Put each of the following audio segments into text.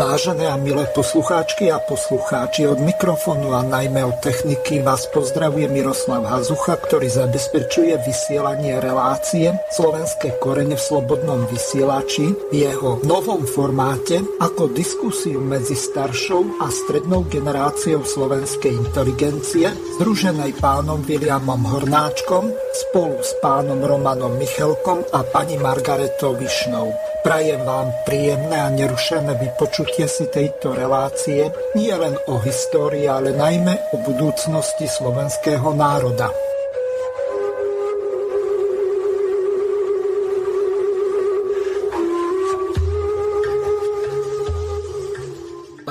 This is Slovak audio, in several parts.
Vážené a milé poslucháčky a poslucháči, od mikrofónu a najmä od techniky vás pozdravuje Miroslav Hazucha, ktorý zabezpečuje vysielanie relácie Slovenské korene v slobodnom vysielači v jeho novom formáte ako diskusiu medzi staršou a strednou generáciou slovenskej inteligencie, združenej pánom Williamom Hornáčkom spolu s pánom Romanom Michelkom a pani Margaretou Višnou. Prajem vám príjemné a nerušené vypočutie si tejto relácie nie len o histórii, ale najmä o budúcnosti slovenského národa.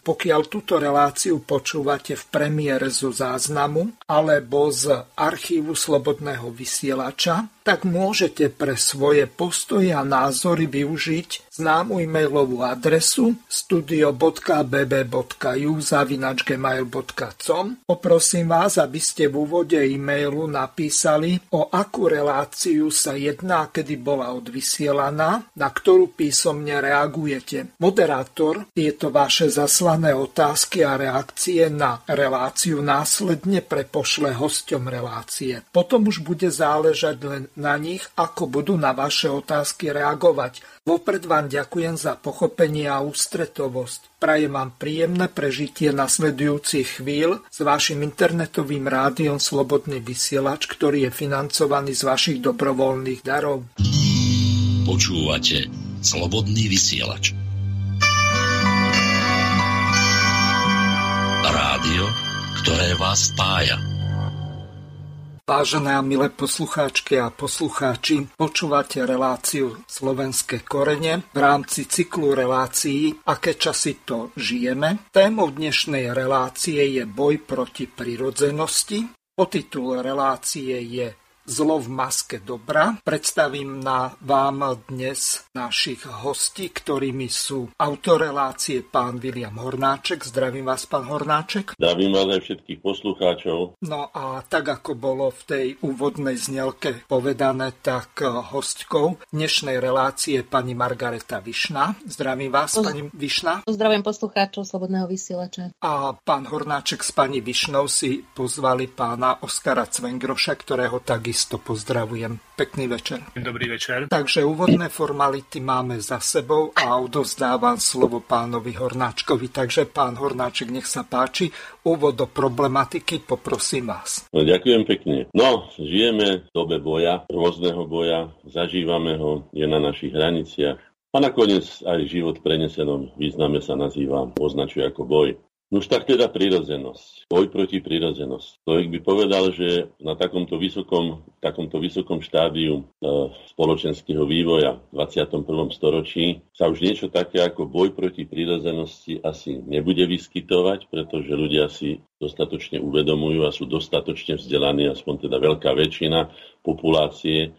Pokiaľ túto reláciu počúvate v premiére zo záznamu alebo z archívu Slobodného vysielača, tak môžete pre svoje postoje a názory využiť známu e-mailovú adresu studio.bb.ju zavinačgmail.com Poprosím vás, aby ste v úvode e-mailu napísali, o akú reláciu sa jedná, kedy bola odvysielaná, na ktorú písomne reagujete. Moderátor tieto vaše zaslané otázky a reakcie na reláciu následne prepošle hosťom relácie. Potom už bude záležať len na nich, ako budú na vaše otázky reagovať. Vopred vám ďakujem za pochopenie a ústretovosť. Prajem vám príjemné prežitie nasledujúcich chvíľ s vašim internetovým rádiom Slobodný vysielač, ktorý je financovaný z vašich dobrovoľných darov. Počúvate Slobodný vysielač. Rádio, ktoré vás spája. Vážené a milé poslucháčky a poslucháči, počúvate reláciu Slovenské korene v rámci cyklu relácií Aké časy to žijeme. Témou dnešnej relácie je boj proti prirodzenosti. Potitul relácie je Zlo v maske dobra. Predstavím na vám dnes našich hostí, ktorými sú autorelácie pán William Hornáček. Zdravím vás, pán Hornáček. Zdravím vás aj všetkých poslucháčov. No a tak, ako bolo v tej úvodnej znelke povedané, tak hostkou dnešnej relácie pani Margareta Višna. Zdravím vás, Poz... pani Višna. Pozdravím poslucháčov Slobodného vysielača. A pán Hornáček s pani Višnou si pozvali pána Oskara Cvengroša, ktorého tak takisto pozdravujem. Pekný večer. Dobrý večer. Takže úvodné formality máme za sebou a odozdávam slovo pánovi Hornáčkovi. Takže pán Hornáček, nech sa páči. Úvod do problematiky, poprosím vás. No, ďakujem pekne. No, žijeme v dobe boja, rôzneho boja, zažívame ho, je na našich hraniciach. A nakoniec aj život prenesenom význame sa nazýva, označuje ako boj. No už tak teda prírodzenosť, boj proti prírodzenosti. Človek by povedal, že na takomto vysokom, takomto vysokom štádiu e, spoločenského vývoja v 21. storočí sa už niečo také ako boj proti prírodzenosti asi nebude vyskytovať, pretože ľudia si dostatočne uvedomujú a sú dostatočne vzdelaní, aspoň teda veľká väčšina populácie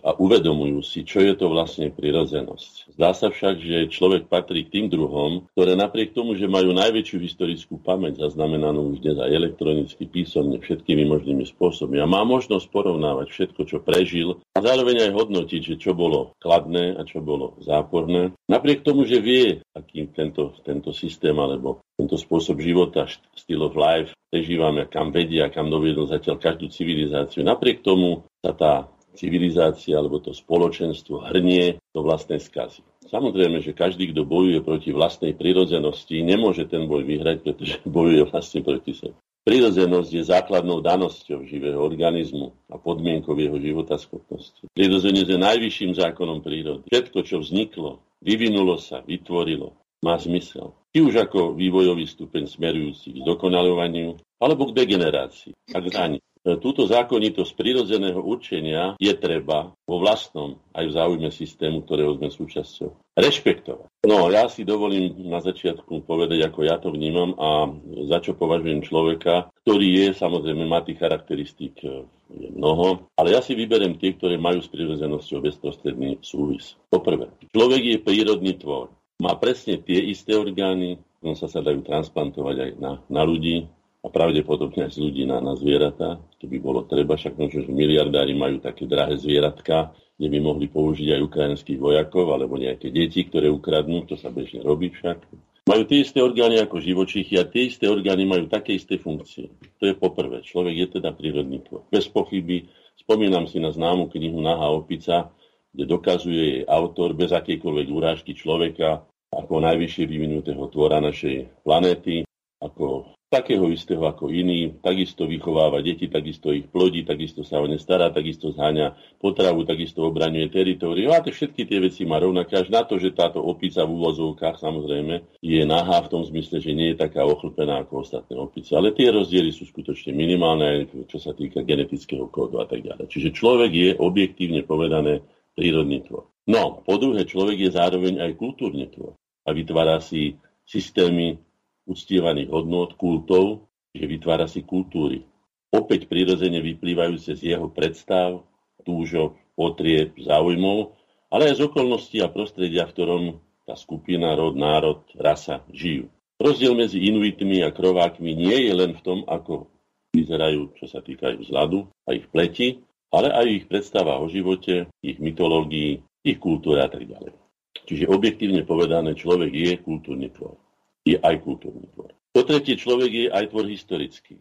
a uvedomujú si, čo je to vlastne prirodzenosť. Zdá sa však, že človek patrí k tým druhom, ktoré napriek tomu, že majú najväčšiu historickú pamäť, zaznamenanú už dnes aj elektronicky, písomne, všetkými možnými spôsobmi a má možnosť porovnávať všetko, čo prežil a zároveň aj hodnotiť, že čo bolo kladné a čo bolo záporné. Napriek tomu, že vie, aký tento, tento systém alebo tento spôsob života, styl of life, prežívame, kam vedia, kam doviedol zatiaľ každú civilizáciu. Napriek tomu sa tá civilizácia alebo to spoločenstvo hrnie do vlastnej skazy. Samozrejme, že každý, kto bojuje proti vlastnej prirodzenosti, nemôže ten boj vyhrať, pretože bojuje vlastne proti sebe. Prirodzenosť je základnou danosťou živého organizmu a podmienkou jeho života schopnosti. Prirodzenosť je najvyšším zákonom prírody. Všetko, čo vzniklo, vyvinulo sa, vytvorilo, má zmysel. Či už ako vývojový stupeň smerujúci k dokonalovaniu, alebo k degenerácii a k zániku. túto zákonitosť prirodzeného určenia je treba vo vlastnom aj v záujme systému, ktorého sme súčasťou. Rešpektovať. No, ja si dovolím na začiatku povedať, ako ja to vnímam a za čo považujem človeka, ktorý je, samozrejme, má tých charakteristík e, je mnoho, ale ja si vyberiem tie, ktoré majú s prirodzenosťou bezprostredný súvis. Poprvé, človek je prírodný tvor. Má presne tie isté orgány, no sa sa dajú transplantovať aj na, na ľudí, a pravdepodobne aj z ľudí na, na zvieratá, keby bolo treba, však možno, že miliardári majú také drahé zvieratka, kde by mohli použiť aj ukrajinských vojakov alebo nejaké deti, ktoré ukradnú, to sa bežne robí však. Majú tie isté orgány ako živočíchy a tie isté orgány majú také isté funkcie. To je poprvé. Človek je teda prírodný tvor. Bez pochyby. Spomínam si na známu knihu Nahá opica, kde dokazuje jej autor bez akejkoľvek urážky človeka ako najvyššie vyvinutého tvora našej planéty, ako takého istého ako iný, takisto vychováva deti, takisto ich plodí, takisto sa o ne stará, takisto zháňa potravu, takisto obraňuje teritorium. A to všetky tie veci má rovnaké, až na to, že táto opica v úvozovkách samozrejme je nahá v tom zmysle, že nie je taká ochlpená ako ostatné opice. Ale tie rozdiely sú skutočne minimálne, čo sa týka genetického kódu a tak ďalej. Čiže človek je objektívne povedané prírodný tvor. No, po druhé, človek je zároveň aj kultúrny tvor a vytvára si systémy uctievaných hodnôt, kultov, že vytvára si kultúry. Opäť prirodzene vyplývajúce z jeho predstav, túžok, potrieb, záujmov, ale aj z okolností a prostredia, v ktorom tá skupina, rod, národ, rasa žijú. Rozdiel medzi Inuitmi a Krovákmi nie je len v tom, ako vyzerajú, čo sa týka ich vzhľadu a ich pleti, ale aj ich predstava o živote, ich mytológii, ich kultúre a tak ďalej. Čiže objektívne povedané, človek je kultúrny tvor je aj kultúrny tvor. Po tretie, človek je aj tvor historický.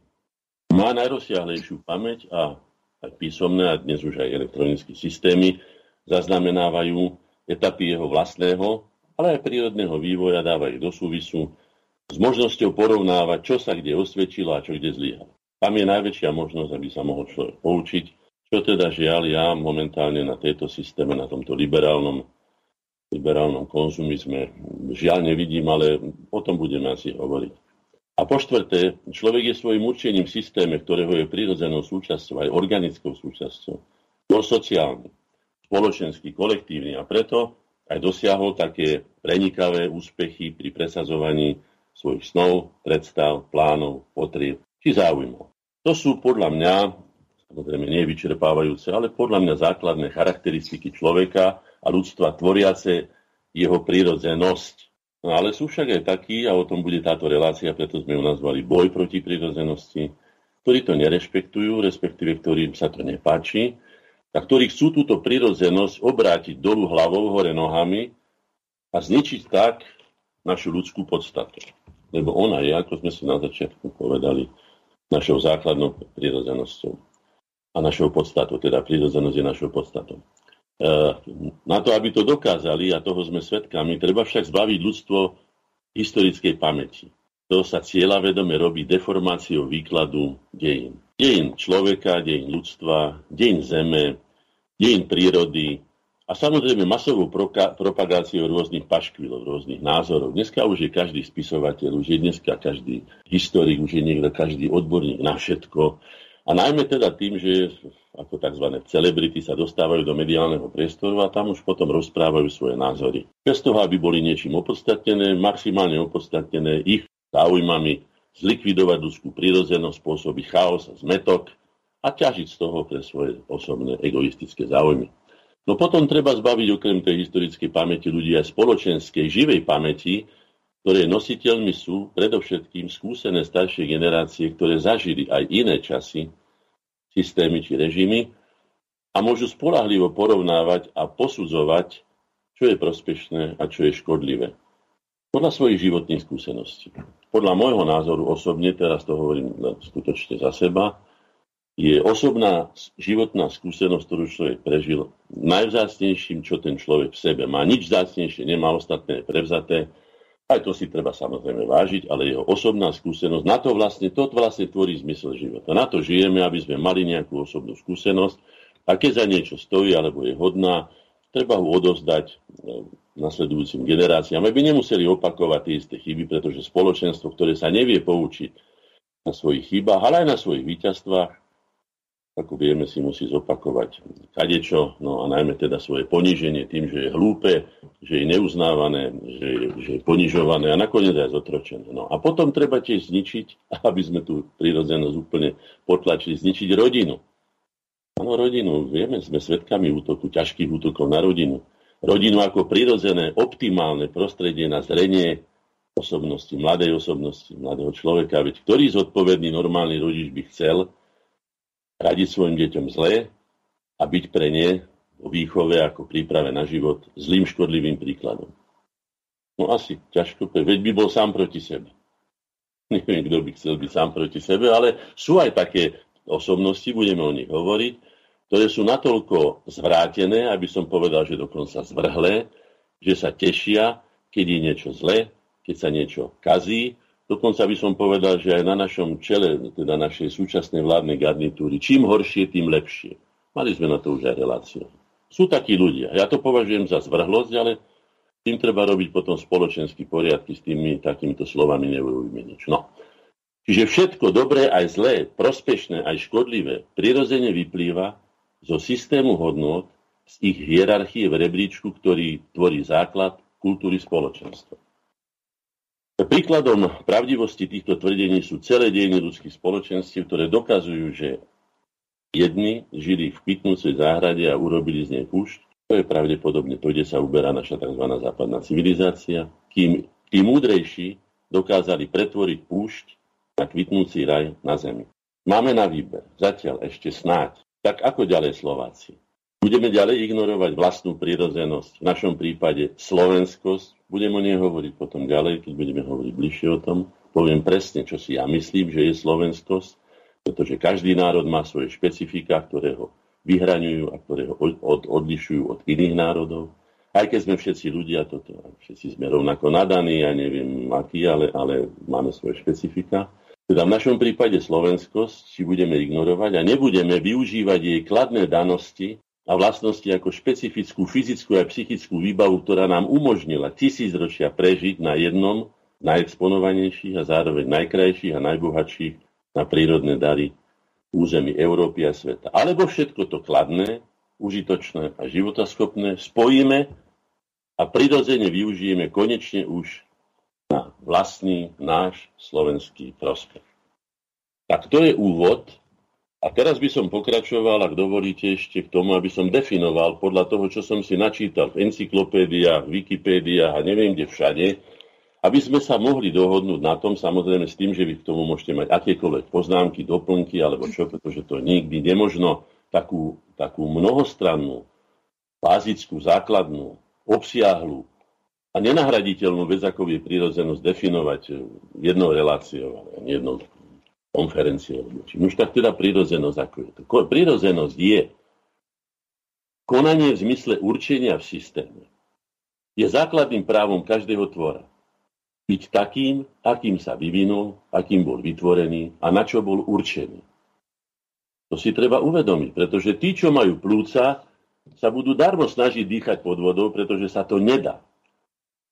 Má najrozsiahlejšiu pamäť a aj písomné a dnes už aj elektronické systémy zaznamenávajú etapy jeho vlastného, ale aj prírodného vývoja, dávajú do súvisu s možnosťou porovnávať, čo sa kde osvedčilo a čo kde zlyhalo. Tam je najväčšia možnosť, aby sa mohol človek poučiť, čo teda žiaľ ja momentálne na tejto systéme, na tomto liberálnom liberálnom konzumizme. Žiaľ nevidím, ale o tom budeme asi hovoriť. A po štvrté, človek je svojim určením v systéme, ktorého je prirodzenou súčasťou, aj organickou súčasťou, bol sociálny, spoločenský, kolektívny a preto aj dosiahol také prenikavé úspechy pri presazovaní svojich snov, predstav, plánov, potrieb či záujmov. To sú podľa mňa, samozrejme nie vyčerpávajúce, ale podľa mňa základné charakteristiky človeka, a ľudstva tvoriace jeho prírodzenosť. No ale sú však aj takí, a o tom bude táto relácia, preto sme ju nazvali boj proti prírodzenosti, ktorí to nerešpektujú, respektíve ktorým sa to nepáči, a ktorí chcú túto prírodzenosť obrátiť dolu hlavou, hore nohami a zničiť tak našu ľudskú podstatu. Lebo ona je, ako sme si na začiatku povedali, našou základnou prírodzenosťou a našou podstatou, teda prírodzenosť je našou podstatou. Eh, na to, aby to dokázali, a toho sme svedkami, treba však zbaviť ľudstvo historickej pamäti. To sa cieľa vedome robí deformáciou výkladu dejín. Dejín človeka, dejín ľudstva, dejín zeme, dejín prírody a samozrejme masovou propagáciou rôznych paškvilov, rôznych názorov. Dneska už je každý spisovateľ, už je dneska každý historik, už je niekto každý odborník na všetko. A najmä teda tým, že ako tzv. celebrity sa dostávajú do mediálneho priestoru a tam už potom rozprávajú svoje názory. Bez toho, aby boli niečím opodstatnené, maximálne opodstatnené ich záujmami, zlikvidovať ľudskú prírodzenosť, spôsobiť chaos a zmetok a ťažiť z toho pre svoje osobné egoistické záujmy. No potom treba zbaviť okrem tej historickej pamäti ľudí aj spoločenskej živej pamäti, ktoré nositeľmi sú predovšetkým skúsené staršie generácie, ktoré zažili aj iné časy, systémy či režimy a môžu spolahlivo porovnávať a posudzovať, čo je prospešné a čo je škodlivé. Podľa svojich životných skúseností. Podľa môjho názoru osobne, teraz to hovorím skutočne za seba, je osobná životná skúsenosť, ktorú človek prežil, najvzácnejším, čo ten človek v sebe má. Nič vzácnejšie nemá, ostatné prevzaté aj to si treba samozrejme vážiť, ale jeho osobná skúsenosť, na to vlastne, to vlastne tvorí zmysel života. Na to žijeme, aby sme mali nejakú osobnú skúsenosť a keď za niečo stojí alebo je hodná, treba ho odovzdať e, nasledujúcim generáciám, aby nemuseli opakovať tie isté chyby, pretože spoločenstvo, ktoré sa nevie poučiť na svojich chybách, ale aj na svojich víťazstvách, ako vieme, si musí zopakovať kadečo, no a najmä teda svoje poníženie tým, že je hlúpe, že je neuznávané, že je, že je ponižované a nakoniec aj zotročené. No a potom treba tiež zničiť, aby sme tú prírodzenosť úplne potlačili, zničiť rodinu. Áno, rodinu, vieme, sme svedkami útoku, ťažkých útokov na rodinu. Rodinu ako prirodzené, optimálne prostredie na zrenie osobnosti, mladej osobnosti, mladého človeka. Veď ktorý zodpovedný normálny rodič by chcel, radiť svojim deťom zlé a byť pre ne o výchove ako príprave na život zlým škodlivým príkladom. No asi ťažko, veď by bol sám proti sebe. Neviem, kto by chcel byť sám proti sebe, ale sú aj také osobnosti, budeme o nich hovoriť, ktoré sú natoľko zvrátené, aby som povedal, že dokonca zvrhlé, že sa tešia, keď je niečo zlé, keď sa niečo kazí, Dokonca by som povedal, že aj na našom čele, teda našej súčasnej vládnej garnitúry, čím horšie, tým lepšie. Mali sme na to už aj reláciu. Sú takí ľudia. Ja to považujem za zvrhlosť, ale tým treba robiť potom spoločenský poriadky s tými takýmito slovami neurobíme nič. No. Čiže všetko dobré aj zlé, prospešné aj škodlivé prirodzene vyplýva zo systému hodnot, z ich hierarchie v rebríčku, ktorý tvorí základ kultúry spoločenstva. Príkladom pravdivosti týchto tvrdení sú celé dejiny ľudských spoločenstiev, ktoré dokazujú, že jedni žili v kvitnúcej záhrade a urobili z nej púšť. To je pravdepodobne to, kde sa uberá naša tzv. západná civilizácia. Kým tí múdrejší dokázali pretvoriť púšť na kvitnúci raj na zemi. Máme na výber, zatiaľ ešte snáď. Tak ako ďalej Slováci? Budeme ďalej ignorovať vlastnú prírodzenosť, v našom prípade slovenskosť. Budem o nej hovoriť potom ďalej, keď budeme hovoriť bližšie o tom. Poviem presne, čo si ja myslím, že je slovenskosť, pretože každý národ má svoje špecifika, ktoré ho vyhraňujú a ktoré ho od, odlišujú od iných národov. Aj keď sme všetci ľudia, toto, všetci sme rovnako nadaní, ja neviem aký, ale, ale máme svoje špecifika. Teda v našom prípade slovenskosť si budeme ignorovať a nebudeme využívať jej kladné danosti a vlastnosti ako špecifickú fyzickú a psychickú výbavu, ktorá nám umožnila tisícročia prežiť na jednom najexponovanejších a zároveň najkrajších a najbohatších na prírodné dary území Európy a sveta. Alebo všetko to kladné, užitočné a životaschopné spojíme a prirodzene využijeme konečne už na vlastný náš slovenský prospech. Tak to je úvod a teraz by som pokračoval, ak dovolíte ešte k tomu, aby som definoval podľa toho, čo som si načítal v encyklopédiách, Wikipédiách a neviem kde všade, aby sme sa mohli dohodnúť na tom, samozrejme s tým, že vy k tomu môžete mať akékoľvek poznámky, doplnky alebo čo, pretože to nikdy nemožno. Takú, takú mnohostrannú, bázickú, základnú, obsiahlu a nenahraditeľnú vec, ako je prírodzenosť definovať jednou reláciou, jednou konferencie odbočí. Už tak teda prírodzenosť, ako je to. Prírodzenosť je konanie v zmysle určenia v systéme. Je základným právom každého tvora. Byť takým, akým sa vyvinul, akým bol vytvorený a na čo bol určený. To si treba uvedomiť, pretože tí, čo majú plúca, sa budú darmo snažiť dýchať pod vodou, pretože sa to nedá.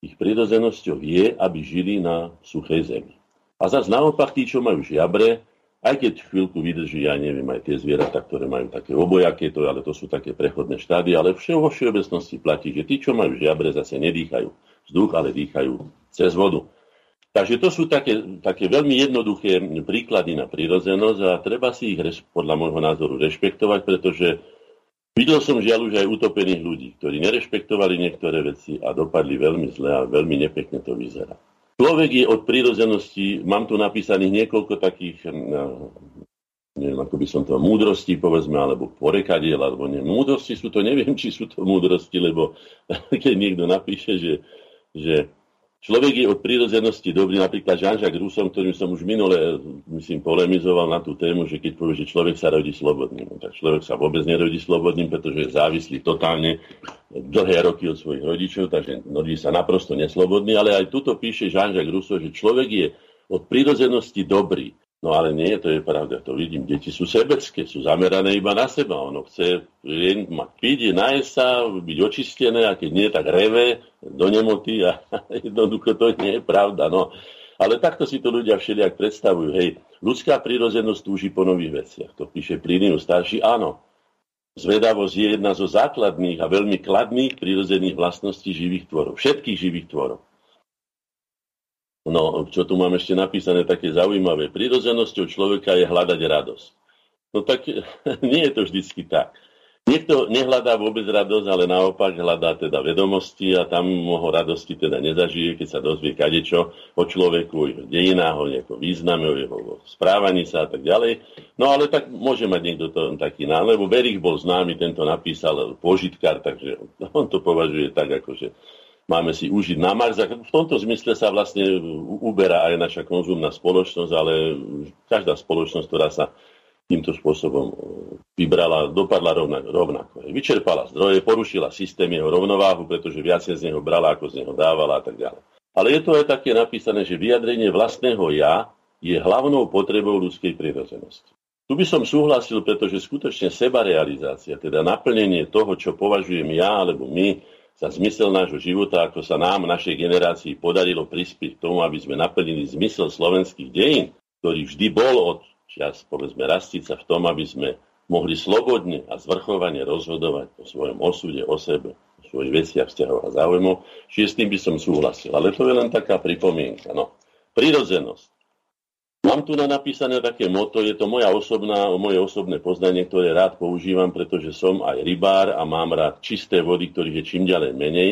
Ich prirodzenosťou je, aby žili na suchej zemi. A zase naopak tí, čo majú žiabre, aj keď chvíľku vydrží, ja neviem, aj tie zvieratá, ktoré majú také obojaké, to, ale to sú také prechodné štády, ale vo všeobecnosti platí, že tí, čo majú žiabre, zase nedýchajú vzduch, ale dýchajú cez vodu. Takže to sú také, také veľmi jednoduché príklady na prírodzenosť a treba si ich podľa môjho názoru rešpektovať, pretože videl som žiaľ už aj utopených ľudí, ktorí nerešpektovali niektoré veci a dopadli veľmi zle a veľmi nepekne to vyzerá. Človek je od prírodzenosti, mám tu napísaných niekoľko takých, neviem, ako by som to, múdrosti, povedzme, alebo porekadiel, alebo nie. Múdrosti sú to, neviem, či sú to múdrosti, lebo keď niekto napíše, že, že Človek je od prírodzenosti dobrý, napríklad Jean-Jacques Rousseau, ktorým som už minule, myslím, polemizoval na tú tému, že keď povie, že človek sa rodí slobodným, no tak človek sa vôbec nerodí slobodným, pretože je závislý totálne dlhé roky od svojich rodičov, takže rodí sa naprosto neslobodný, ale aj tuto píše Jean-Jacques Rousseau, že človek je od prírodzenosti dobrý. No ale nie, to je pravda, to vidím. Deti sú sebecké, sú zamerané iba na seba. Ono chce mať piť, nájsť sa, byť očistené a keď nie, tak reve do nemoty a jednoducho to nie je pravda. No. Ale takto si to ľudia všelijak predstavujú. Hej. Ľudská prírodzenosť túži po nových veciach. To píše Plinius starší. Áno, zvedavosť je jedna zo základných a veľmi kladných prírodzených vlastností živých tvorov. Všetkých živých tvorov. No, čo tu mám ešte napísané také zaujímavé. Prírodzenosťou človeka je hľadať radosť. No tak nie je to vždycky tak. Niekto nehľadá vôbec radosť, ale naopak hľadá teda vedomosti a tam moho radosti teda nezažije, keď sa dozvie kadečo o človeku, o jeho dejinách, o nejakom význame, o jeho správaní sa a tak ďalej. No ale tak môže mať niekto to taký nám, lebo Berich bol známy, tento napísal požitkár, takže on to považuje tak, ako že máme si užiť na Mars. V tomto zmysle sa vlastne uberá aj naša konzumná spoločnosť, ale každá spoločnosť, ktorá sa týmto spôsobom e, vybrala, dopadla rovnako. rovnako. Vyčerpala zdroje, porušila systém jeho rovnováhu, pretože viacej z neho brala, ako z neho dávala a tak ďalej. Ale je to aj také napísané, že vyjadrenie vlastného ja je hlavnou potrebou ľudskej prirodzenosti. Tu by som súhlasil, pretože skutočne sebarealizácia, teda naplnenie toho, čo považujem ja alebo my za zmysel nášho života, ako sa nám, našej generácii podarilo prispieť k tomu, aby sme naplnili zmysel slovenských dejín, ktorý vždy bol od čias, povedzme, rastiť sa v tom, aby sme mohli slobodne a zvrchovane rozhodovať o svojom osude, o sebe, o svojich veciach, vzťahov a záujmov, čiže s tým by som súhlasil. Ale to je len taká pripomienka. No. Prirodzenosť. Mám tu na napísané také moto, je to moja osobná, moje osobné poznanie, ktoré rád používam, pretože som aj rybár a mám rád čisté vody, ktorých je čím ďalej menej.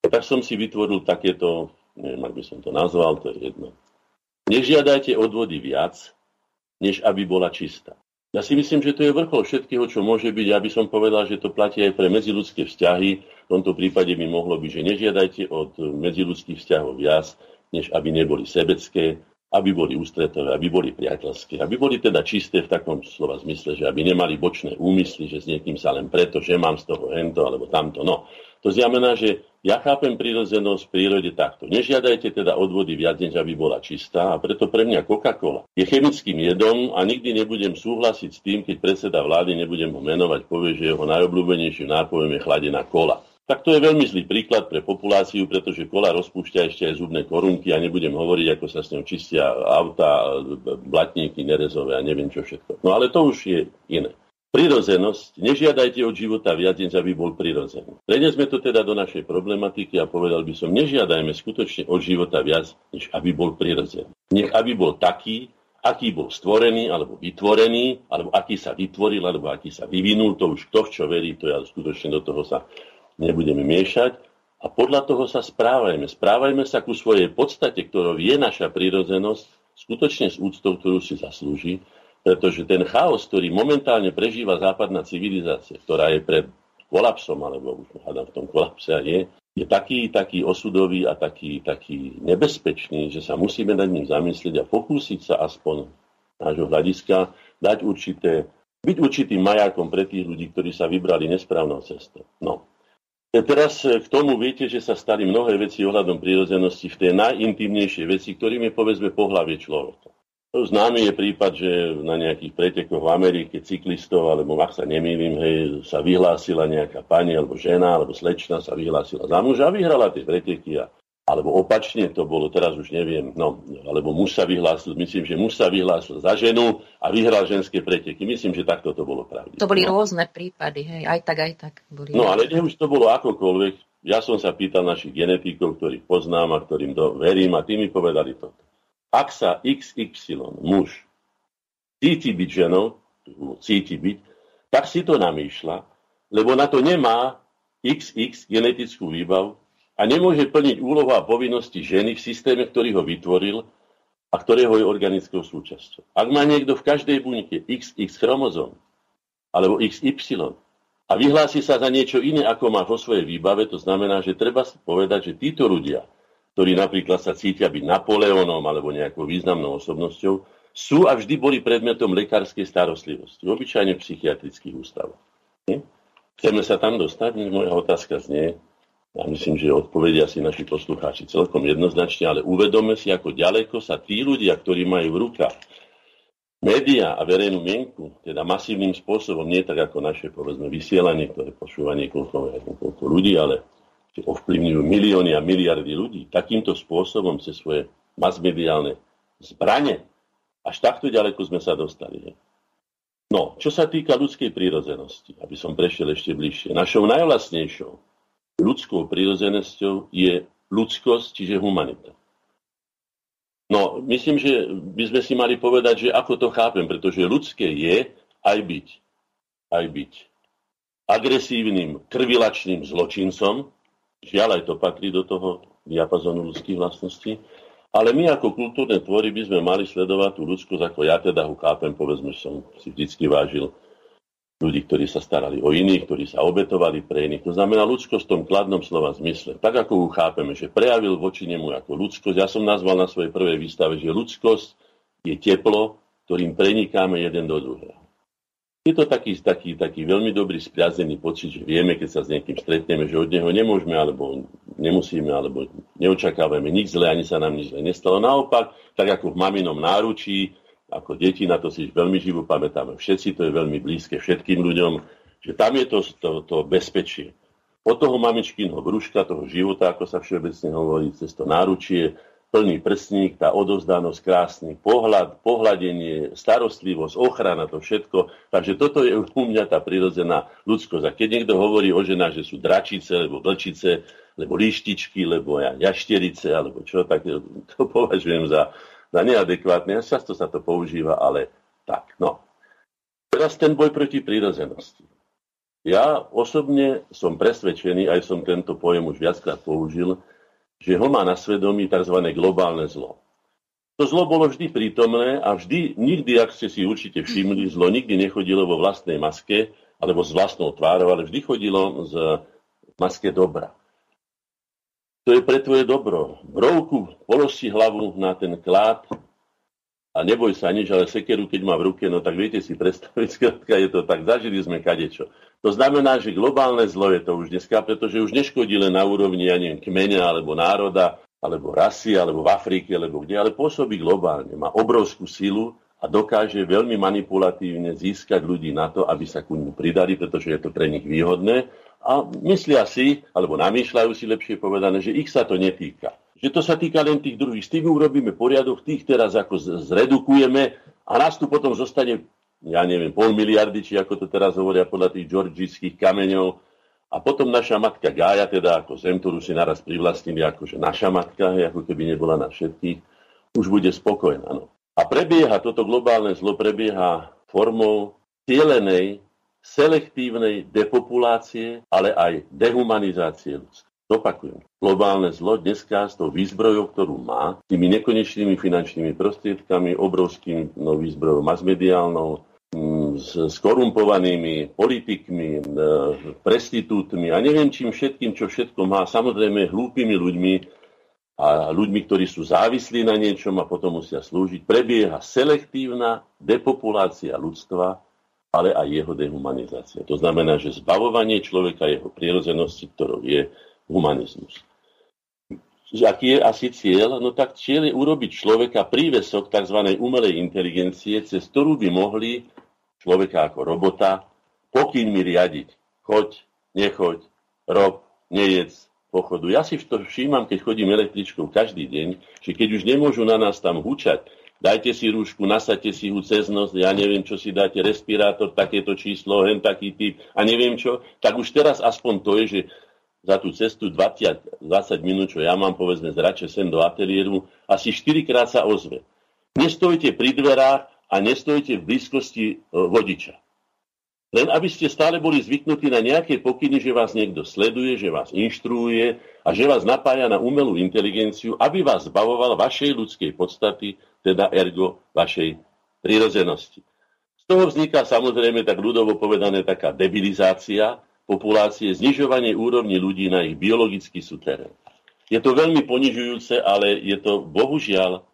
Tak som si vytvoril takéto, neviem, ak by som to nazval, to je jedno. Nežiadajte od vody viac, než aby bola čistá. Ja si myslím, že to je vrchol všetkého, čo môže byť. Ja by som povedal, že to platí aj pre medziludské vzťahy. V tomto prípade by mohlo byť, že nežiadajte od medziludských vzťahov viac, než aby neboli sebecké, aby boli ústretové, aby boli priateľské, aby boli teda čisté v takom slova zmysle, že aby nemali bočné úmysly, že s niekým sa len preto, že mám z toho hento alebo tamto. No, to znamená, že ja chápem prírodzenosť v prírode takto. Nežiadajte teda od vody viac, než aby bola čistá a preto pre mňa Coca-Cola je chemickým jedom a nikdy nebudem súhlasiť s tým, keď predseda vlády, nebudem ho menovať, povie, že jeho najobľúbenejším nápojom je chladená kola. Tak to je veľmi zlý príklad pre populáciu, pretože kola rozpúšťa ešte aj zubné korunky a nebudem hovoriť, ako sa s ňou čistia auta, blatníky, nerezové a neviem čo všetko. No ale to už je iné. Prirodzenosť. Nežiadajte od života viac, než aby bol prirodzený. Prenesme to teda do našej problematiky a povedal by som, nežiadajme skutočne od života viac, než aby bol prirodzený. Nech aby bol taký, aký bol stvorený alebo vytvorený, alebo aký sa vytvoril, alebo aký sa vyvinul, to už kto v čo verí, to ja skutočne do toho sa nebudeme miešať. A podľa toho sa správajme. Správajme sa ku svojej podstate, ktorou je naša prírodzenosť, skutočne s úctou, ktorú si zaslúži, pretože ten chaos, ktorý momentálne prežíva západná civilizácia, ktorá je pred kolapsom, alebo už hádam v tom kolapse je, je taký, taký osudový a taký, taký nebezpečný, že sa musíme nad ním zamyslieť a pokúsiť sa aspoň nášho hľadiska dať určité, byť určitým majákom pre tých ľudí, ktorí sa vybrali nesprávnou cestou. No. E, teraz k tomu viete, že sa stali mnohé veci ohľadom prírodzenosti v tej najintimnejšej veci, ktorým je povedzme pohlavie človeka. Známy je prípad, že na nejakých pretekoch v Amerike cyklistov, alebo ak sa nemýlim, hej, sa vyhlásila nejaká pani, alebo žena, alebo slečna sa vyhlásila za muža a vyhrala tie preteky. A, alebo opačne to bolo, teraz už neviem, no, alebo muž sa vyhlásil, myslím, že muž sa vyhlásil za ženu a vyhral ženské preteky. Myslím, že takto to bolo pravda. To boli no. rôzne prípady, hej, aj tak, aj tak. Boli no, ale nech už to bolo akokoľvek. Ja som sa pýtal našich genetikov, ktorých poznám a ktorým do, verím a tí mi povedali toto ak sa XY muž cíti byť ženou, cíti byť, tak si to namýšľa, lebo na to nemá XX genetickú výbavu a nemôže plniť úlohu a povinnosti ženy v systéme, ktorý ho vytvoril a ktorého je organickou súčasťou. Ak má niekto v každej bunke XX chromozóm alebo XY a vyhlási sa za niečo iné, ako má vo svojej výbave, to znamená, že treba povedať, že títo ľudia ktorí napríklad sa cítia byť Napoleónom alebo nejakou významnou osobnosťou, sú a vždy boli predmetom lekárskej starostlivosti, obyčajne psychiatrických ústavoch. Chceme sa tam dostať? Moja otázka znie, ja myslím, že odpovedia si naši poslucháči celkom jednoznačne, ale uvedome si, ako ďaleko sa tí ľudia, ktorí majú v rukách média a verejnú mienku, teda masívnym spôsobom, nie tak ako naše, povedzme, vysielanie, ktoré počúva niekoľko, niekoľko ľudí, ale ovplyvňujú milióny a miliardy ľudí takýmto spôsobom cez svoje masmediálne zbranie Až takto ďaleko sme sa dostali. No, čo sa týka ľudskej prírodzenosti, aby som prešiel ešte bližšie, našou najvlastnejšou ľudskou prírodzenosťou je ľudskosť, čiže humanita. No, myslím, že by sme si mali povedať, že ako to chápem, pretože ľudské je aj byť. Aj byť agresívnym, krvilačným zločincom, žiaľ aj to patrí do toho diapazonu ľudských vlastností, ale my ako kultúrne tvory by sme mali sledovať tú ľudskosť, ako ja teda ho chápem, povedzme, som si vždycky vážil ľudí, ktorí sa starali o iných, ktorí sa obetovali pre iných. To znamená ľudskosť v tom kladnom slova zmysle. Tak ako ju chápeme, že prejavil voči nemu ako ľudskosť. Ja som nazval na svojej prvej výstave, že ľudskosť je teplo, ktorým prenikáme jeden do druhého. Je to taký, taký, taký veľmi dobrý spriazený pocit, že vieme, keď sa s niekým stretneme, že od neho nemôžeme, alebo nemusíme, alebo neočakávame nič zlé, ani sa nám nič zlé nestalo. Naopak, tak ako v maminom náručí, ako deti, na to si veľmi živo pamätáme všetci, to je veľmi blízke všetkým ľuďom, že tam je to, to, to bezpečie. Od toho mamičkinho brúška, toho života, ako sa všeobecne hovorí, cez to náručie, plný prstník, tá odozdanosť, krásny pohľad, pohľadenie, starostlivosť, ochrana, to všetko. Takže toto je u mňa tá prirodzená ľudskosť. A keď niekto hovorí o ženách, že sú dračice, alebo vlčice, alebo líštičky, alebo ja, jašterice, alebo čo, tak to považujem za, za neadekvátne. A často sa to používa, ale tak. No. Teraz ten boj proti prírodzenosti. Ja osobne som presvedčený, aj som tento pojem už viackrát použil, že ho má na svedomí tzv. globálne zlo. To zlo bolo vždy prítomné a vždy, nikdy, ak ste si určite všimli, zlo nikdy nechodilo vo vlastnej maske alebo s vlastnou tvárou, ale vždy chodilo z maske dobra. To je pre tvoje dobro. Brovku, polož hlavu na ten klát a neboj sa nič, ale sekeru, keď má v ruke, no tak viete si predstaviť, skrátka je to tak, zažili sme kadečo. To znamená, že globálne zlo je to už dneska, pretože už neškodí len na úrovni, ja neviem, kmeňa alebo národa, alebo rasy, alebo v Afrike, alebo kde, ale pôsobí globálne. Má obrovskú silu a dokáže veľmi manipulatívne získať ľudí na to, aby sa ku ním pridali, pretože je to pre nich výhodné. A myslia si, alebo namýšľajú si lepšie povedané, že ich sa to netýka. Že to sa týka len tých druhých. S tým urobíme poriadok, tých teraz ako zredukujeme a nás tu potom zostane ja neviem, pol miliardy, či ako to teraz hovoria podľa tých georgických kameňov. A potom naša matka Gája, teda ako zem, ktorú si naraz privlastnili, akože naša matka, ako keby nebola na všetkých, už bude spokojná. No. A prebieha, toto globálne zlo prebieha formou cielenej, selektívnej depopulácie, ale aj dehumanizácie ľudstva. Dopakujem. Globálne zlo dneska s tou výzbrojou, ktorú má, tými nekonečnými finančnými prostriedkami, obrovským no, výzbrojou masmediálnou, s skorumpovanými politikmi, prestitútmi a neviem čím všetkým, čo všetko má, samozrejme hlúpými ľuďmi a ľuďmi, ktorí sú závislí na niečom a potom musia slúžiť, prebieha selektívna depopulácia ľudstva, ale aj jeho dehumanizácia. To znamená, že zbavovanie človeka jeho prírodzenosti, ktorou je humanizmus. Aký je asi cieľ? No tak cieľ je urobiť človeka prívesok tzv. umelej inteligencie, cez ktorú by mohli človeka ako robota pokynmi riadiť. Choď, nechoď, rob, nejedz, pochodu. Ja si to všímam, keď chodím električkou každý deň, že keď už nemôžu na nás tam hučať, dajte si rúšku, nasadte si ju cez nos, ja neviem, čo si dáte, respirátor, takéto číslo, hen taký typ a neviem čo, tak už teraz aspoň to je, že za tú cestu 20, 20 minút, čo ja mám, povedzme, zrače sem do ateliéru, asi 4 krát sa ozve. Nestojte pri dverách a nestojte v blízkosti e, vodiča. Len aby ste stále boli zvyknutí na nejaké pokyny, že vás niekto sleduje, že vás inštruuje a že vás napája na umelú inteligenciu, aby vás zbavoval vašej ľudskej podstaty, teda ergo vašej prírodzenosti. Z toho vzniká samozrejme tak ľudovo povedané taká debilizácia, populácie, znižovanie úrovni ľudí na ich biologický súterén. Je to veľmi ponižujúce, ale je to bohužiaľ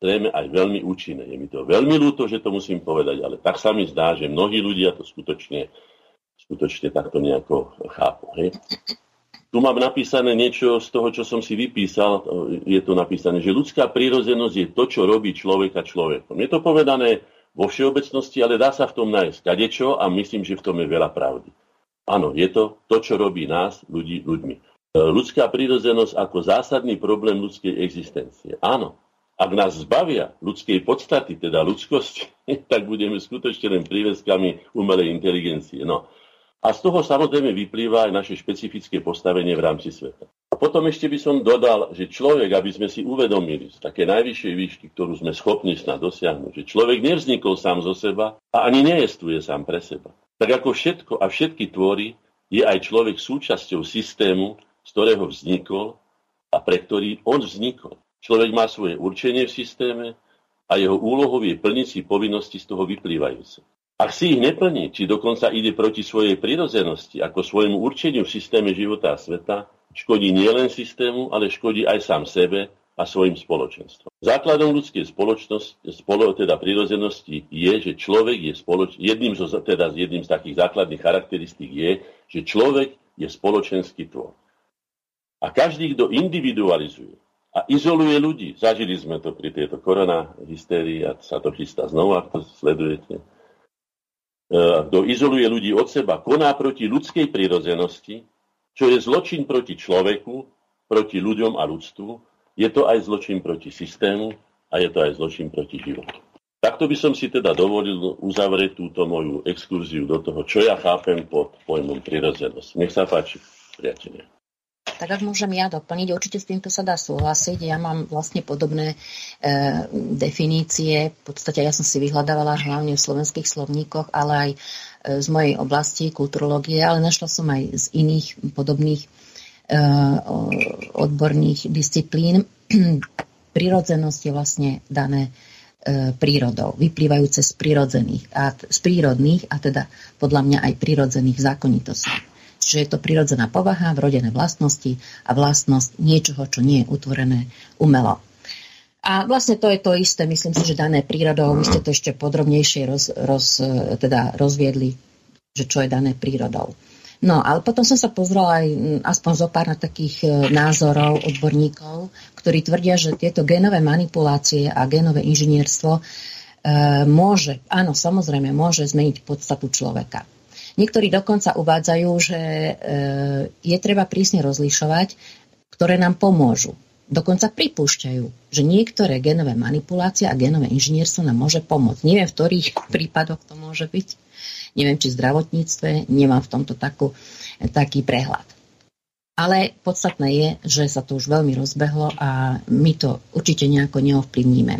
zrejme aj veľmi účinné. Je mi to veľmi ľúto, že to musím povedať, ale tak sa mi zdá, že mnohí ľudia to skutočne, skutočne takto nejako chápu. Hej? Tu mám napísané niečo z toho, čo som si vypísal. Je tu napísané, že ľudská prírodzenosť je to, čo robí človeka človekom. Je to povedané vo všeobecnosti, ale dá sa v tom nájsť kadečo a myslím, že v tom je veľa pravdy. Áno, je to to, čo robí nás, ľudí, ľuďmi. E, ľudská prírodzenosť ako zásadný problém ľudskej existencie. Áno, Ak nás zbavia ľudskej podstaty, teda ľudskosti, tak budeme skutočne len príveskami umelej inteligencie. No. A z toho samozrejme vyplýva aj naše špecifické postavenie v rámci sveta. A potom ešte by som dodal, že človek, aby sme si uvedomili z také najvyššej výšky, ktorú sme schopní snad dosiahnuť, že človek nevznikol sám zo seba a ani neestuje sám pre seba. Tak ako všetko a všetky tvory, je aj človek súčasťou systému, z ktorého vznikol a pre ktorý on vznikol. Človek má svoje určenie v systéme a jeho úlohou je plniť si povinnosti z toho vyplývajúce. Ak si ich neplní, či dokonca ide proti svojej prirodzenosti, ako svojmu určeniu v systéme života a sveta, škodí nielen systému, ale škodí aj sám sebe a svojim spoločenstvom. Základom ľudskej spoločnosti, spolo, teda prirodzenosti je, že človek je spoloč, jedným, zo, teda jedným z takých základných charakteristík je, že človek je spoločenský tvor. A každý, kto individualizuje a izoluje ľudí, zažili sme to pri tejto korona hystérii a sa to chystá znova, ak to sledujete, E, kto izoluje ľudí od seba, koná proti ľudskej prírodzenosti, čo je zločin proti človeku, proti ľuďom a ľudstvu, je to aj zločin proti systému a je to aj zločin proti životu. Takto by som si teda dovolil uzavrieť túto moju exkurziu do toho, čo ja chápem pod pojmom prírodzenosť. Nech sa páči, priatelia. Tak ak môžem ja doplniť, určite s týmto sa dá súhlasiť. Ja mám vlastne podobné e, definície. V podstate ja som si vyhľadávala hlavne v slovenských slovníkoch, ale aj e, z mojej oblasti kulturológie, ale našla som aj z iných podobných e, odborných disciplín. Prirodzenosť je vlastne dané e, prírodou, vyplývajúce z prírodzených a z prírodných a teda podľa mňa aj prírodzených zákonitostí. Čiže je to prirodzená povaha, vrodené vlastnosti a vlastnosť niečoho, čo nie je utvorené umelo. A vlastne to je to isté, myslím si, že dané prírodou, vy ste to ešte podrobnejšie roz, roz, teda rozviedli, že čo je dané prírodou. No, ale potom som sa pozrela aj aspoň zo pár na takých e, názorov odborníkov, ktorí tvrdia, že tieto genové manipulácie a genové inžinierstvo e, môže, áno, samozrejme, môže zmeniť podstatu človeka. Niektorí dokonca uvádzajú, že e, je treba prísne rozlišovať, ktoré nám pomôžu. Dokonca pripúšťajú, že niektoré genové manipulácie a genové inžinierstvo nám môže pomôcť. Neviem, v ktorých prípadoch to môže byť. Neviem, či v zdravotníctve. Nemám v tomto takú, taký prehľad. Ale podstatné je, že sa to už veľmi rozbehlo a my to určite nejako neovplyvníme.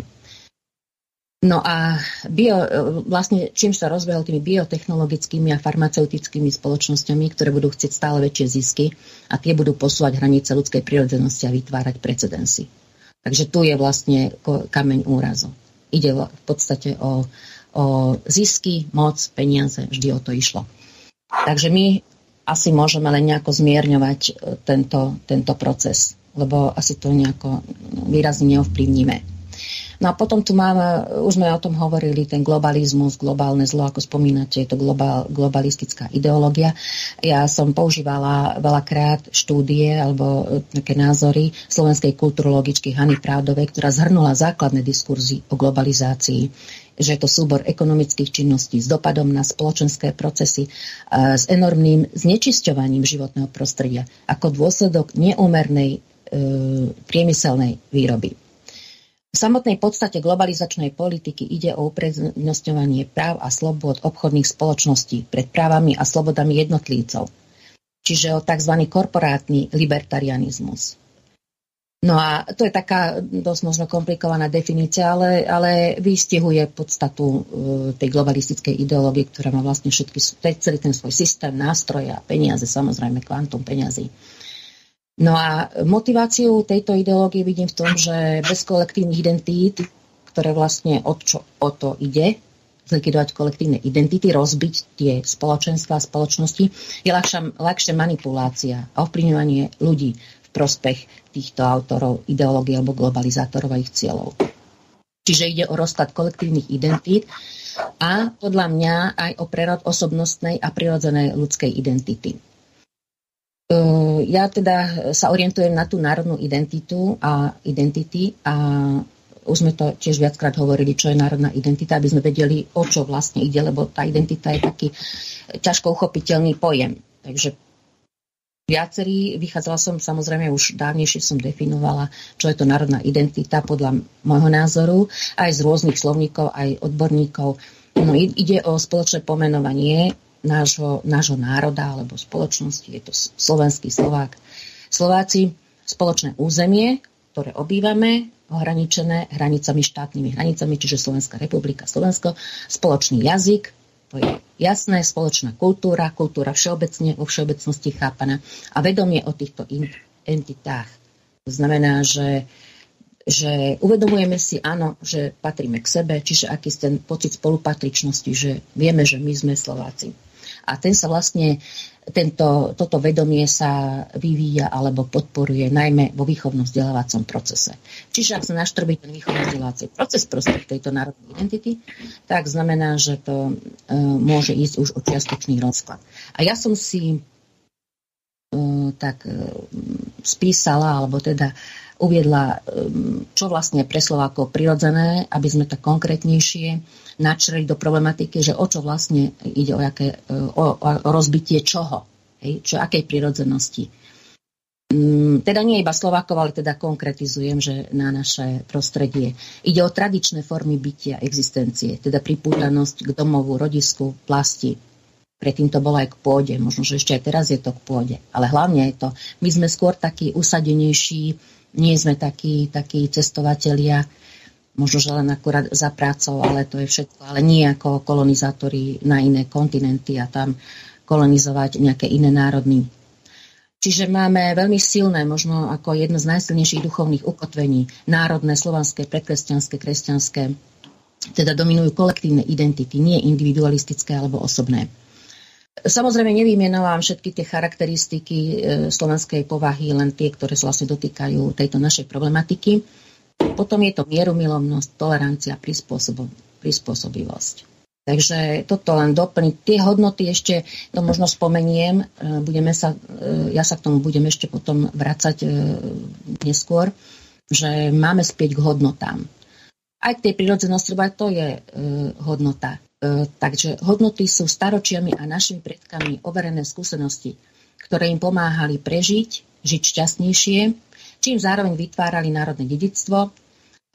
No a bio, vlastne čím sa rozbehol tými biotechnologickými a farmaceutickými spoločnosťami, ktoré budú chcieť stále väčšie zisky a tie budú posúvať hranice ľudskej prírodzenosti a vytvárať precedensy. Takže tu je vlastne kameň úrazu. Ide v podstate o, o zisky, moc, peniaze, vždy o to išlo. Takže my asi môžeme len nejako zmierňovať e, tento, tento proces, lebo asi to nejako výrazne neovplyvníme. No a potom tu máme, už sme o tom hovorili, ten globalizmus, globálne zlo, ako spomínate, je to globál, globalistická ideológia. Ja som používala veľakrát štúdie alebo e, také názory slovenskej kulturologičky Hany Právdovej, ktorá zhrnula základné diskurzy o globalizácii že je to súbor ekonomických činností s dopadom na spoločenské procesy, s enormným znečisťovaním životného prostredia ako dôsledok neúmernej e, priemyselnej výroby. V samotnej podstate globalizačnej politiky ide o uprednostňovanie práv a slobod obchodných spoločností pred právami a slobodami jednotlivcov, čiže o tzv. korporátny libertarianizmus. No a to je taká dosť možno komplikovaná definícia, ale, ale vystihuje podstatu uh, tej globalistickej ideológie, ktorá má vlastne všetky, celý ten svoj systém, nástroje a peniaze, samozrejme kvantum peniazy. No a motiváciu tejto ideológie vidím v tom, že bez kolektívnych identít, ktoré vlastne o čo o to ide, zlikvidovať kolektívne identity, rozbiť tie spoločenstva a spoločnosti, je ľahšia, ľahšia manipulácia a ovplyvňovanie ľudí v prospech týchto autorov ideológie alebo globalizátorov a ich cieľov. Čiže ide o rozklad kolektívnych identít a podľa mňa aj o prerod osobnostnej a prirodzenej ľudskej identity. Ehm, ja teda sa orientujem na tú národnú identitu a identity a už sme to tiež viackrát hovorili, čo je národná identita, aby sme vedeli, o čo vlastne ide, lebo tá identita je taký ťažko uchopiteľný pojem. Takže viacerí, vychádzala som samozrejme už dávnejšie som definovala, čo je to národná identita podľa môjho názoru, aj z rôznych slovníkov, aj odborníkov. No, ide o spoločné pomenovanie nášho, nášho národa alebo spoločnosti, je to slovenský Slovák. Slováci, spoločné územie, ktoré obývame, ohraničené hranicami, štátnymi hranicami, čiže Slovenská republika, Slovensko, spoločný jazyk, to je jasné, spoločná kultúra, kultúra všeobecne, vo všeobecnosti chápaná a vedomie o týchto entitách. To znamená, že, že uvedomujeme si, áno, že patríme k sebe, čiže aký ten pocit spolupatričnosti, že vieme, že my sme Slováci. A ten sa vlastne tento, toto vedomie sa vyvíja alebo podporuje najmä vo výchovnom vzdelávacom procese. Čiže ak sa naštrbí ten výchovno vzdelávací proces prospech tejto národnej identity, tak znamená, že to e, môže ísť už o čiastočný rozklad. A ja som si e, tak e, spísala, alebo teda uviedla, um, čo vlastne pre Slovákov prirodzené, aby sme tak konkrétnejšie načreli do problematiky, že o čo vlastne ide, o, jaké, uh, o, o rozbitie čoho, hej, čo akej prirodzenosti. Um, teda nie iba Slovákov, ale teda konkretizujem, že na naše prostredie. Ide o tradičné formy bytia, existencie, teda pripútanosť k domovu, rodisku, plasti, Predtým to bolo aj k pôde, možno, že ešte aj teraz je to k pôde. Ale hlavne je to, my sme skôr takí usadenejší, nie sme takí, takí cestovatelia, možno, že len akurát za prácou, ale to je všetko, ale nie ako kolonizátori na iné kontinenty a tam kolonizovať nejaké iné národní. Čiže máme veľmi silné, možno ako jedno z najsilnejších duchovných ukotvení, národné, slovanské, prekresťanské, kresťanské, teda dominujú kolektívne identity, nie individualistické alebo osobné. Samozrejme nevymenovám všetky tie charakteristiky e, slovenskej povahy, len tie, ktoré sa vlastne dotýkajú tejto našej problematiky. Potom je to mierumilovnosť, tolerancia, prispôsobivosť. Takže toto len doplniť. Tie hodnoty ešte, to možno spomeniem, e, budeme sa, e, ja sa k tomu budem ešte potom vracať neskôr, že máme spieť k hodnotám. Aj k tej prírodzenosti, to je hodnota. E, takže hodnoty sú staročiami a našimi predkami overené skúsenosti, ktoré im pomáhali prežiť, žiť šťastnejšie, čím zároveň vytvárali národné dedictvo,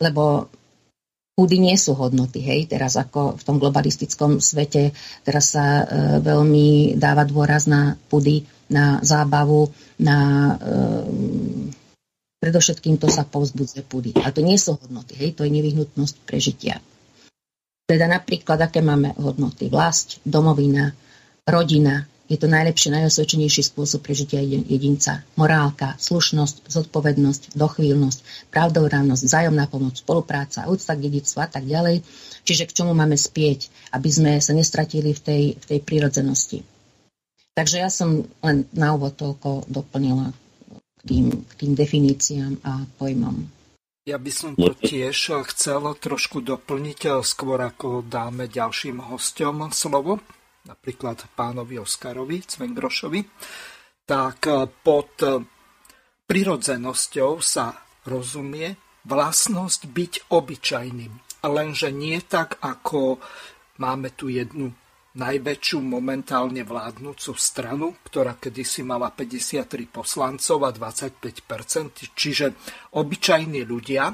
lebo Pudy nie sú hodnoty, hej, teraz ako v tom globalistickom svete, teraz sa e, veľmi dáva dôraz na pudy, na zábavu, na e, predovšetkým to sa povzbudzuje pudy. Ale to nie sú hodnoty, hej, to je nevyhnutnosť prežitia. Teda napríklad, aké máme hodnoty. Vlast, domovina, rodina. Je to najlepší, najosvedčenejší spôsob prežitia jedinca. Morálka, slušnosť, zodpovednosť, dochvíľnosť, pravdorávnosť, vzájomná pomoc, spolupráca, úcta k dedictvu a tak ďalej. Čiže k čomu máme spieť, aby sme sa nestratili v tej, v tej prírodzenosti. Takže ja som len na úvod toľko doplnila k tým, k tým definíciám a pojmom. Ja by som to tiež chcel trošku doplniť, eh, skôr ako dáme ďalším hostom slovo, napríklad pánovi Oskarovi Cvengrošovi, tak eh, pod eh, prirodzenosťou sa rozumie vlastnosť byť obyčajným. Lenže nie tak, ako máme tu jednu najväčšiu momentálne vládnúcu stranu, ktorá kedysi mala 53 poslancov a 25%, čiže obyčajní ľudia,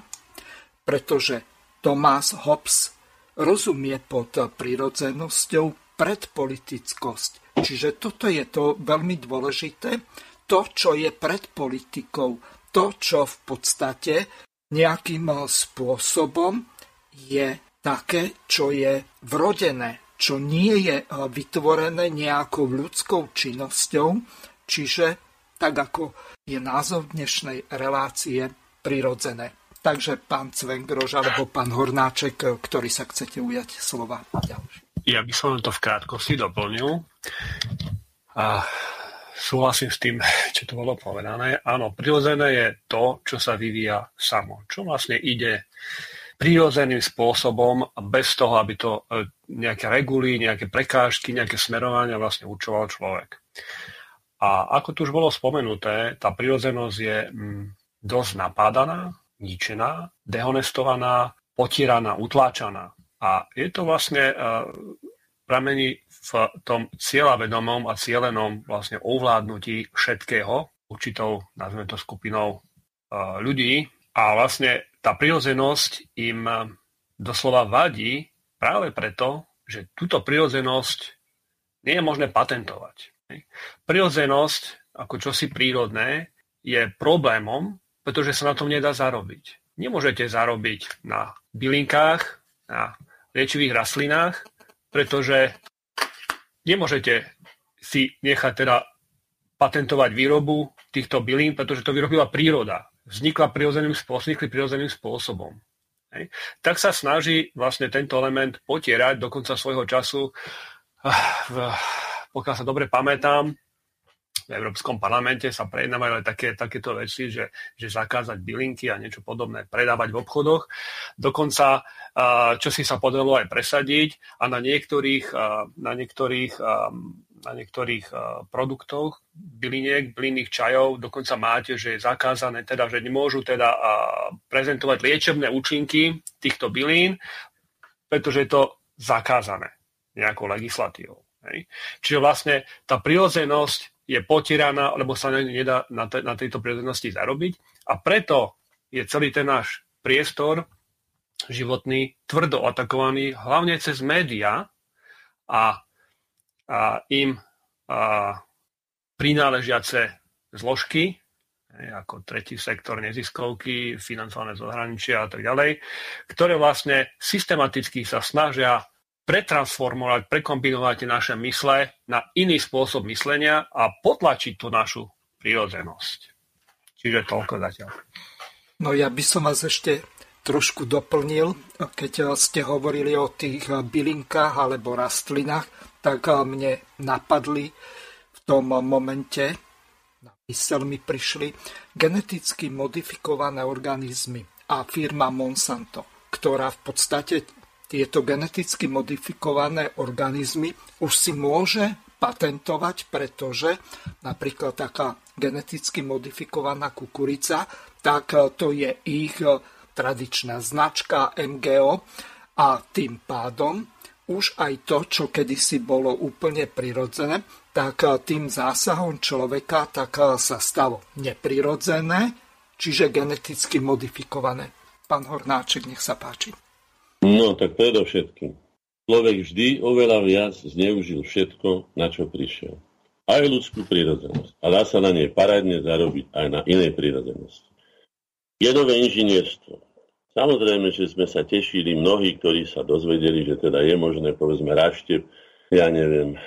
pretože Tomás Hobbes rozumie pod prirodzenosťou predpolitickosť. Čiže toto je to veľmi dôležité, to, čo je pred politikou, to, čo v podstate nejakým spôsobom je také, čo je vrodené čo nie je eh, vytvorené nejakou ľudskou činnosťou, čiže tak ako je názov dnešnej relácie prirodzené. Takže pán Cvengrož alebo pán Hornáček, eh, ktorý sa chcete ujať slova. Ja by som to v krátkosti doplnil. A súhlasím s tým, čo tu bolo povedané. Áno, prirodzené je to, čo sa vyvíja samo. Čo vlastne ide prírodzeným spôsobom bez toho, aby to e, nejaké reguly, nejaké prekážky, nejaké smerovania vlastne určoval človek. A ako tu už bolo spomenuté, tá prírodzenosť je mm, dosť napádaná, ničená, dehonestovaná, potieraná, utláčaná. A je to vlastne e, pramení v tom cieľavedomom a cielenom vlastne ovládnutí všetkého určitou, nazveme to skupinou ľudí. A vlastne tá prirodzenosť im doslova vadí práve preto, že túto prirodzenosť nie je možné patentovať. Prirodzenosť ako čosi prírodné je problémom, pretože sa na tom nedá zarobiť. Nemôžete zarobiť na bylinkách, na liečivých rastlinách, pretože nemôžete si nechať teda patentovať výrobu týchto bylín, pretože to vyrobila príroda. Vznikla prirodzeným, vznikli prirodzeným spôsobom. Tak sa snaží vlastne tento element potierať do konca svojho času. Pokiaľ sa dobre pamätám, v Európskom parlamente sa prejednávajú aj také, takéto veci, že, že zakázať bylinky a niečo podobné predávať v obchodoch. Dokonca čo si sa podarilo aj presadiť a na niektorých, na niektorých, na niektorých produktoch byliniek, bylinných čajov dokonca máte, že je zakázané, teda, že nemôžu teda prezentovať liečebné účinky týchto bylín, pretože je to zakázané nejakou legislatívou. Hej. Čiže vlastne tá prirodzenosť je potieraná, lebo sa nedá na, te, na tejto prírodzenosti zarobiť. A preto je celý ten náš priestor životný tvrdo atakovaný, hlavne cez médiá a, a im a, prináležiace zložky, ako tretí sektor neziskovky, financované zahraničia a tak ďalej, ktoré vlastne systematicky sa snažia pretransformovať, prekombinovať naše mysle na iný spôsob myslenia a potlačiť tú našu prírodzenosť. Čiže toľko zatiaľ. No ja by som vás ešte trošku doplnil, keď ste hovorili o tých bylinkách alebo rastlinách, tak mne napadli v tom momente, na mysel mi prišli geneticky modifikované organizmy a firma Monsanto, ktorá v podstate tieto geneticky modifikované organizmy už si môže patentovať, pretože napríklad taká geneticky modifikovaná kukurica, tak to je ich tradičná značka MGO a tým pádom už aj to, čo kedysi bolo úplne prirodzené, tak e, tým zásahom človeka tak sa stalo neprirodzené, čiže geneticky modifikované. Pán Hornáček, nech sa páči. No, tak predovšetkým. Človek vždy oveľa viac zneužil všetko, na čo prišiel. Aj ľudskú prírodzenosť. A dá sa na nej parádne zarobiť aj na inej prírodzenosti. Jedové inžinierstvo. Samozrejme, že sme sa tešili mnohí, ktorí sa dozvedeli, že teda je možné, povedzme, raštep, ja neviem,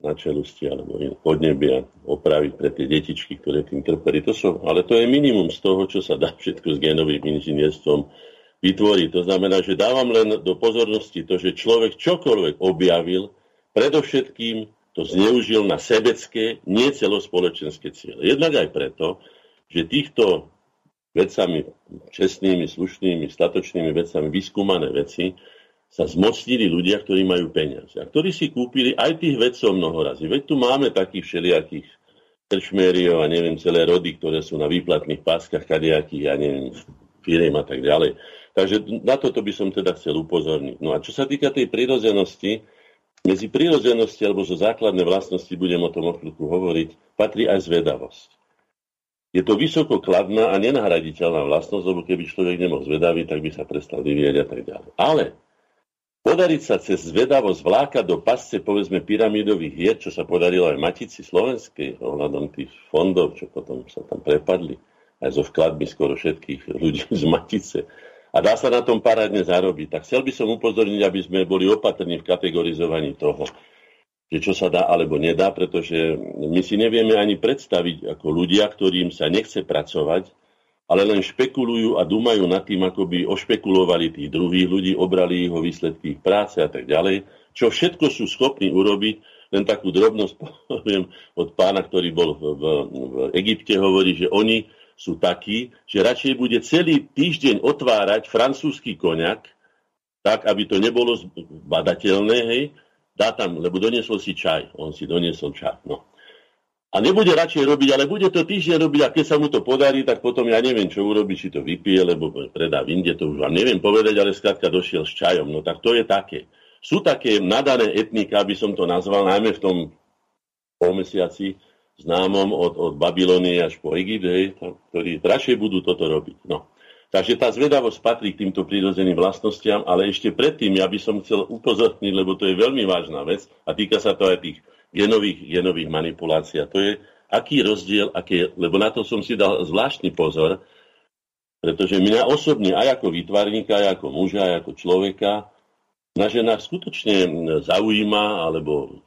na čelusti alebo podnebia opraviť pre tie detičky, ktoré tým trpeli. To sú, ale to je minimum z toho, čo sa dá všetko s genovým inžinierstvom vytvorí. To znamená, že dávam len do pozornosti to, že človek čokoľvek objavil, predovšetkým to zneužil na sebecké, nie celospoločenské ciele. Jednak aj preto, že týchto vecami, čestnými, slušnými, statočnými vecami, vyskúmané veci, sa zmocnili ľudia, ktorí majú peniaze. A ktorí si kúpili aj tých vedcov mnoho razy. Veď tu máme takých všelijakých krčmériov a neviem, celé rody, ktoré sú na výplatných páskach, kadejakých, ja neviem, firiem a tak ďalej. Takže na toto by som teda chcel upozorniť. No a čo sa týka tej prírodzenosti, medzi prírodzenosti alebo zo základné vlastnosti, budem o tom o chvíľku hovoriť, patrí aj zvedavosť. Je to vysoko kladná a nenahraditeľná vlastnosť, lebo keby človek nemohol zvedavý, tak by sa prestal vyvíjať a tak ďalej. Ale podariť sa cez zvedavosť vlákať do pasce, povedzme, pyramidových hier, čo sa podarilo aj Matici Slovenskej, ohľadom tých fondov, čo potom sa tam prepadli, aj zo vkladmi skoro všetkých ľudí z Matice, a dá sa na tom parádne zarobiť. Tak chcel by som upozorniť, aby sme boli opatrní v kategorizovaní toho, že čo sa dá alebo nedá, pretože my si nevieme ani predstaviť ako ľudia, ktorým sa nechce pracovať, ale len špekulujú a dúmajú nad tým, ako by ošpekulovali tých druhých ľudí, obrali ich o výsledky ich práce a tak ďalej. Čo všetko sú schopní urobiť, len takú drobnosť poviem od pána, ktorý bol v, v, Egypte, hovorí, že oni sú takí, že radšej bude celý týždeň otvárať francúzsky koniak, tak, aby to nebolo badateľné, hej, dá tam, lebo doniesol si čaj, on si doniesol čaj, no. A nebude radšej robiť, ale bude to týždeň robiť a keď sa mu to podarí, tak potom ja neviem, čo urobí, či to vypije, lebo predá Inde, to už vám neviem povedať, ale skrátka došiel s čajom. No tak to je také. Sú také nadané etnika, aby som to nazval, najmä v tom polmesiaci známom od, od Babylonie až po Egypt, ktorí radšej budú toto robiť. No. Takže tá zvedavosť patrí k týmto prírodzeným vlastnostiam, ale ešte predtým ja by som chcel upozorniť, lebo to je veľmi vážna vec a týka sa to aj tých genových, genových manipulácií. To je, aký rozdiel, aké, lebo na to som si dal zvláštny pozor, pretože mňa osobne aj ako výtvarníka, aj ako muža, aj ako človeka na ženách skutočne zaujíma, alebo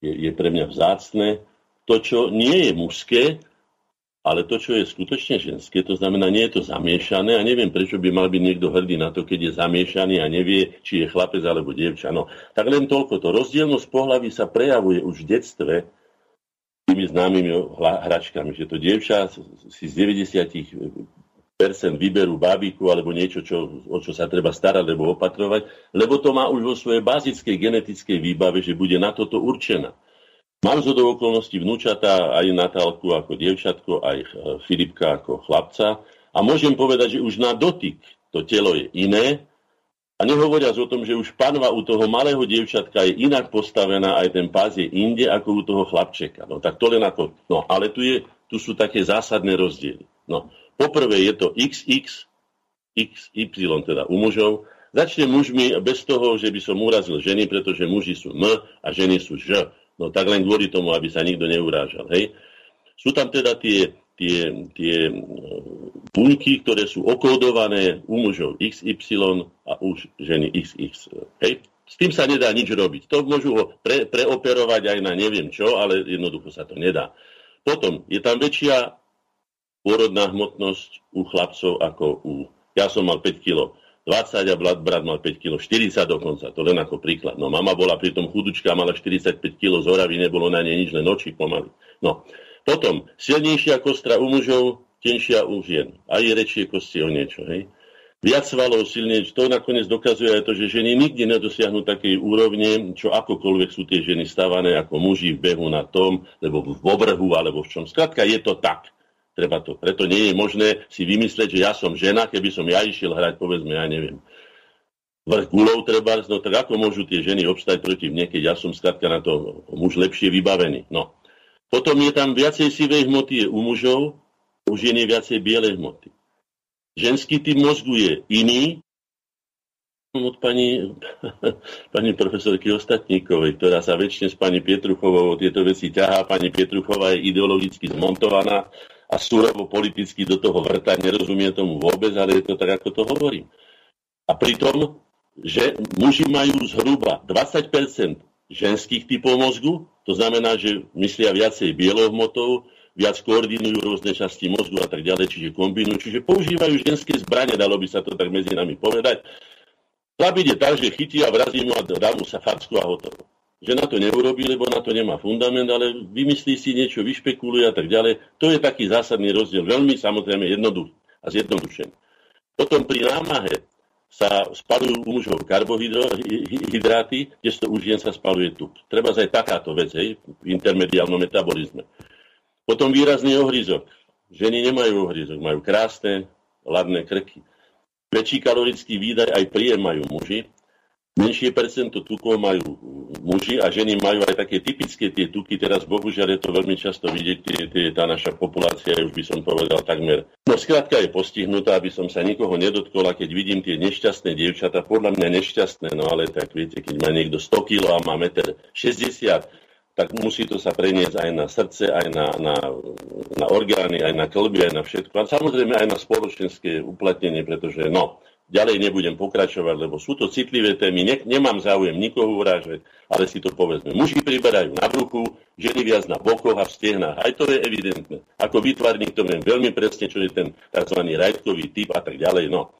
je, je pre mňa vzácne, to, čo nie je mužské, ale to, čo je skutočne ženské, to znamená, nie je to zamiešané a neviem, prečo by mal byť niekto hrdý na to, keď je zamiešaný a nevie, či je chlapec alebo dievča. No, tak len toľko. To rozdielnosť pohľavy sa prejavuje už v detstve tými známymi hračkami, že to dievča si z 90 vyberú bábiku alebo niečo, čo, o čo sa treba starať alebo opatrovať, lebo to má už vo svojej bazickej genetickej výbave, že bude na toto určená. Mám zo do okolností vnúčata aj Natálku ako dievčatko, aj e, Filipka ako chlapca. A môžem povedať, že už na dotyk to telo je iné. A nehovoriac o tom, že už panva u toho malého dievčatka je inak postavená, aj ten pás je inde ako u toho chlapčeka. No tak to len ako... No ale tu, je, tu sú také zásadné rozdiely. No, poprvé je to XX, XY teda u mužov. Začne mužmi bez toho, že by som urazil ženy, pretože muži sú M a ženy sú Ž. No tak len kvôli tomu, aby sa nikto neurážal. Hej? Sú tam teda tie, tie, tie bunky, ktoré sú okódované u mužov XY a u ženy XX. Hej? S tým sa nedá nič robiť. To môžu ho pre, preoperovať aj na neviem čo, ale jednoducho sa to nedá. Potom je tam väčšia pôrodná hmotnosť u chlapcov ako u... Ja som mal 5 kg 20 a brat, mal 5 kg, 40 dokonca, to len ako príklad. No mama bola pri tom chudučka, mala 45 kg, z horavy nebolo na nej nič, len oči pomaly. No. Potom, silnejšia kostra u mužov, tenšia u žien. A je rečie kosti o niečo, hej. Viac svalov, silnejšie, to nakoniec dokazuje aj to, že ženy nikdy nedosiahnu takej úrovne, čo akokoľvek sú tie ženy stávané ako muži v behu na tom, lebo v obrhu alebo v čom. Skladka je to tak. Treba to, preto nie je možné si vymyslieť, že ja som žena, keby som ja išiel hrať, povedzme, ja neviem, vrch gulov treba, no tak ako môžu tie ženy obstať proti mne, keď ja som skladka na to muž lepšie vybavený. No. Potom je tam viacej sivej hmoty je u mužov, u žien je viacej bielej hmoty. Ženský typ mozgu je iný od pani, pani profesorky Ostatníkovej, ktorá sa väčšine s pani Pietruchovou tieto veci ťahá. Pani Pietruchová je ideologicky zmontovaná a súrovo politicky do toho vrta, nerozumie tomu vôbec, ale je to tak, ako to hovorím. A pritom, že muži majú zhruba 20% ženských typov mozgu, to znamená, že myslia viacej bielou hmotou, viac koordinujú rôzne časti mozgu a tak ďalej, čiže kombinujú, čiže používajú ženské zbranie, dalo by sa to tak medzi nami povedať. Chlap ide tak, že chytí a vrazí mu a dá mu sa facku a hotovo že na to neurobí, lebo na to nemá fundament, ale vymyslí si niečo, vyšpekuluje a tak ďalej. To je taký zásadný rozdiel, veľmi samozrejme jednoduchý a zjednodušený. Potom pri námahe sa spalujú u mužov karbohydráty, kde to už jen sa spaluje tuk. Treba aj takáto vec, hej, v intermediálnom metabolizme. Potom výrazný ohryzok. Ženy nemajú ohryzok, majú krásne, ladné krky. Väčší kalorický výdaj aj príjem majú muži, menšie percento tukov majú muži a ženy majú aj také typické tie tuky. Teraz bohužiaľ je to veľmi často vidieť, tie, tie, tá naša populácia, už by som povedal takmer. No skrátka je postihnutá, aby som sa nikoho nedotkol a keď vidím tie nešťastné dievčatá, podľa mňa nešťastné, no ale tak viete, keď má niekto 100 kg a má 1,60 m, tak musí to sa preniesť aj na srdce, aj na, na, na orgány, aj na klby, aj na všetko. A samozrejme aj na spoločenské uplatnenie, pretože no, Ďalej nebudem pokračovať, lebo sú to citlivé témy. Ne, nemám záujem nikoho urážať, ale si to povedzme. Muži priberajú na bruchu, ženy viac na bokoch a v stehnách. Aj to je evidentné. Ako výtvarník to viem veľmi presne, čo je ten tzv. rajtkový typ a tak ďalej. No.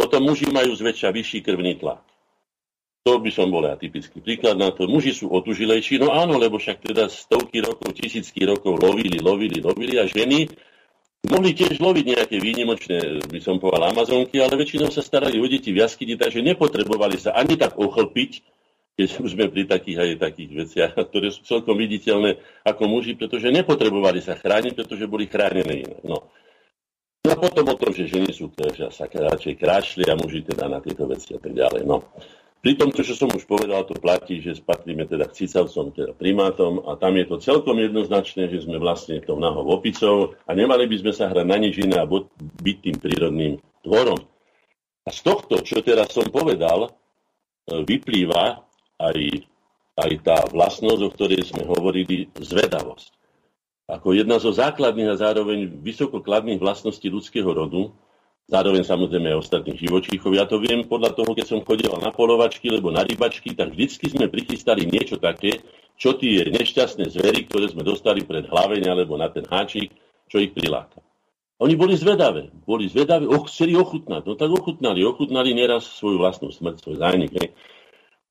Potom muži majú zväčša vyšší krvný tlak. To by som bol ja typický príklad na to. Muži sú otužilejší, no áno, lebo však teda stovky rokov, tisícky rokov lovili, lovili, lovili a ženy Mohli tiež loviť nejaké výnimočné, by som povedal, Amazonky, ale väčšinou sa starali o deti v jaskyni, takže nepotrebovali sa ani tak ochlpiť, keď už sme pri takých aj takých veciach, ktoré sú celkom viditeľné ako muži, pretože nepotrebovali sa chrániť, pretože boli chránené iné. No. no potom o tom, že ženy sú, že sa radšej krášli a muži teda na tieto veci a tak ďalej. No. Pri tom, čo som už povedal, to platí, že spatríme teda k teda primátom a tam je to celkom jednoznačné, že sme vlastne tou nahou opicou a nemali by sme sa hrať na nič iné a byť tým prírodným tvorom. A z tohto, čo teraz som povedal, e, vyplýva aj, aj tá vlastnosť, o ktorej sme hovorili, zvedavosť. Ako jedna zo základných a zároveň vysokokladných vlastností ľudského rodu, zároveň samozrejme aj ostatných živočíchov. Ja to viem podľa toho, keď som chodil na polovačky alebo na rybačky, tak vždycky sme prichystali niečo také, čo tie nešťastné zvery, ktoré sme dostali pred hlaveň alebo na ten háčik, čo ich priláka. Oni boli zvedavé, boli zvedavé, oh, chceli ochutnať. No tak ochutnali, ochutnali nieraz svoju vlastnú smrť, svoj zánik. Ne?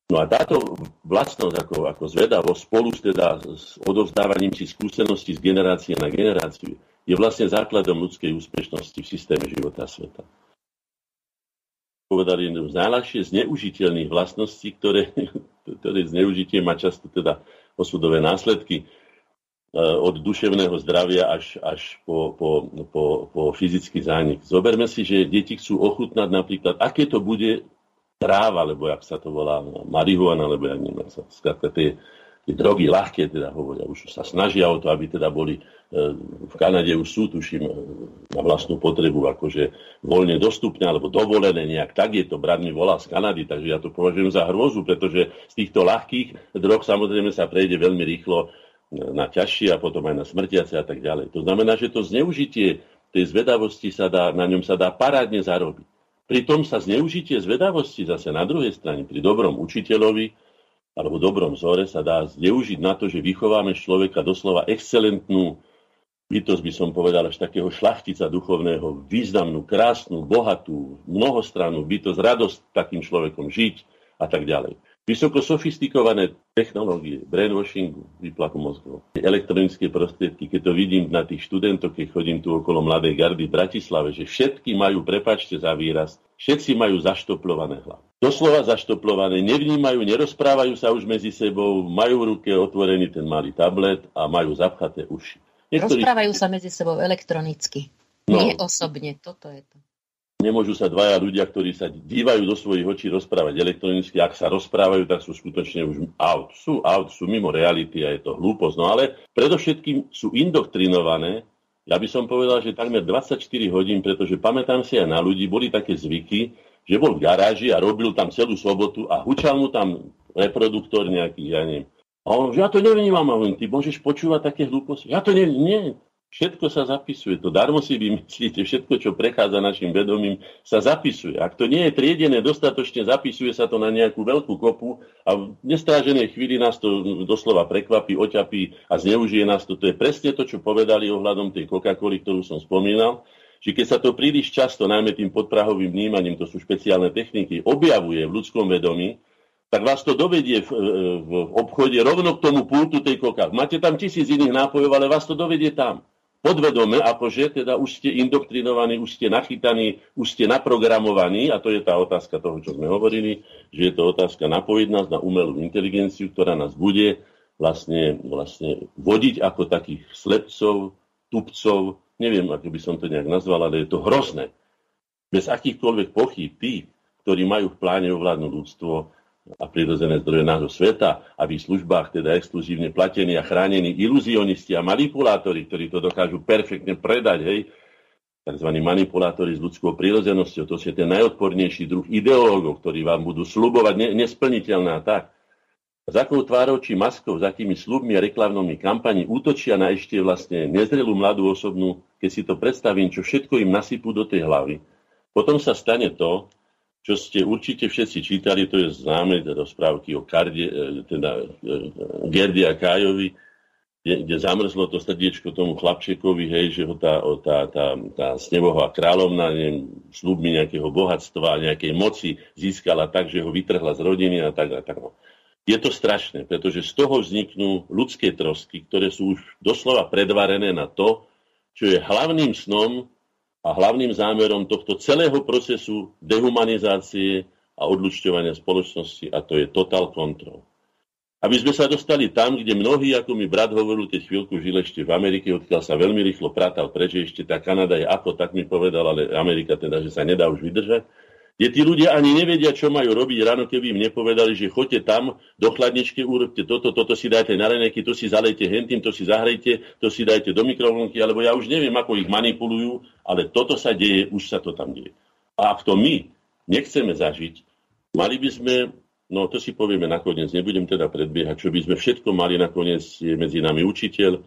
No a táto vlastnosť ako, ako zvedavosť spolu teda, s odovzdávaním si skúseností z generácie na generáciu je vlastne základom ľudskej úspešnosti v systéme života sveta. Povedali jednu z najľahšie zneužiteľných vlastností, ktoré, ktoré zneužitie má často teda osudové následky e, od duševného zdravia až, až po, po, po, po fyzický zánik. Zoberme si, že deti chcú ochutnať napríklad, aké to bude tráva, alebo jak sa to volá, marihuana, alebo ja neviem, skrátka tie, tie drogy ľahké teda hovoria, už sa snažia o to, aby teda boli, e, v Kanade už sú, tuším, e, na vlastnú potrebu akože voľne dostupné alebo dovolené nejak, tak je to, brat mi volá z Kanady, takže ja to považujem za hrôzu, pretože z týchto ľahkých drog samozrejme sa prejde veľmi rýchlo na ťažšie a potom aj na smrtiace a tak ďalej. To znamená, že to zneužitie tej zvedavosti sa dá, na ňom sa dá parádne zarobiť. Pritom sa zneužitie zvedavosti zase na druhej strane pri dobrom učiteľovi alebo dobrom vzore sa dá zneužiť na to, že vychováme človeka doslova excelentnú bytosť, by som povedal, až takého šlachtica duchovného, významnú, krásnu, bohatú, mnohostrannú bytosť, radosť takým človekom žiť a tak ďalej. Vysoko sofistikované technológie, brainwashingu, výplaku mozgov, elektronické prostriedky, keď to vidím na tých študentoch, keď chodím tu okolo Mladej gardy v Bratislave, že všetky majú, prepačte za výraz, všetci majú zaštoplované hlavy. Doslova zaštoplované, nevnímajú, nerozprávajú sa už medzi sebou, majú v ruke otvorený ten malý tablet a majú zapchaté uši. Niektorí... Rozprávajú sa medzi sebou elektronicky. No. Nie osobne, toto je to. Nemôžu sa dvaja ľudia, ktorí sa dívajú do svojich očí, rozprávať elektronicky. Ak sa rozprávajú, tak sú skutočne už out. Sú out, sú mimo reality a je to hlúposť. No ale predovšetkým sú indoktrinované. Ja by som povedal, že takmer 24 hodín, pretože pamätám si aj na ľudí, boli také zvyky, že bol v garáži a robil tam celú sobotu a hučal mu tam reproduktor nejaký, ja neviem. A on, že ja to nevnímam, a ty môžeš počúvať také hlúposti. Ja to neviem, nie, Všetko sa zapisuje. To darmo si vymyslíte, všetko, čo prechádza našim vedomím, sa zapisuje. Ak to nie je triedené dostatočne, zapisuje sa to na nejakú veľkú kopu a v nestráženej chvíli nás to doslova prekvapí, oťapí a zneužije nás to. To je presne to, čo povedali ohľadom tej Coca-Coly, ktorú som spomínal, že keď sa to príliš často, najmä tým podprahovým vnímaním, to sú špeciálne techniky, objavuje v ľudskom vedomí, tak vás to dovedie v, v obchode rovno k tomu pultu tej koka. Máte tam tisíc iných nápojov, ale vás to dovedie tam podvedome, akože teda už ste indoktrinovaní, už ste nachytaní, už ste naprogramovaní, a to je tá otázka toho, čo sme hovorili, že je to otázka napojiť nás na umelú inteligenciu, ktorá nás bude vlastne, vlastne vodiť ako takých slepcov, tupcov, neviem, ako by som to nejak nazval, ale je to hrozné. Bez akýchkoľvek pochýb tých, ktorí majú v pláne ovládnuť ľudstvo, a prirodzené zdroje nášho sveta a v ich službách teda exkluzívne platení a chránení iluzionisti a manipulátori, ktorí to dokážu perfektne predať, hej, tzv. manipulátori s ľudskou prírodzenosťou, to je ten najodpornejší druh ideológov, ktorí vám budú slubovať ne- nesplniteľné a tak. S akou tvárou či maskou, s akými slubmi a reklamnými kampani útočia na ešte vlastne nezrelú mladú osobnú, keď si to predstavím, čo všetko im nasypú do tej hlavy. Potom sa stane to, čo ste určite všetci čítali, to je známe rozprávky o Karde, e, teda e, Gerdi a Kájovi, kde, kde zamrzlo to srdiečko tomu chlapčekovi, hej, že ho tá, tá, tá, tá snebohová kráľovna neviem, slúbmi nejakého bohatstva, nejakej moci získala tak, že ho vytrhla z rodiny a tak a tak. No. Je to strašné, pretože z toho vzniknú ľudské trosky, ktoré sú už doslova predvarené na to, čo je hlavným snom a hlavným zámerom tohto celého procesu dehumanizácie a odlučťovania spoločnosti a to je total control. Aby sme sa dostali tam, kde mnohí, ako mi brat hovoril, keď chvíľku žil ešte v Amerike, odkiaľ sa veľmi rýchlo pratal preč, ešte tá Kanada je ako, tak mi povedal, ale Amerika teda, že sa nedá už vydržať. Kde tí ľudia ani nevedia, čo majú robiť ráno, keby im nepovedali, že choďte tam, do chladničky, urobte toto, toto si dajte na reneky, to si zalejte hentým, to si zahrejte, to si dajte do mikrovlnky, alebo ja už neviem, ako ich manipulujú, ale toto sa deje, už sa to tam deje. A ak to my nechceme zažiť, mali by sme, no to si povieme nakoniec, nebudem teda predbiehať, čo by sme všetko mali nakoniec, je medzi nami učiteľ,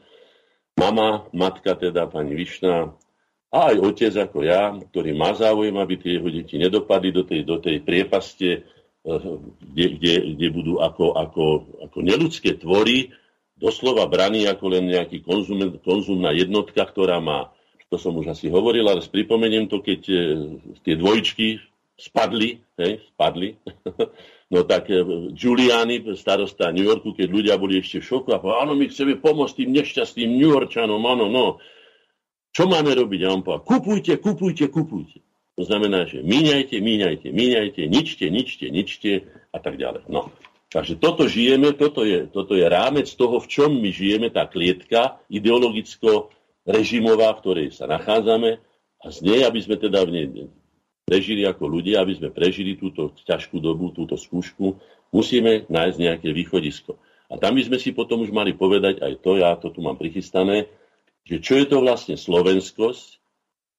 mama, matka teda, pani Višná, a aj otec ako ja, ktorý má záujem, aby tie jeho deti nedopadli do tej, do tej priepaste, eh, kde, kde, kde budú ako, ako, ako neludské tvory, doslova braní ako len nejaký konzum, konzumná jednotka, ktorá má, to som už asi hovoril, ale pripomeniem to, keď eh, tie dvojčky spadli, hej, spadli, no tak eh, Giuliani, starosta New Yorku, keď ľudia boli ešte v šoku a povedali, áno, my chceme pomôcť tým nešťastným New Yorkčanom, áno, no, čo máme robiť? A on povedal, kupujte, kupujte, kupujte. To znamená, že míňajte, míňajte, míňajte, ničte, ničte, ničte a tak ďalej. No. Takže toto žijeme, toto je, toto je rámec toho, v čom my žijeme, tá klietka ideologicko-režimová, v ktorej sa nachádzame a z nej, aby sme teda v nej prežili ako ľudia, aby sme prežili túto ťažkú dobu, túto skúšku, musíme nájsť nejaké východisko. A tam by sme si potom už mali povedať aj to, ja to tu mám prichystané, že čo je to vlastne slovenskosť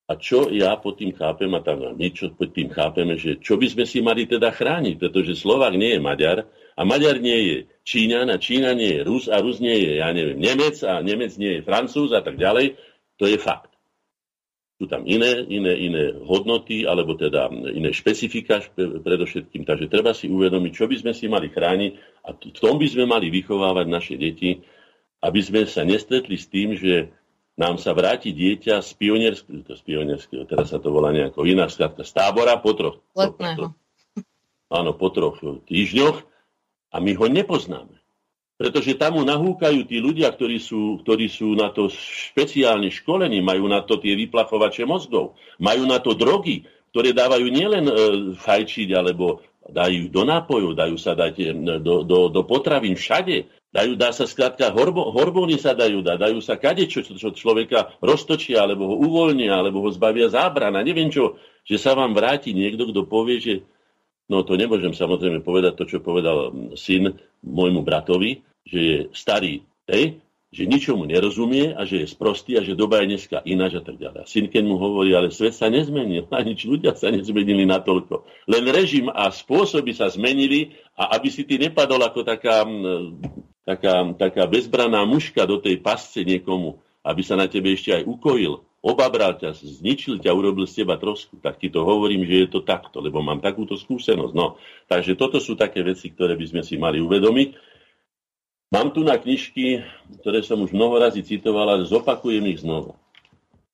a čo ja pod tým chápem, a tam my čo pod tým chápeme, že čo by sme si mali teda chrániť, pretože Slovak nie je Maďar a Maďar nie je Číňan a Čína nie je Rus a Rus nie je, ja neviem, Nemec a Nemec nie je Francúz a tak ďalej. To je fakt. Sú tam iné, iné, iné hodnoty, alebo teda iné špecifika predovšetkým. Takže treba si uvedomiť, čo by sme si mali chrániť a v tom by sme mali vychovávať naše deti, aby sme sa nestretli s tým, že nám sa vráti dieťa z pionierského, to z pionierského, teraz sa to volá nejako iná skratka, z tábora po troch, Letného. áno, po troch týždňoch a my ho nepoznáme. Pretože tam mu nahúkajú tí ľudia, ktorí sú, ktorí sú na to špeciálne školení, majú na to tie vyplachovače mozgov, majú na to drogy, ktoré dávajú nielen e, fajčiť, alebo dajú do nápojov, dajú sa dať e, do, do, do potravín všade. Dajú, dá sa skrátka, hormóny sa dajú dať, dajú sa kadečo, čo, čo človeka roztočia, alebo ho uvoľnia, alebo ho zbavia zábrana, neviem čo, že sa vám vráti niekto, kto povie, že no to nemôžem samozrejme povedať to, čo povedal syn môjmu bratovi, že je starý, hej, že ničomu nerozumie a že je sprostý a že doba je dneska ináč a tak ďalej. Syn, keď mu hovorí, ale svet sa nezmenil, a nič ľudia sa nezmenili natoľko. Len režim a spôsoby sa zmenili a aby si ty nepadol ako taká taká, taká bezbraná muška do tej pasce niekomu, aby sa na tebe ešte aj ukojil, obabral ťa, zničil ťa, urobil z teba trosku, tak ti to hovorím, že je to takto, lebo mám takúto skúsenosť. No, takže toto sú také veci, ktoré by sme si mali uvedomiť. Mám tu na knižky, ktoré som už mnoho razy citoval, ale zopakujem ich znova.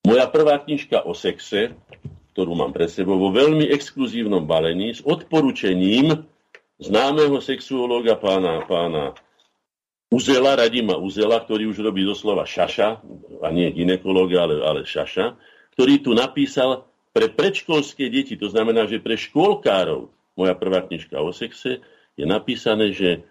Moja prvá knižka o sexe, ktorú mám pre sebou, vo veľmi exkluzívnom balení s odporúčením známeho sexuológa pána, pána Uzela, Radima Uzela, ktorý už robí doslova šaša, a nie ginekológ, ale, ale šaša, ktorý tu napísal pre predškolské deti, to znamená, že pre škôlkárov, moja prvá knižka o sexe, je napísané, že,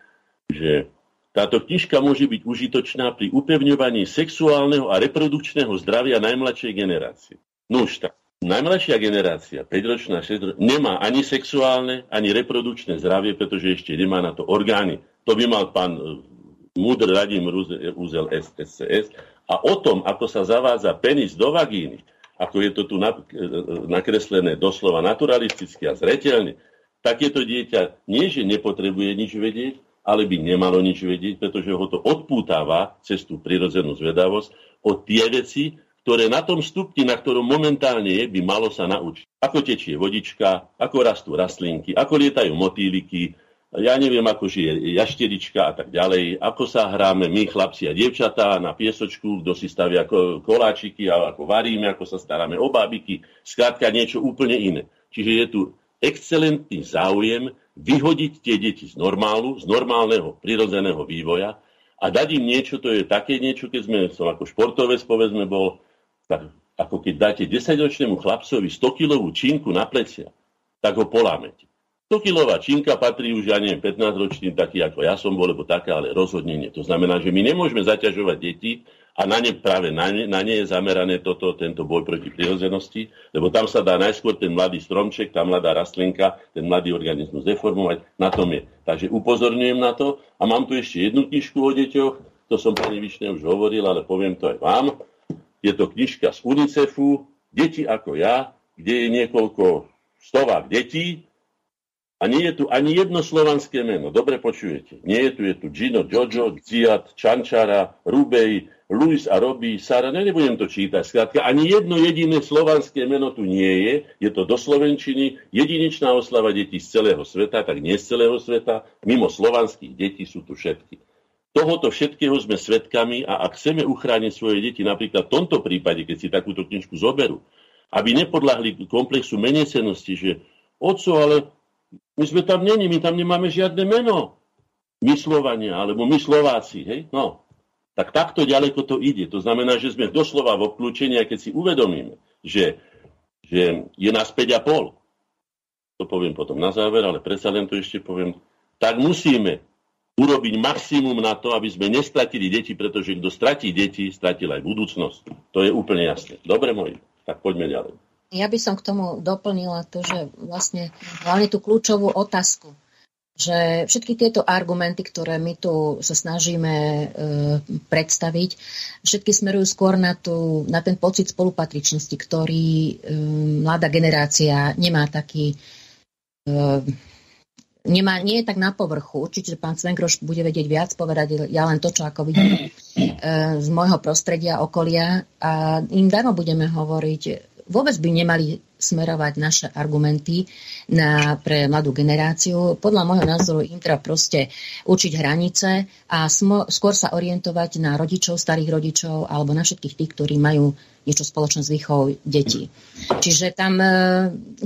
že táto knižka môže byť užitočná pri upevňovaní sexuálneho a reprodukčného zdravia najmladšej generácie. No už tak. Najmladšia generácia, 5-ročná, 6 nemá ani sexuálne, ani reprodukčné zdravie, pretože ešte nemá na to orgány. To by mal pán múdr radím úzel SCS a o tom, ako sa zavádza penis do vagíny, ako je to tu nakreslené doslova naturalisticky a zretelne, takéto dieťa nie, že nepotrebuje nič vedieť, ale by nemalo nič vedieť, pretože ho to odpútáva cez tú prirodzenú zvedavosť o tie veci, ktoré na tom stupni, na ktorom momentálne je, by malo sa naučiť. Ako tečie vodička, ako rastú rastlinky, ako lietajú motýliky, ja neviem, ako žije jašterička a tak ďalej, ako sa hráme my, chlapci a dievčatá, na piesočku, kto si stavia koláčiky, ako varíme, ako sa staráme o bábiky, skrátka niečo úplne iné. Čiže je tu excelentný záujem vyhodiť tie deti z normálu, z normálneho, prirodzeného vývoja a dať im niečo, to je také niečo, keď sme, som ako športovec, povedzme, bol, tak, ako keď dáte 10-ročnému chlapcovi 100-kilovú činku na plecia, tak ho polámete. 100-kilová činka patrí už, ja neviem, 15 ročným, taký ako ja som bol, lebo taká, ale rozhodne nie. To znamená, že my nemôžeme zaťažovať deti a na ne práve na ne, na ne je zamerané toto, tento boj proti prirodzenosti, lebo tam sa dá najskôr ten mladý stromček, tá mladá rastlinka, ten mladý organizmus deformovať, na tom je. Takže upozorňujem na to a mám tu ešte jednu knižku o deťoch, to som pani Višne už hovoril, ale poviem to aj vám. Je to knižka z UNICEFu, Deti ako ja, kde je niekoľko stovák detí, a nie je tu ani jedno slovanské meno. Dobre počujete. Nie je tu, je tu Gino, Jojo, Ziad, Čančara, Rubej, Luis a Robi, Sara, ne, nebudem to čítať. Skrátka, ani jedno jediné slovanské meno tu nie je. Je to do Slovenčiny, jedinečná oslava detí z celého sveta, tak nie z celého sveta. Mimo slovanských detí sú tu všetky. Tohoto všetkého sme svetkami a ak chceme uchrániť svoje deti, napríklad v tomto prípade, keď si takúto knižku zoberú, aby nepodľahli komplexu menecenosti, že oco, ale my sme tam není, my tam nemáme žiadne meno. My Slovania, alebo my Slováci, hej? No, tak takto ďaleko to ide. To znamená, že sme doslova v obklúčení, a keď si uvedomíme, že, že je nás 5,5, to poviem potom na záver, ale predsa len to ešte poviem, tak musíme urobiť maximum na to, aby sme nestratili deti, pretože kto stratí deti, stratil aj budúcnosť. To je úplne jasné. Dobre, moji, tak poďme ďalej. Ja by som k tomu doplnila to, že vlastne hlavne tú kľúčovú otázku, že všetky tieto argumenty, ktoré my tu sa snažíme e, predstaviť, všetky smerujú skôr na, tú, na ten pocit spolupatričnosti, ktorý e, mladá generácia nemá taký e, nemá, nie je tak na povrchu. Určite pán Svenkroš bude vedieť viac povedať, ja len to, čo ako vidím e, z môjho prostredia, okolia a im darmo budeme hovoriť, vôbec by nemali smerovať naše argumenty na, pre mladú generáciu. Podľa môjho názoru im treba proste učiť hranice a smo, skôr sa orientovať na rodičov, starých rodičov alebo na všetkých tých, ktorí majú niečo spoločné s výchovou detí. Čiže tam e,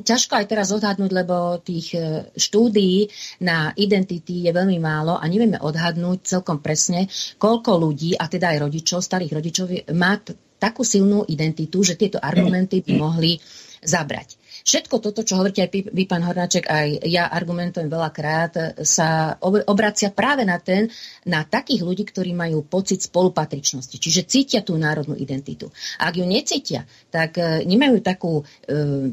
ťažko aj teraz odhadnúť, lebo tých e, štúdií na identity je veľmi málo a nevieme odhadnúť celkom presne, koľko ľudí, a teda aj rodičov, starých rodičov, má takú silnú identitu, že tieto argumenty by mohli zabrať. Všetko toto, čo hovoríte aj vy, pán Hornáček, aj ja argumentujem veľakrát, sa obracia práve na ten, na takých ľudí, ktorí majú pocit spolupatričnosti, čiže cítia tú národnú identitu. Ak ju necítia, tak e, nemajú takú e,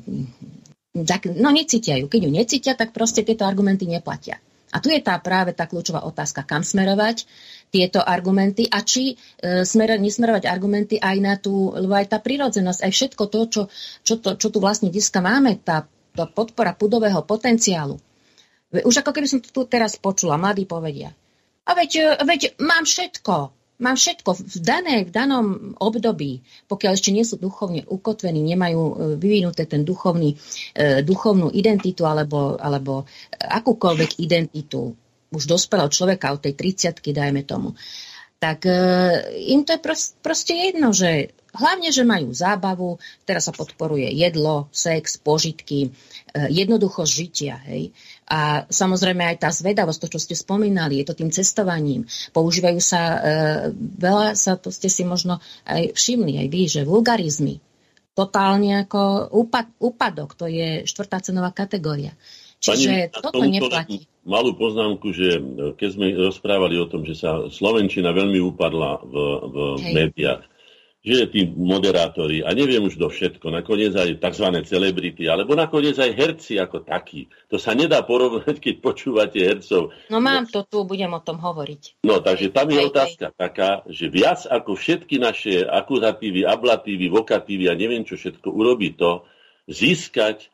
tak, no necítia ju. Keď ju necítia, tak proste tieto argumenty neplatia. A tu je tá práve tá kľúčová otázka, kam smerovať tieto argumenty a či e, smer, nesmerovať argumenty aj na tú, lebo aj tá prírodzenosť, aj všetko to, čo, čo, to, čo tu vlastne dneska máme, tá, tá podpora pudového potenciálu. Už ako keby som to tu teraz počula, mladí povedia. A veď, e, veď mám všetko, mám všetko v, dané, v danom období, pokiaľ ešte nie sú duchovne ukotvení, nemajú e, vyvinuté ten duchovný, e, duchovnú identitu alebo, alebo akúkoľvek identitu, už dospelého človeka od tej 30 dajme tomu, tak e, im to je prost, proste jedno, že hlavne, že majú zábavu, teraz sa podporuje jedlo, sex, požitky, e, jednoduchosť žitia. Hej. A samozrejme aj tá zvedavosť, to, čo ste spomínali, je to tým cestovaním. Používajú sa, e, veľa sa, to ste si možno aj všimli, aj vy, že vulgarizmy, totálne ako úpad, úpadok, to je štvrtá cenová kategória. Čiže Pani, toto neplatí malú poznámku, že e, keď sme rozprávali o tom, že sa Slovenčina veľmi upadla v, v médiách, že tí moderátori, a neviem už do všetko, nakoniec aj tzv. celebrity, alebo nakoniec aj herci ako takí. To sa nedá porovnať, keď počúvate hercov. No mám to tu, budem o tom hovoriť. No, takže tam je otázka taká, že viac ako všetky naše akuzatívy, ablatívy, vokatívy a neviem čo všetko, urobí to, získať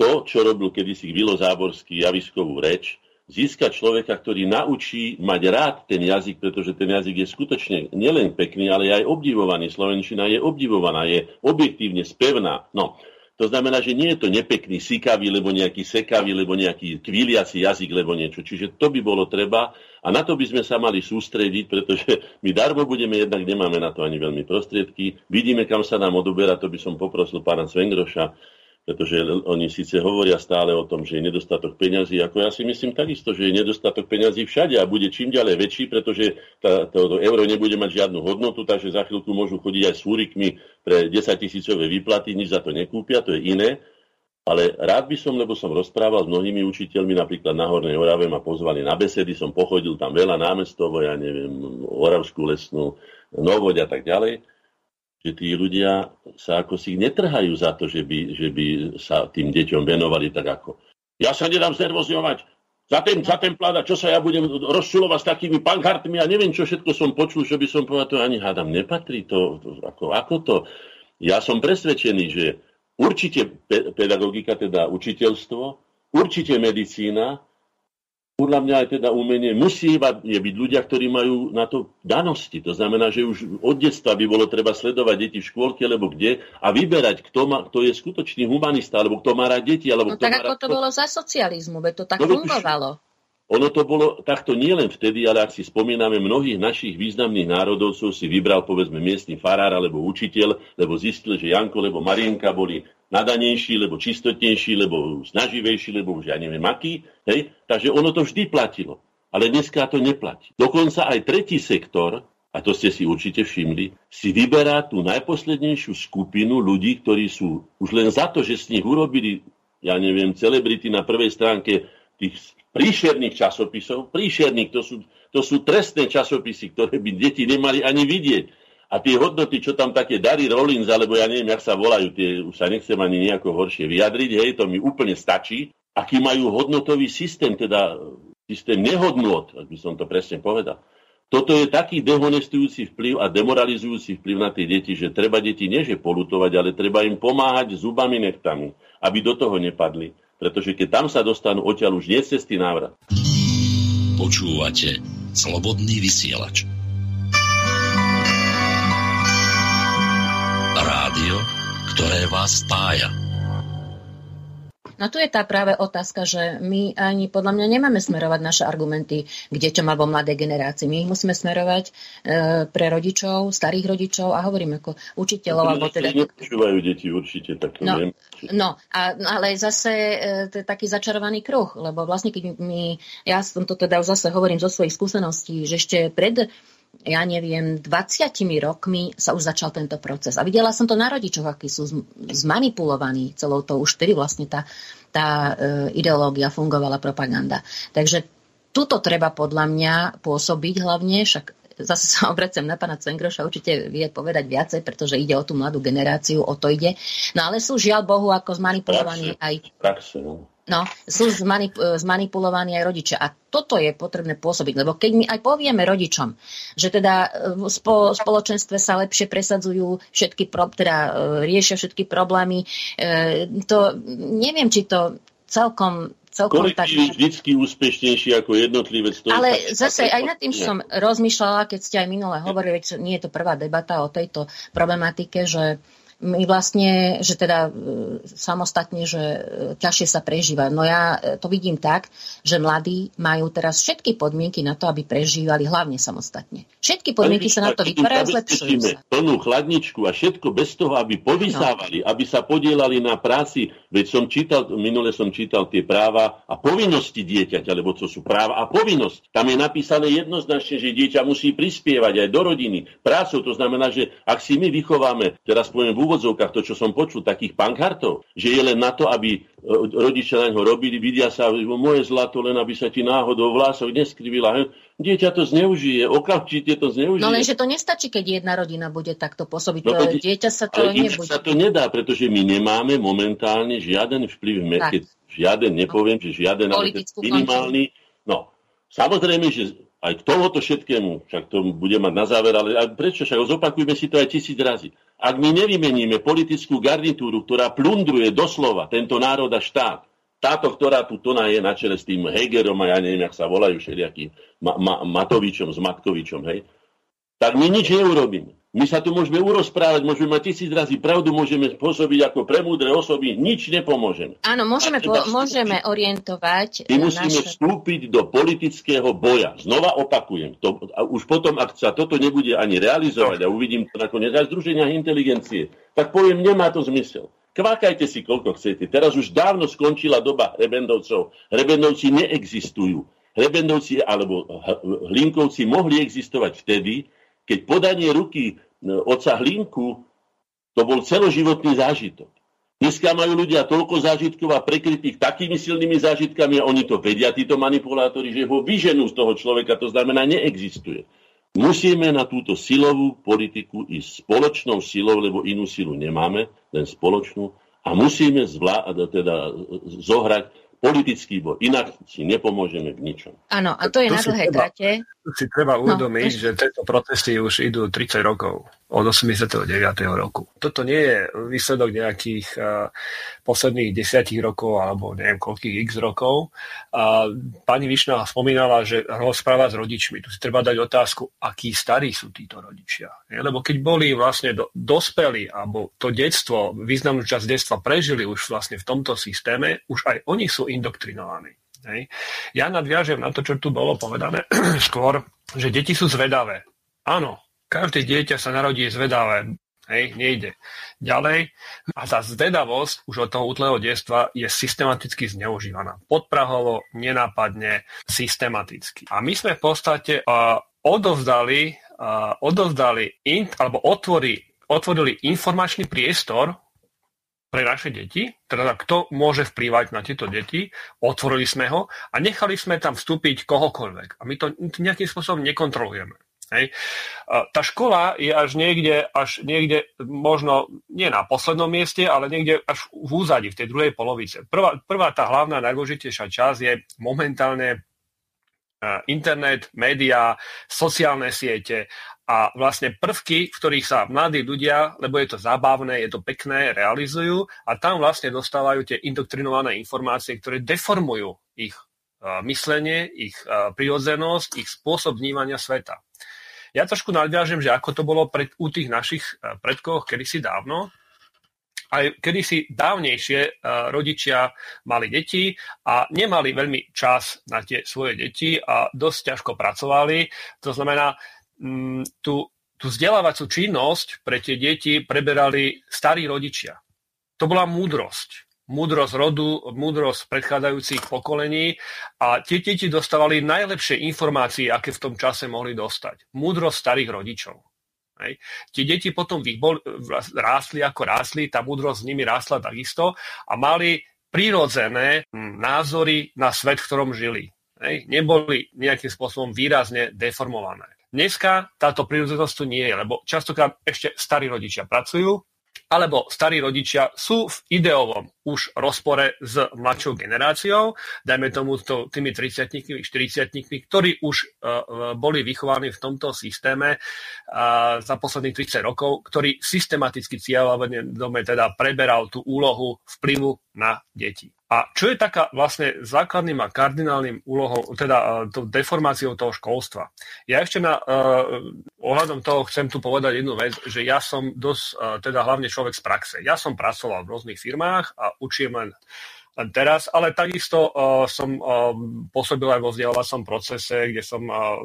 to, čo robil kedysi Vilo Záborský javiskovú reč, získať človeka, ktorý naučí mať rád ten jazyk, pretože ten jazyk je skutočne nielen pekný, ale aj obdivovaný. Slovenčina je obdivovaná, je objektívne spevná. No, to znamená, že nie je to nepekný, sikavý, lebo nejaký sekavý, lebo nejaký kviliaci jazyk, lebo niečo. Čiže to by bolo treba a na to by sme sa mali sústrediť, pretože my darmo budeme, jednak nemáme na to ani veľmi prostriedky. Vidíme, kam sa nám odoberá, to by som poprosil pána Svengroša, pretože oni síce hovoria stále o tom, že je nedostatok peňazí, ako ja si myslím takisto, že je nedostatok peňazí všade a bude čím ďalej väčší, pretože tá, to, to euro nebude mať žiadnu hodnotu, takže za chvíľku môžu chodiť aj s fúrikmi pre 10 tisícové výplaty, nič za to nekúpia, to je iné. Ale rád by som, lebo som rozprával s mnohými učiteľmi, napríklad na Hornej Orave ma pozvali na besedy, som pochodil tam veľa námestovo, ja neviem, Oravskú lesnú, Novoď a tak ďalej, že tí ľudia sa ako si netrhajú za to, že by, že by sa tým deťom venovali tak ako. Ja sa nedám znervozňovať, za ten, za ten plát, čo sa ja budem rozčulovať s takými pankartmi a neviem, čo všetko som počul, čo by som povedal, to ani hádam nepatrí. To, to, ako, ako to? Ja som presvedčený, že určite pedagogika, teda učiteľstvo, určite medicína, podľa mňa aj teda umenie musí je byť ľudia, ktorí majú na to danosti. To znamená, že už od detstva by bolo treba sledovať deti v škôlke, alebo kde a vyberať, kto, má, kto je skutočný humanista, alebo kto má rád deti. Alebo no tak ako to to bolo za socializmu, veď to tak no, fungovalo. Ono to bolo takto nielen vtedy, ale ak si spomíname, mnohých našich významných národovcov si vybral povedzme miestny farár alebo učiteľ, lebo zistil, že Janko alebo Marienka boli nadanejší, lebo čistotnejší, lebo snaživejší, lebo už ja neviem aký. Hej? Takže ono to vždy platilo. Ale dneska to neplatí. Dokonca aj tretí sektor, a to ste si určite všimli, si vyberá tú najposlednejšiu skupinu ľudí, ktorí sú už len za to, že z nich urobili, ja neviem, celebrity na prvej stránke tých príšerných časopisov. Príšerných, to sú, to sú trestné časopisy, ktoré by deti nemali ani vidieť. A tie hodnoty, čo tam také Dary Rollins, alebo ja neviem, jak sa volajú, tie už sa nechcem ani nejako horšie vyjadriť, hej, to mi úplne stačí. Aký majú hodnotový systém, teda systém nehodnot, ak by som to presne povedal. Toto je taký dehonestujúci vplyv a demoralizujúci vplyv na tie deti, že treba deti nieže polutovať, ale treba im pomáhať zubami nechtami, aby do toho nepadli pretože keď tam sa dostanú odtiaľ už nie cesty návrat. Počúvate Slobodný vysielač. Rádio, ktoré vás spája. No tu je tá práve otázka, že my ani podľa mňa nemáme smerovať naše argumenty k deťom alebo mladej generácii. My ich musíme smerovať e, pre rodičov, starých rodičov a hovorím ako učiteľov. No, alebo teda... Nepočúvajú deti určite, tak no, viem. No, a, ale zase e, to je taký začarovaný kruh, lebo vlastne keď my, ja som to teda už zase hovorím zo svojich skúseností, že ešte pred ja neviem, 20 rokmi sa už začal tento proces. A videla som to na rodičoch, akí sú zmanipulovaní celou to už vtedy vlastne tá, tá e, ideológia fungovala, propaganda. Takže tuto treba podľa mňa pôsobiť hlavne, však zase sa obracem na pána Cengroša, určite vie povedať viacej, pretože ide o tú mladú generáciu, o to ide. No ale sú žiaľ Bohu ako zmanipulovaní aj... Praxe, no. No, sú zmanip- zmanipulovaní aj rodičia. A toto je potrebné pôsobiť, lebo keď my aj povieme rodičom, že teda e, v spo- spoločenstve sa lepšie presadzujú všetky, pro- teda e, riešia všetky problémy, e, to neviem, či to celkom celkom tak... je vždy úspešnejší ako jednotlivec. Ale zase aj nad tým som rozmýšľala, keď ste aj minule hovorili, že nie je to prvá debata o tejto problematike, že my vlastne, že teda e, samostatne, že e, ťažšie sa prežíva. No ja e, to vidím tak, že mladí majú teraz všetky podmienky na to, aby prežívali hlavne samostatne. Všetky podmienky sa na to vytvárajú, zlepšujú sa. Plnú chladničku a všetko bez toho, aby povysávali, no. aby sa podielali na práci. Veď som čítal, minule som čítal tie práva a povinnosti dieťaťa, lebo to sú práva a povinnosť. Tam je napísané jednoznačne, že dieťa musí prispievať aj do rodiny prácou. To znamená, že ak si my vychováme, teraz poviem v úvodzovkách to, čo som počul, takých pankhartov, že je len na to, aby e, rodičia na ňo robili, vidia sa, moje zlato, len aby sa ti náhodou vlások neskrivila. Dieťa to zneužije, okamžite to zneužije. No lenže to nestačí, keď jedna rodina bude takto pôsobiť. No, dieťa sa to nebude. sa to nedá, pretože my nemáme momentálne žiaden vplyv, keď žiaden, nepoviem, že žiaden, ale minimálny. No, samozrejme, že aj k tomuto všetkému, však to bude mať na záver, ale prečo však zopakujme si to aj tisíc razy. Ak my nevymeníme politickú garnitúru, ktorá plundruje doslova tento národ a štát, táto, ktorá tu tona je na čele s tým Hegerom a ja neviem, jak sa volajú všelijakým Ma- Ma- Matovičom, s Matkovičom, hej, tak my nič neurobíme. My sa tu môžeme urozprávať, môžeme mať tisíc razy pravdu, môžeme pôsobiť ako premúdre osoby, nič nepomôžeme. Áno, môžeme, po, môžeme orientovať. My musíme naše... vstúpiť do politického boja. Znova opakujem, to, a už potom, ak sa toto nebude ani realizovať, a uvidím to nakoniec aj združenia inteligencie, tak poviem, nemá to zmysel. Kvákajte si, koľko chcete. Teraz už dávno skončila doba hrebendovcov. Hrebendovci neexistujú. Hrebendovci alebo hlinkovci mohli existovať vtedy, keď podanie ruky e, oca Hlinku, to bol celoživotný zážitok. Dneska majú ľudia toľko zážitkov a prekrytých takými silnými zážitkami a oni to vedia, títo manipulátori, že ho vyženú z toho človeka, to znamená neexistuje. Musíme na túto silovú politiku ísť spoločnou silou, lebo inú silu nemáme, len spoločnú. A musíme zvlá- teda zohrať politický boj. Inak si nepomôžeme v ničom. Áno, a to je to na dlhé trate. Si treba no, uvedomiť, no, že tieto protesty už idú 30 rokov, od 89. roku. Toto nie je výsledok nejakých uh, posledných desiatich rokov, alebo neviem koľkých x rokov. Uh, pani Višná spomínala, že rozpráva s rodičmi. Tu si treba dať otázku, akí starí sú títo rodičia. Je? Lebo keď boli vlastne do, dospelí, alebo to detstvo, významnú časť detstva prežili už vlastne v tomto systéme, už aj oni sú indoktrinovaní. Hej. Ja nadviažem na to, čo tu bolo povedané skôr, že deti sú zvedavé. Áno, každé dieťa sa narodí zvedavé. Hej, nejde. Ďalej, a tá zvedavosť už od toho útleho detstva je systematicky zneužívaná. Podprahovo, nenápadne, systematicky. A my sme v podstate uh, odovzdali, uh, odovzdali int, alebo otvorili, otvorili informačný priestor pre naše deti, teda kto môže vplývať na tieto deti, otvorili sme ho a nechali sme tam vstúpiť kohokoľvek. A my to nejakým spôsobom nekontrolujeme. Hej. Tá škola je až niekde, až niekde možno nie na poslednom mieste, ale niekde až v úzadi, v tej druhej polovice. Prvá, prvá tá hlavná, najdôležitejšia časť je momentálne internet, médiá, sociálne siete a vlastne prvky, v ktorých sa mladí ľudia, lebo je to zábavné, je to pekné, realizujú a tam vlastne dostávajú tie indoktrinované informácie, ktoré deformujú ich myslenie, ich prirodzenosť, ich spôsob vnímania sveta. Ja trošku nadviažem, že ako to bolo pred, u tých našich predkoch kedysi dávno, aj kedysi dávnejšie rodičia mali deti a nemali veľmi čas na tie svoje deti a dosť ťažko pracovali. To znamená, tú, tú vzdelávacú činnosť pre tie deti preberali starí rodičia. To bola múdrosť. Múdrosť rodu, múdrosť predchádzajúcich pokolení a tie deti dostávali najlepšie informácie, aké v tom čase mohli dostať. Múdrosť starých rodičov. Hej. Tie deti potom bol, rástli ako rástli, tá múdrosť s nimi rástla takisto a mali prirodzené hm, názory na svet, v ktorom žili. Hej. Neboli nejakým spôsobom výrazne deformované. Dneska táto prírodzenosť tu nie je, lebo častokrát ešte starí rodičia pracujú, alebo starí rodičia sú v ideovom už rozpore s mladšou generáciou, dajme tomu to, tými 30 40 ktorí už uh, boli vychovaní v tomto systéme uh, za posledných 30 rokov, ktorý systematicky cieľavedome teda preberal tú úlohu vplyvu na deti. A čo je taká vlastne základným a kardinálnym úlohou, teda uh, deformáciou toho školstva? Ja ešte na uh, ohľadom toho chcem tu povedať jednu vec, že ja som dosť, uh, teda hlavne človek z praxe. Ja som pracoval v rôznych firmách a učím len teraz, ale takisto uh, som uh, pôsobil aj vo vzdelávacom procese, kde som uh,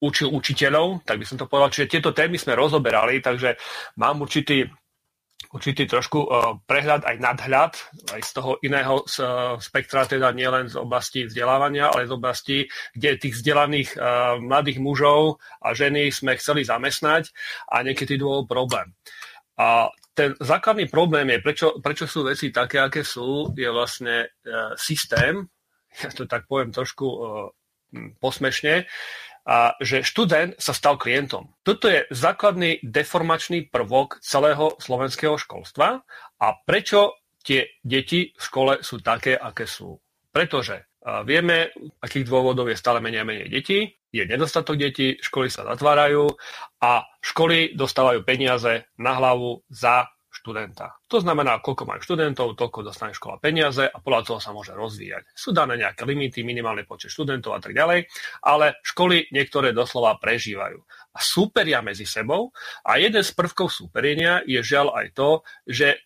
učil učiteľov, tak by som to povedal. Čiže tieto témy sme rozoberali, takže mám určitý určitý trošku uh, prehľad aj nadhľad aj z toho iného uh, spektra, teda nielen z oblasti vzdelávania, ale z oblasti, kde tých vzdelaných uh, mladých mužov a ženy sme chceli zamestnať a niekedy bol problém. A ten základný problém je, prečo, prečo sú veci také, aké sú, je vlastne systém, ja to tak poviem trošku posmešne, a že študent sa stal klientom. Toto je základný deformačný prvok celého slovenského školstva a prečo tie deti v škole sú také, aké sú. Pretože vieme, akých dôvodov je stále menej a menej detí, je nedostatok detí, školy sa zatvárajú a školy dostávajú peniaze na hlavu za študenta. To znamená, koľko majú študentov, toľko dostane škola peniaze a podľa toho sa môže rozvíjať. Sú dané nejaké limity, minimálny počet študentov a tak ďalej, ale školy niektoré doslova prežívajú a súperia medzi sebou a jeden z prvkov súperenia je žiaľ aj to, že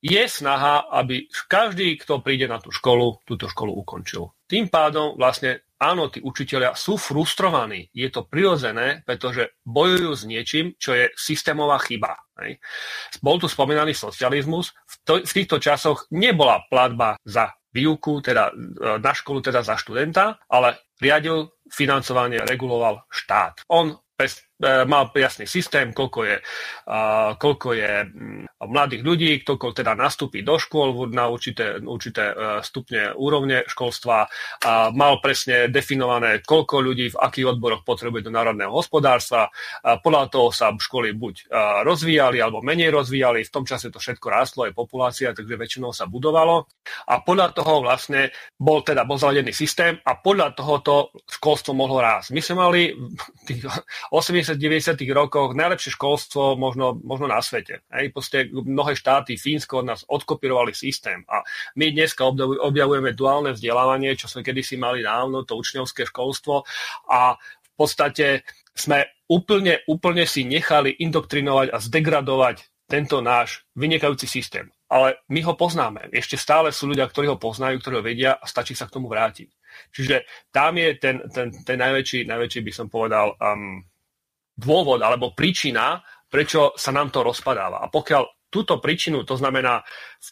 je snaha, aby každý, kto príde na tú školu, túto školu ukončil. Tým pádom vlastne áno, tí učiteľia sú frustrovaní. Je to prirodzené, pretože bojujú s niečím, čo je systémová chyba. Hej. Bol tu spomínaný socializmus. V, to, v týchto časoch nebola platba za výuku, teda e, na školu, teda za študenta, ale riadil financovanie reguloval štát. On pes, e, mal jasný systém, koľko je, koľko je mm, mladých ľudí, koľko teda nastúpi do škôl na určité, určité e, stupne úrovne školstva. Mal presne definované, koľko ľudí v akých odboroch potrebuje do národného hospodárstva. Podľa toho sa školy buď rozvíjali, alebo menej rozvíjali. V tom čase to všetko rástlo, aj populácia, takže väčšinou sa budovalo. A podľa toho vlastne bol teda bol zavedený systém a podľa tohoto školstvo mohlo rásť. My sme mali tých 80-90 rokoch najlepšie školstvo možno, možno na svete. Hej, proste mnohé štáty, Fínsko od nás odkopírovali systém a my dneska objavujeme duálne vzdelávanie, čo sme kedysi mali dávno, to učňovské školstvo a v podstate sme úplne, úplne si nechali indoktrinovať a zdegradovať tento náš vynikajúci systém. Ale my ho poznáme. Ešte stále sú ľudia, ktorí ho poznajú, ktorí ho vedia a stačí sa k tomu vrátiť. Čiže tam je ten, ten, ten najväčší, najväčší, by som povedal, um, dôvod alebo príčina, prečo sa nám to rozpadáva. A pokiaľ túto príčinu, to znamená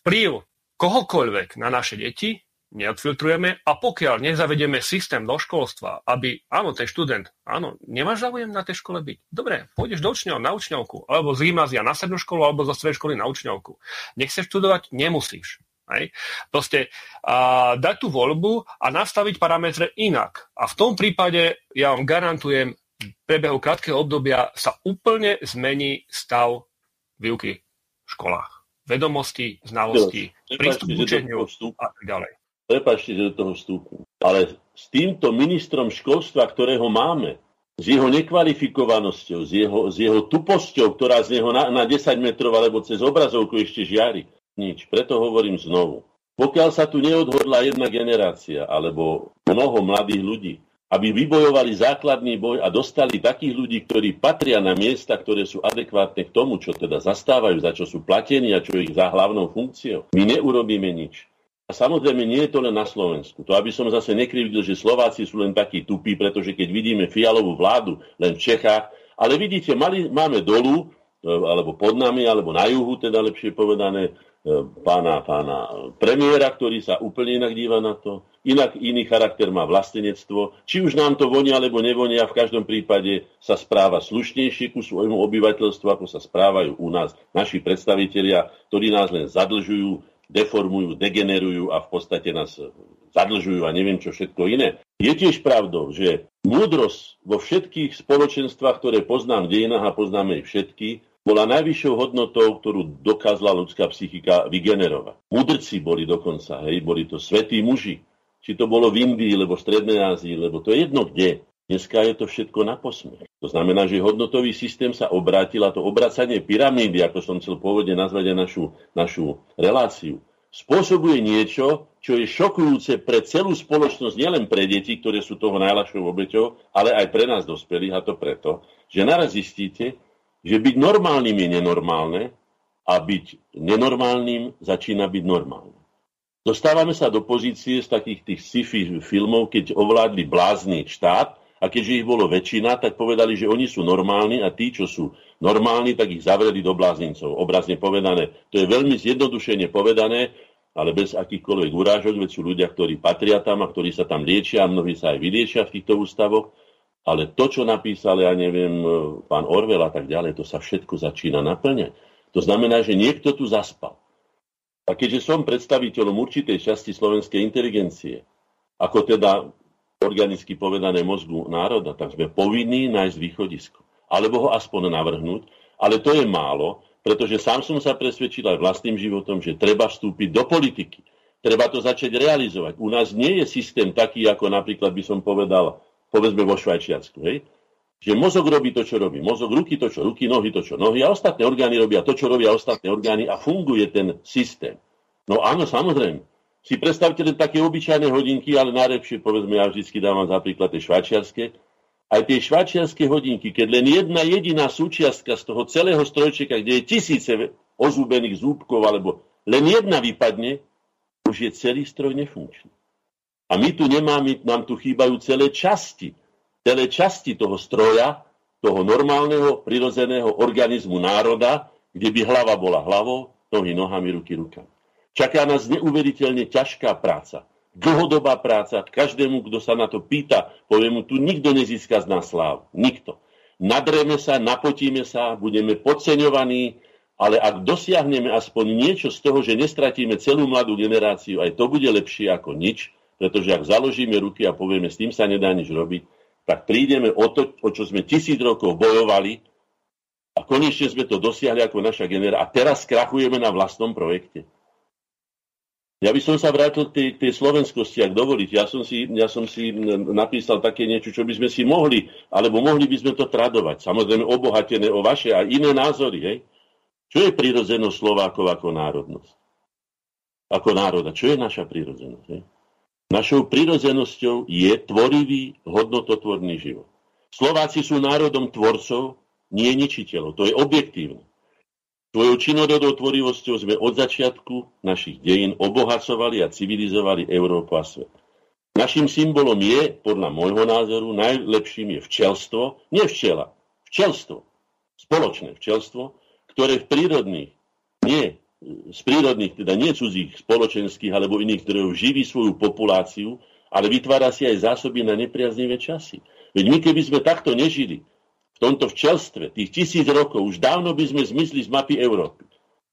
vplyv kohokoľvek na naše deti, neodfiltrujeme a pokiaľ nezavedieme systém do školstva, aby, áno, ten študent, áno, nemáš záujem na tej škole byť. Dobre, pôjdeš do učňov, na učňovku, alebo z gymnázia na strednú školu, alebo zo strednej školy na učňovku. Nechceš študovať? Nemusíš. Hej? Proste a, dať tú voľbu a nastaviť parametre inak. A v tom prípade ja vám garantujem, priebehu krátkeho obdobia sa úplne zmení stav výuky v školách. Vedomosti, znalosti, prístup k učeniu a tak ďalej. Prepačte, že do toho vstúpim. Ale s týmto ministrom školstva, ktorého máme, s jeho nekvalifikovanosťou, s jeho, s jeho tuposťou, ktorá z neho na, na 10 metrov alebo cez obrazovku ešte žiari, nič. Preto hovorím znovu. Pokiaľ sa tu neodhodla jedna generácia alebo mnoho mladých ľudí, aby vybojovali základný boj a dostali takých ľudí, ktorí patria na miesta, ktoré sú adekvátne k tomu, čo teda zastávajú, za čo sú platení a čo ich za hlavnou funkciou. My neurobíme nič. A samozrejme nie je to len na Slovensku. To aby som zase nekrivdil, že Slováci sú len takí tupí, pretože keď vidíme fialovú vládu len v Čechách, ale vidíte, mali, máme dolu, alebo pod nami, alebo na juhu, teda lepšie povedané, E, pána, pána premiéra, ktorý sa úplne inak díva na to. Inak iný charakter má vlastenectvo. Či už nám to vonia alebo nevonia, v každom prípade sa správa slušnejšie ku svojmu obyvateľstvu, ako sa správajú u nás naši predstavitelia, ktorí nás len zadlžujú, deformujú, degenerujú a v podstate nás zadlžujú a neviem čo všetko iné. Je tiež pravdou, že múdrosť vo všetkých spoločenstvách, ktoré poznám v dejinách a poznáme ich všetky, bola najvyššou hodnotou, ktorú dokázala ľudská psychika vygenerovať. Mudrci boli dokonca, hej, boli to svetí muži. Či to bolo v Indii, alebo v Strednej Ázii, lebo to je jedno kde. Dneska je to všetko na posmech. To znamená, že hodnotový systém sa obrátil a to obracanie pyramídy, ako som chcel pôvodne nazvať aj našu, našu reláciu, spôsobuje niečo, čo je šokujúce pre celú spoločnosť, nielen pre deti, ktoré sú toho najľahšou obeťou, ale aj pre nás dospelých, a to preto, že naraz zistíte, že byť normálnym je nenormálne a byť nenormálnym začína byť normálne. Dostávame sa do pozície z takých tých sci-fi filmov, keď ovládli blázny štát a keďže ich bolo väčšina, tak povedali, že oni sú normálni a tí, čo sú normálni, tak ich zavreli do bláznincov. Obrazne povedané. To je veľmi zjednodušene povedané, ale bez akýchkoľvek urážok, veď sú ľudia, ktorí patria tam a ktorí sa tam liečia a mnohí sa aj vyliečia v týchto ústavoch ale to, čo napísal, ja neviem, e, pán Orwell a tak ďalej, to sa všetko začína naplňať. To znamená, že niekto tu zaspal. A keďže som predstaviteľom určitej časti slovenskej inteligencie, ako teda organicky povedané mozgu národa, tak sme povinní nájsť východisko. Alebo ho aspoň navrhnúť. Ale to je málo, pretože sám som sa presvedčil aj vlastným životom, že treba vstúpiť do politiky. Treba to začať realizovať. U nás nie je systém taký, ako napríklad by som povedal povedzme vo Švajčiarsku, hej? Že mozog robí to, čo robí. Mozog ruky to, čo ruky, nohy to, čo nohy a ostatné orgány robia to, čo robia ostatné orgány a funguje ten systém. No áno, samozrejme. Si predstavte len také obyčajné hodinky, ale najlepšie, povedzme, ja vždy dávam za príklad tie švajčiarske. Aj tie švajčiarske hodinky, keď len jedna jediná súčiastka z toho celého strojčeka, kde je tisíce ozúbených zúbkov, alebo len jedna vypadne, už je celý stroj nefunkčný. A my tu nemáme, nám tu chýbajú celé časti. Celé časti toho stroja, toho normálneho, prirodzeného organizmu národa, kde by hlava bola hlavou, nohy nohami, ruky rukami. Čaká nás neuveriteľne ťažká práca. Dlhodobá práca. Každému, kto sa na to pýta, povie mu, tu nikto nezíska z nás slávu. Nikto. nadreme sa, napotíme sa, budeme podceňovaní, ale ak dosiahneme aspoň niečo z toho, že nestratíme celú mladú generáciu, aj to bude lepšie ako nič, pretože ak založíme ruky a povieme, s tým sa nedá nič robiť, tak prídeme o to, o čo sme tisíc rokov bojovali a konečne sme to dosiahli ako naša generácia. A teraz krachujeme na vlastnom projekte. Ja by som sa vrátil k tej, tej slovenskosti, ak dovolíte. Ja som, si, ja som si napísal také niečo, čo by sme si mohli, alebo mohli by sme to tradovať. Samozrejme obohatené o vaše a iné názory. Hej? Čo je prírodzenosť Slovákov ako národnosť? Ako národa. Čo je naša prírodzenosť? Hej? Našou prírodzenosťou je tvorivý, hodnototvorný život. Slováci sú národom tvorcov, nie ničiteľov. To je objektívne. Svojou činorodou tvorivosťou sme od začiatku našich dejín obohacovali a civilizovali Európu a svet. Našim symbolom je, podľa môjho názoru, najlepším je včelstvo, nie včela, včelstvo, spoločné včelstvo, ktoré v prírodných, nie z prírodných, teda nie cudzích spoločenských alebo iných zdrojov živí svoju populáciu, ale vytvára si aj zásoby na nepriaznivé časy. Veď my keby sme takto nežili, v tomto včelstve tých tisíc rokov už dávno by sme zmizli z mapy Európy.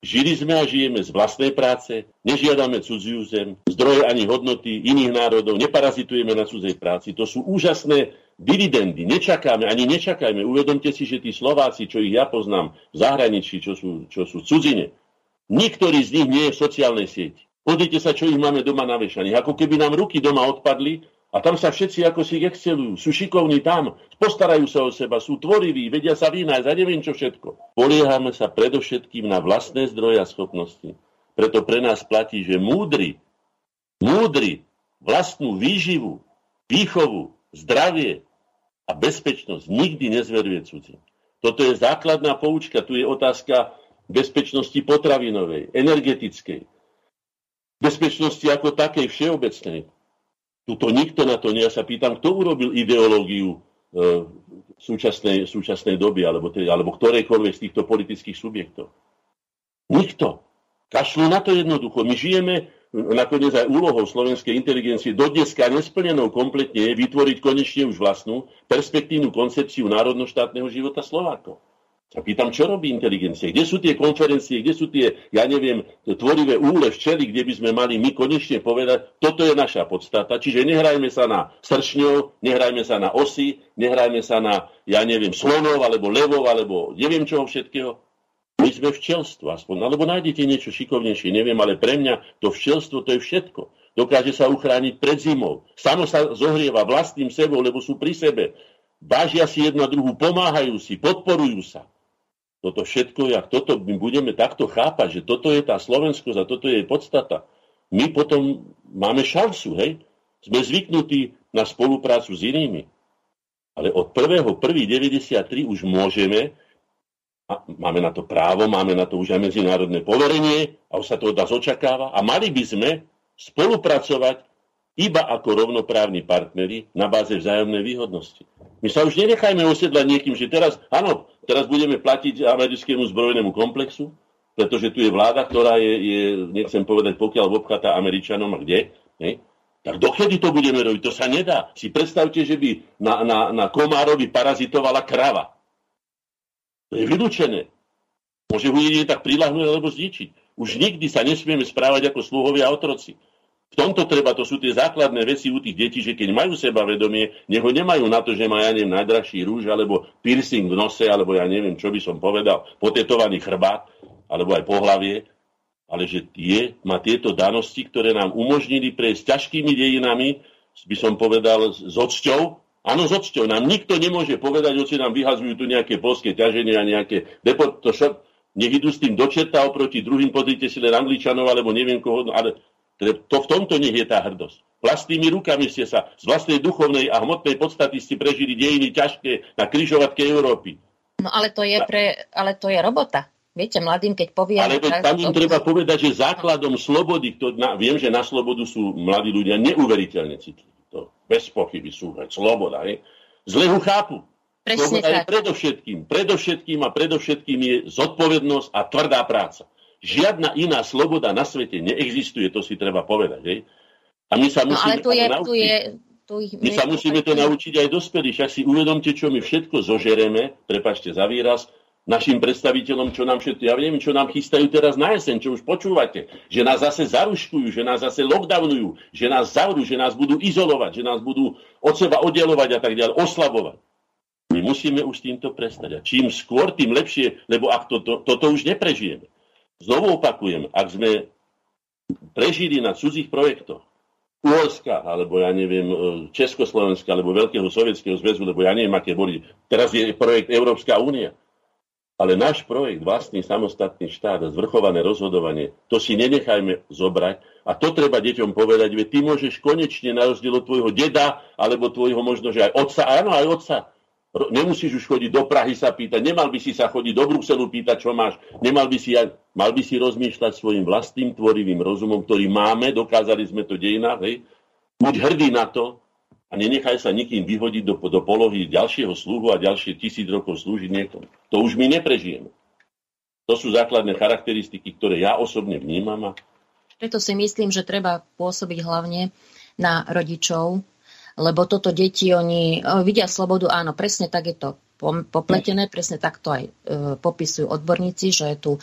Žili sme a žijeme z vlastnej práce, nežiadame cudziu zem, zdroje ani hodnoty iných národov, neparazitujeme na cudzej práci. To sú úžasné dividendy. Nečakáme, ani nečakajme. Uvedomte si, že tí Slováci, čo ich ja poznám v zahraničí, čo sú, čo sú cudzine, niktorý z nich nie je v sociálnej sieti. Pozrite sa, čo ich máme doma na vešaní. Ako keby nám ruky doma odpadli a tam sa všetci ako si excelujú, sú šikovní tam, postarajú sa o seba, sú tvoriví, vedia sa vynájsť a neviem čo všetko. Poliehame sa predovšetkým na vlastné zdroje a schopnosti. Preto pre nás platí, že múdry, múdry vlastnú výživu, výchovu, zdravie a bezpečnosť nikdy nezveruje cudzí. Toto je základná poučka. Tu je otázka bezpečnosti potravinovej, energetickej, bezpečnosti ako takej všeobecnej. Tuto nikto na to nie. Ja sa pýtam, kto urobil ideológiu e, súčasnej, súčasnej doby, alebo, tej, alebo ktorejkoľvek z týchto politických subjektov. Nikto. Kašľú na to jednoducho. My žijeme, nakoniec aj úlohou slovenskej inteligencie, do dneska nesplnenou kompletne je vytvoriť konečne už vlastnú perspektívnu koncepciu národnoštátneho života Slovákov. Sa pýtam, čo robí inteligencia? Kde sú tie konferencie, kde sú tie, ja neviem, tvorivé úle včely, kde by sme mali my konečne povedať, toto je naša podstata. Čiže nehrajme sa na sršňov, nehrajme sa na osy, nehrajme sa na, ja neviem, slonov, alebo levov, alebo neviem čoho všetkého. My sme včelstvo aspoň, alebo nájdete niečo šikovnejšie, neviem, ale pre mňa to včelstvo to je všetko. Dokáže sa uchrániť pred zimou. Samo sa zohrieva vlastným sebou, lebo sú pri sebe. Vážia si jedna druhú, pomáhajú si, podporujú sa. Toto všetko, ak toto my budeme takto chápať, že toto je tá slovenskosť a toto je jej podstata, my potom máme šancu, hej? Sme zvyknutí na spoluprácu s inými. Ale od 1.1.93 už môžeme, a máme na to právo, máme na to už aj medzinárodné poverenie a už sa to od nás očakáva a mali by sme spolupracovať iba ako rovnoprávni partneri na báze vzájomnej výhodnosti. My sa už nenechajme osedlať niekým, že teraz, áno, Teraz budeme platiť americkému zbrojnému komplexu, pretože tu je vláda, ktorá je, je nechcem povedať, pokiaľ obchatá Američanom a kde, ne? tak dokedy to budeme robiť? To sa nedá. Si predstavte, že by na, na, na komárovi parazitovala krava. To je vylúčené. Môže ho jedine tak prilahnúť alebo zničiť. Už nikdy sa nesmieme správať ako sluhovia otroci. V tomto treba, to sú tie základné veci u tých detí, že keď majú seba vedomie, nech ho nemajú na to, že má, ja neviem, najdrahší rúž, alebo piercing v nose, alebo ja neviem, čo by som povedal, potetovaný chrbát, alebo aj pohlavie, ale že tie, má tieto danosti, ktoré nám umožnili prejsť ťažkými dejinami, by som povedal, s očťou, Áno, s očťou. Nám nikto nemôže povedať, hoci nám vyhazujú tu nejaké polské ťaženie a nejaké depot, to šo, nech idú s tým dočeta oproti druhým, pozrite si len Angličanov, alebo neviem koho, ale to v tomto nech je tá hrdosť. Vlastnými rukami ste sa z vlastnej duchovnej a hmotnej podstaty ste prežili dejiny ťažké na kryžovatke Európy. No ale to je, pre, ale to je robota. Viete, mladým, keď povie... Ale veď tam im treba povedať, že základom slobody, to, na, viem, že na slobodu sú mladí ľudia neuveriteľne citliví. To bez pochyby sú, sloboda. Je. Zle ho chápu. Presne Sloboda tak. je predovšetkým, predovšetkým a predovšetkým je zodpovednosť a tvrdá práca. Žiadna iná sloboda na svete neexistuje, to si treba povedať. Hej? A my sa musíme no, ale tu je, tu je, tu ich, my sa musíme to naučiť aj dospelí. Však si uvedomte, čo my všetko zožereme, prepačte za výraz, našim predstaviteľom, čo nám všetko, ja neviem, čo nám chystajú teraz na jeseň, čo už počúvate, že nás zase zaruškujú, že nás zase lockdownujú, že nás zavrú, že nás budú izolovať, že nás budú od seba oddelovať a tak ďalej, oslabovať. My musíme už s týmto prestať. A čím skôr, tým lepšie, lebo ak toto to, to, to už neprežijeme. Znovu opakujem, ak sme prežili na cudzích projektoch, Uhorska, alebo ja neviem, e, Československa, alebo Veľkého sovietského zväzu, lebo ja neviem, aké boli. Teraz je projekt Európska únia. Ale náš projekt, vlastný samostatný štát a zvrchované rozhodovanie, to si nenechajme zobrať. A to treba deťom povedať, veď ty môžeš konečne na rozdiel od tvojho deda, alebo tvojho možno, že aj otca, áno, aj otca, Nemusíš už chodiť do Prahy sa pýtať, nemal by si sa chodiť do Bruselu pýtať, čo máš. Nemal by si, mal by si rozmýšľať svojim vlastným tvorivým rozumom, ktorý máme, dokázali sme to dejinách, hej. Buď hrdý na to a nenechaj sa nikým vyhodiť do, do polohy ďalšieho sluhu a ďalšie tisíc rokov slúžiť niekomu. To už my neprežijeme. To sú základné charakteristiky, ktoré ja osobne vnímam. A... Preto si myslím, že treba pôsobiť hlavne na rodičov, lebo toto deti, oni vidia slobodu, áno, presne tak je to popletené, presne takto aj e, popisujú odborníci, že je tu e,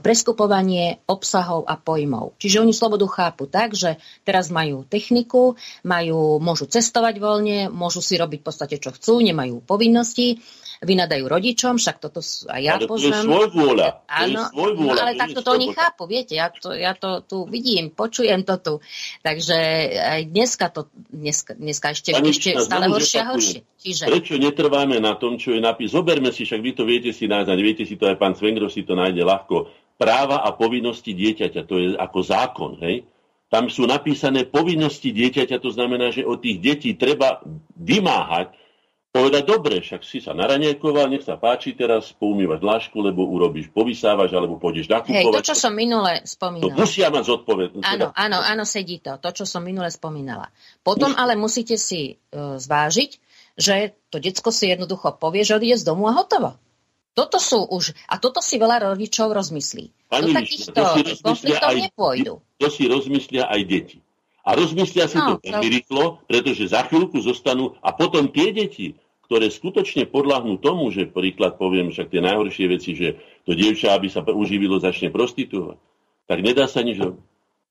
preskupovanie obsahov a pojmov. Čiže oni slobodu chápu tak, že teraz majú techniku, majú, môžu cestovať voľne, môžu si robiť v podstate čo chcú, nemajú povinnosti vynadajú rodičom, však toto aj ja ale poznám. To je svoj vôľa. Áno, svoj vôľa, no, ale takto to oni chápu, viete, ja to, ja to tu vidím, počujem to tu. Takže aj dneska to, dneska, dneska ešte, Pani ešte stále horšie a horšie. Čiže... Prečo netrváme na tom, čo je napis? Zoberme si, však vy to viete si nájsť, a viete si to aj pán Svengro si to nájde ľahko. Práva a povinnosti dieťaťa, to je ako zákon, hej? Tam sú napísané povinnosti dieťaťa, to znamená, že od tých detí treba vymáhať povedať, dobre, však si sa naranejkoval, nech sa páči teraz poumývať dlášku, lebo urobíš, povysávaš, alebo pôjdeš nakupovať. Hej, to, čo som minule spomínala. To musia mať zodpovednosť. Áno, áno, áno, sedí to, to, čo som minule spomínala. Potom Mus... ale musíte si uh, zvážiť, že to decko si jednoducho povie, že odíde z domu a hotovo. Toto sú už, a toto si veľa rodičov rozmyslí. Pani Do takýchto konfliktov nepôjdu. To si rozmyslia aj deti. A rozmyslia si no, to veľmi rýchlo, pretože za chvíľku zostanú a potom tie deti, ktoré skutočne podľahnú tomu, že príklad poviem však tie najhoršie veci, že to dievča, aby sa uživilo, začne prostituovať, tak nedá sa nič robiť.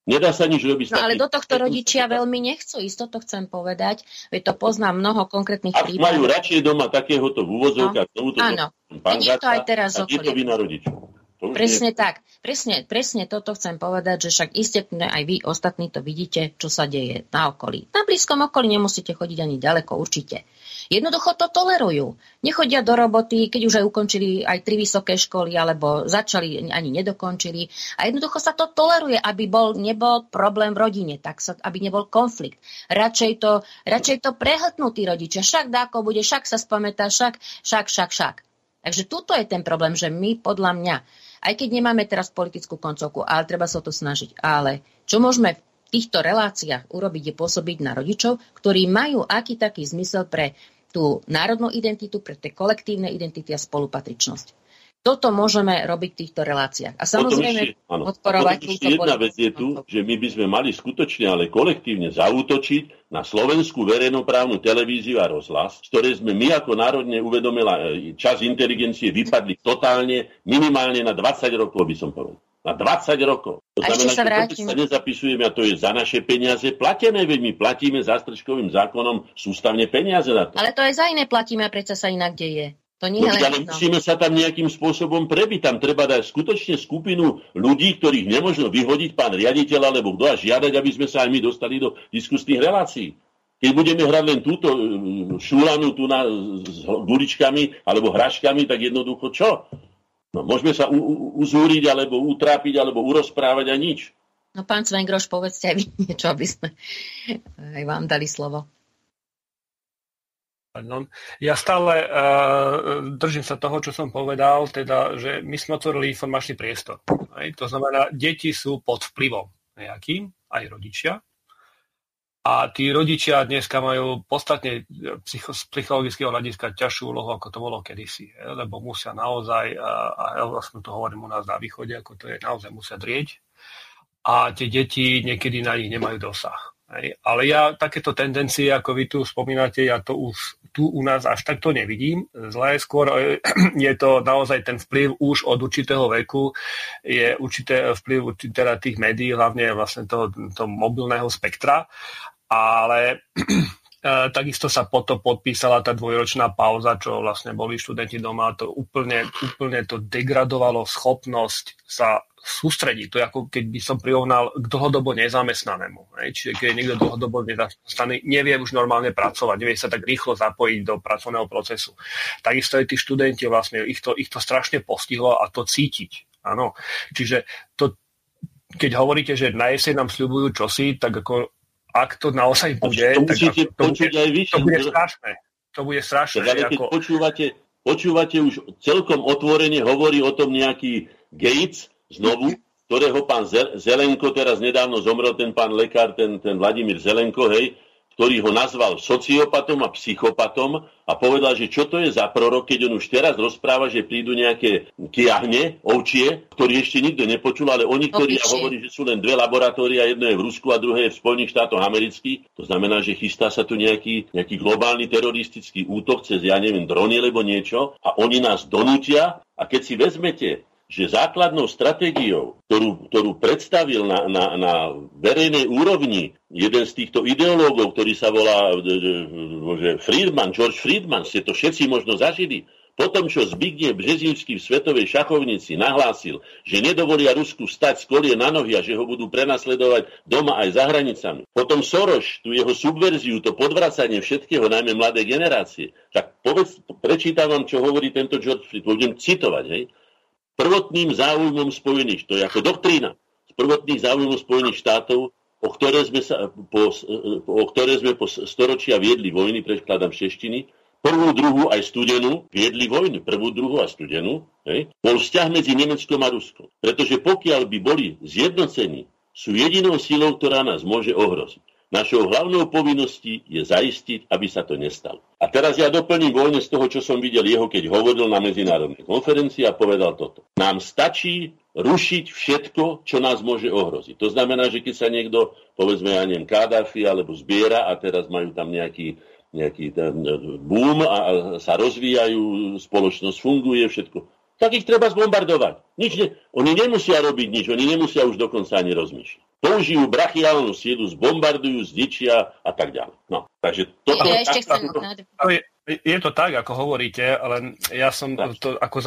Nedá sa nič robiť. No ale do tohto rodičia veľmi nechcú, isto to chcem povedať, veď to poznám mnoho konkrétnych Ak prípadov. majú radšej doma takéhoto v úvozovkách, no, tomuto áno. Vidím to aj teraz a je to vina rodičov. Presne tak. Presne, presne toto chcem povedať, že však iste aj vy ostatní to vidíte, čo sa deje na okolí. Na blízkom okolí nemusíte chodiť ani ďaleko, určite. Jednoducho to tolerujú. Nechodia do roboty, keď už aj ukončili aj tri vysoké školy, alebo začali, ani nedokončili. A jednoducho sa to toleruje, aby bol, nebol problém v rodine, tak sa, aby nebol konflikt. Radšej to, radšej to prehltnú tí rodičia. Však dáko bude, však sa spamätá, však, však, však, však. Takže tuto je ten problém, že my podľa mňa aj keď nemáme teraz politickú koncovku, ale treba sa o to snažiť. Ale čo môžeme v týchto reláciách urobiť, je pôsobiť na rodičov, ktorí majú aký taký zmysel pre tú národnú identitu, pre tie kolektívne identity a spolupatričnosť. Toto môžeme robiť v týchto reláciách. A samozrejme ešte, podporovať... A ešte jedna vec je tu, že my by sme mali skutočne, ale kolektívne zaútočiť na slovenskú verejnoprávnu televíziu a rozhlas, z ktorej sme my ako národne uvedomila e, čas inteligencie vypadli totálne, minimálne na 20 rokov, by som povedal. Na 20 rokov. To znamená, sa vrátim. že sa nezapisujeme a to je za naše peniaze platené, veď my platíme zástrčkovým zákonom sústavne peniaze na to. Ale to aj za iné platíme a predsa sa inak deje. To nie no, ale musíme sa tam nejakým spôsobom prebiť. Tam treba dať skutočne skupinu ľudí, ktorých nemôžno vyhodiť pán riaditeľ alebo kto a žiadať, aby sme sa aj my dostali do diskusných relácií. Keď budeme hrať len túto e, šulanu tu na, s guličkami alebo hraškami, tak jednoducho čo? No, môžeme sa u, u, uzúriť, alebo utrápiť, alebo urozprávať a nič. No pán Svengroš, povedzte aj vy niečo, aby sme aj vám dali slovo. No, ja stále uh, držím sa toho, čo som povedal, teda, že my sme otvorili informačný priestor. Hej? To znamená, deti sú pod vplyvom nejakým, aj rodičia. A tí rodičia dneska majú podstatne psycho, z psychologického hľadiska ťažšiu úlohu, ako to bolo kedysi. Hej? Lebo musia naozaj, a, a ja vlastne to hovorím u nás na východe, ako to je, naozaj musia drieť. A tie deti niekedy na nich nemajú dosah. Hej. Ale ja takéto tendencie, ako vy tu spomínate, ja to už tu u nás až takto nevidím. Zlé skôr je to naozaj ten vplyv už od určitého veku, je určité vplyv teda tých médií, hlavne vlastne toho, toho mobilného spektra. Ale E, takisto sa potom podpísala tá dvojročná pauza, čo vlastne boli študenti doma. To úplne, úplne to degradovalo schopnosť sa sústrediť. To je ako keď by som prirovnal k dlhodobo nezamestnanému. Hej. Čiže keď je niekto dlhodobo nezamestnaný, nevie už normálne pracovať, nevie sa tak rýchlo zapojiť do pracovného procesu. Takisto aj tí študenti, vlastne ich to, ich to strašne postihlo a to cítiť. Áno. Čiže to, keď hovoríte, že na jeseň nám sľubujú čosi, tak ako ak to naozaj bude, to tak musíte to, bude, aj vyššie. to bude strašné. To bude strašné. Tak, ale keď ako... počúvate, počúvate už celkom otvorene, hovorí o tom nejaký Gates znovu, ktorého pán Zelenko, teraz nedávno zomrel ten pán lekár, ten, ten Vladimír Zelenko, hej, ktorý ho nazval sociopatom a psychopatom a povedal, že čo to je za prorok, keď on už teraz rozpráva, že prídu nejaké kiahne, ovčie, ktorí ešte nikto nepočul, ale oni, ktorí ja hovorí, že sú len dve laboratória, jedno je v Rusku a druhé je v Spojených štátoch amerických. To znamená, že chystá sa tu nejaký, nejaký globálny teroristický útok cez, ja neviem, drony alebo niečo a oni nás donútia a keď si vezmete že základnou stratégiou, ktorú, ktorú predstavil na, na, na verejnej úrovni jeden z týchto ideológov, ktorý sa volá že Friedman, George Friedman, ste to všetci možno zažili, potom, čo Zbigniew Březínský v Svetovej šachovnici nahlásil, že nedovolia Rusku stať z kolie na nohy a že ho budú prenasledovať doma aj za hranicami. Potom Soros, tu jeho subverziu, to podvracanie všetkého, najmä mladé generácie. Tak povedz, prečítam vám, čo hovorí tento George Friedman. Budem citovať, hej prvotným záujmom Spojených, to je ako doktrína, z prvotných záujmov Spojených štátov, o ktoré sme, sa, po, o ktoré sme po storočia viedli vojny, prekladám šeštiny, prvú, druhú aj studenú, viedli vojny, prvú, druhú a studenú, hej, bol vzťah medzi Nemeckom a Ruskom. Pretože pokiaľ by boli zjednocení, sú jedinou silou, ktorá nás môže ohroziť. Našou hlavnou povinností je zaistiť, aby sa to nestalo. A teraz ja doplním vojne z toho, čo som videl jeho, keď hovoril na medzinárodnej konferencii a povedal toto. Nám stačí rušiť všetko, čo nás môže ohroziť. To znamená, že keď sa niekto, povedzme, ja neviem, Kadáfi alebo zbiera a teraz majú tam nejaký, nejaký ten e, boom a sa rozvíjajú, spoločnosť funguje, všetko tak ich treba zbombardovať. Nič ne, oni nemusia robiť nič, oni nemusia už dokonca ani rozmýšľať. Použijú brachiálnu sílu, zbombardujú, zničia a tak ďalej. No, takže toto... Ja ešte chcem... je, je to tak, ako hovoríte, ale ja som to ako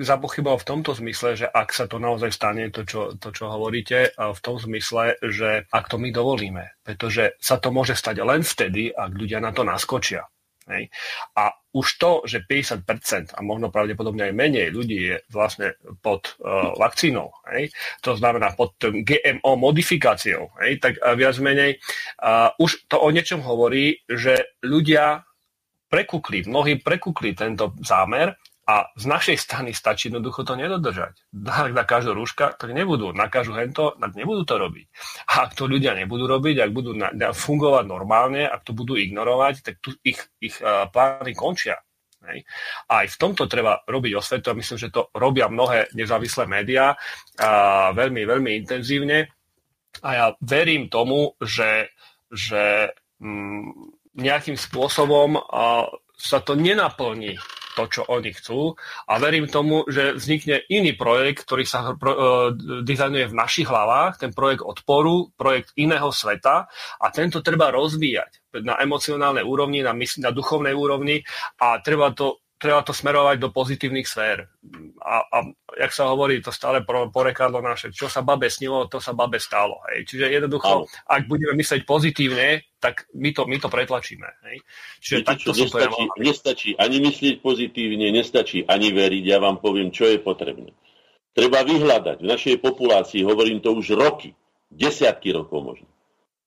zapochyboval v tomto zmysle, že ak sa to naozaj stane, to čo, to, čo hovoríte, v tom zmysle, že ak to my dovolíme, pretože sa to môže stať len vtedy, ak ľudia na to naskočia. Hej. A už to, že 50% a možno pravdepodobne aj menej ľudí je vlastne pod uh, vakcínou, hej, to znamená pod GMO modifikáciou, hej, tak uh, viac menej uh, už to o niečom hovorí, že ľudia prekukli, mnohí prekukli tento zámer a z našej strany stačí jednoducho to nedodržať. Ak nakážu rúška, tak nebudú. Nakážu hento, tak nebudú to robiť. A ak to ľudia nebudú robiť, ak budú na, na fungovať normálne, ak to budú ignorovať, tak tu ich, ich uh, plány končia. Hej. A aj v tomto treba robiť osvetu a myslím, že to robia mnohé nezávislé médiá a veľmi, veľmi intenzívne. A ja verím tomu, že, že mm, nejakým spôsobom a, sa to nenaplní to, čo oni chcú. A verím tomu, že vznikne iný projekt, ktorý sa pro, uh, dizajnuje v našich hlavách, ten projekt odporu, projekt iného sveta. A tento treba rozvíjať na emocionálnej úrovni, na, mysl- na duchovnej úrovni. A treba to treba to smerovať do pozitívnych sfér. A, a jak sa hovorí, to stále porekadlo naše, čo sa babe snilo, to sa babe stalo. Hej. Čiže jednoducho, Áno. ak budeme myslieť pozitívne, tak my to, my to pretlačíme. Hej. Čiže Viete, takto čo, nestačí, to nestačí ani myslieť pozitívne, nestačí ani veriť, ja vám poviem, čo je potrebné. Treba vyhľadať v našej populácii, hovorím to už roky, desiatky rokov možno,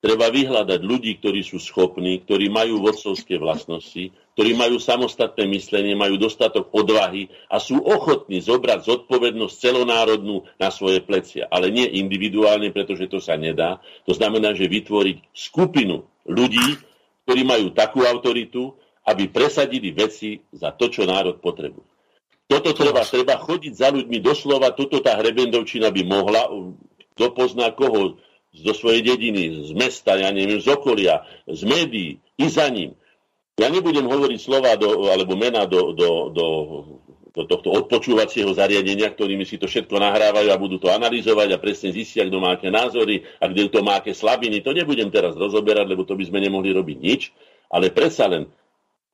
Treba vyhľadať ľudí, ktorí sú schopní, ktorí majú vodcovské vlastnosti, ktorí majú samostatné myslenie, majú dostatok odvahy a sú ochotní zobrať zodpovednosť celonárodnú na svoje plecia. Ale nie individuálne, pretože to sa nedá. To znamená, že vytvoriť skupinu ľudí, ktorí majú takú autoritu, aby presadili veci za to, čo národ potrebuje. Toto treba, treba chodiť za ľuďmi doslova, toto tá hrebendovčina by mohla, kto pozná koho zo svojej dediny, z mesta, ja neviem, z okolia, z médií, i za ním. Ja nebudem hovoriť slova do, alebo mena do, do, do, do tohto odpočúvacieho zariadenia, ktorými si to všetko nahrávajú a budú to analyzovať a presne zistia, kto má aké názory a kde to má aké slabiny. To nebudem teraz rozoberať, lebo to by sme nemohli robiť nič, ale predsa len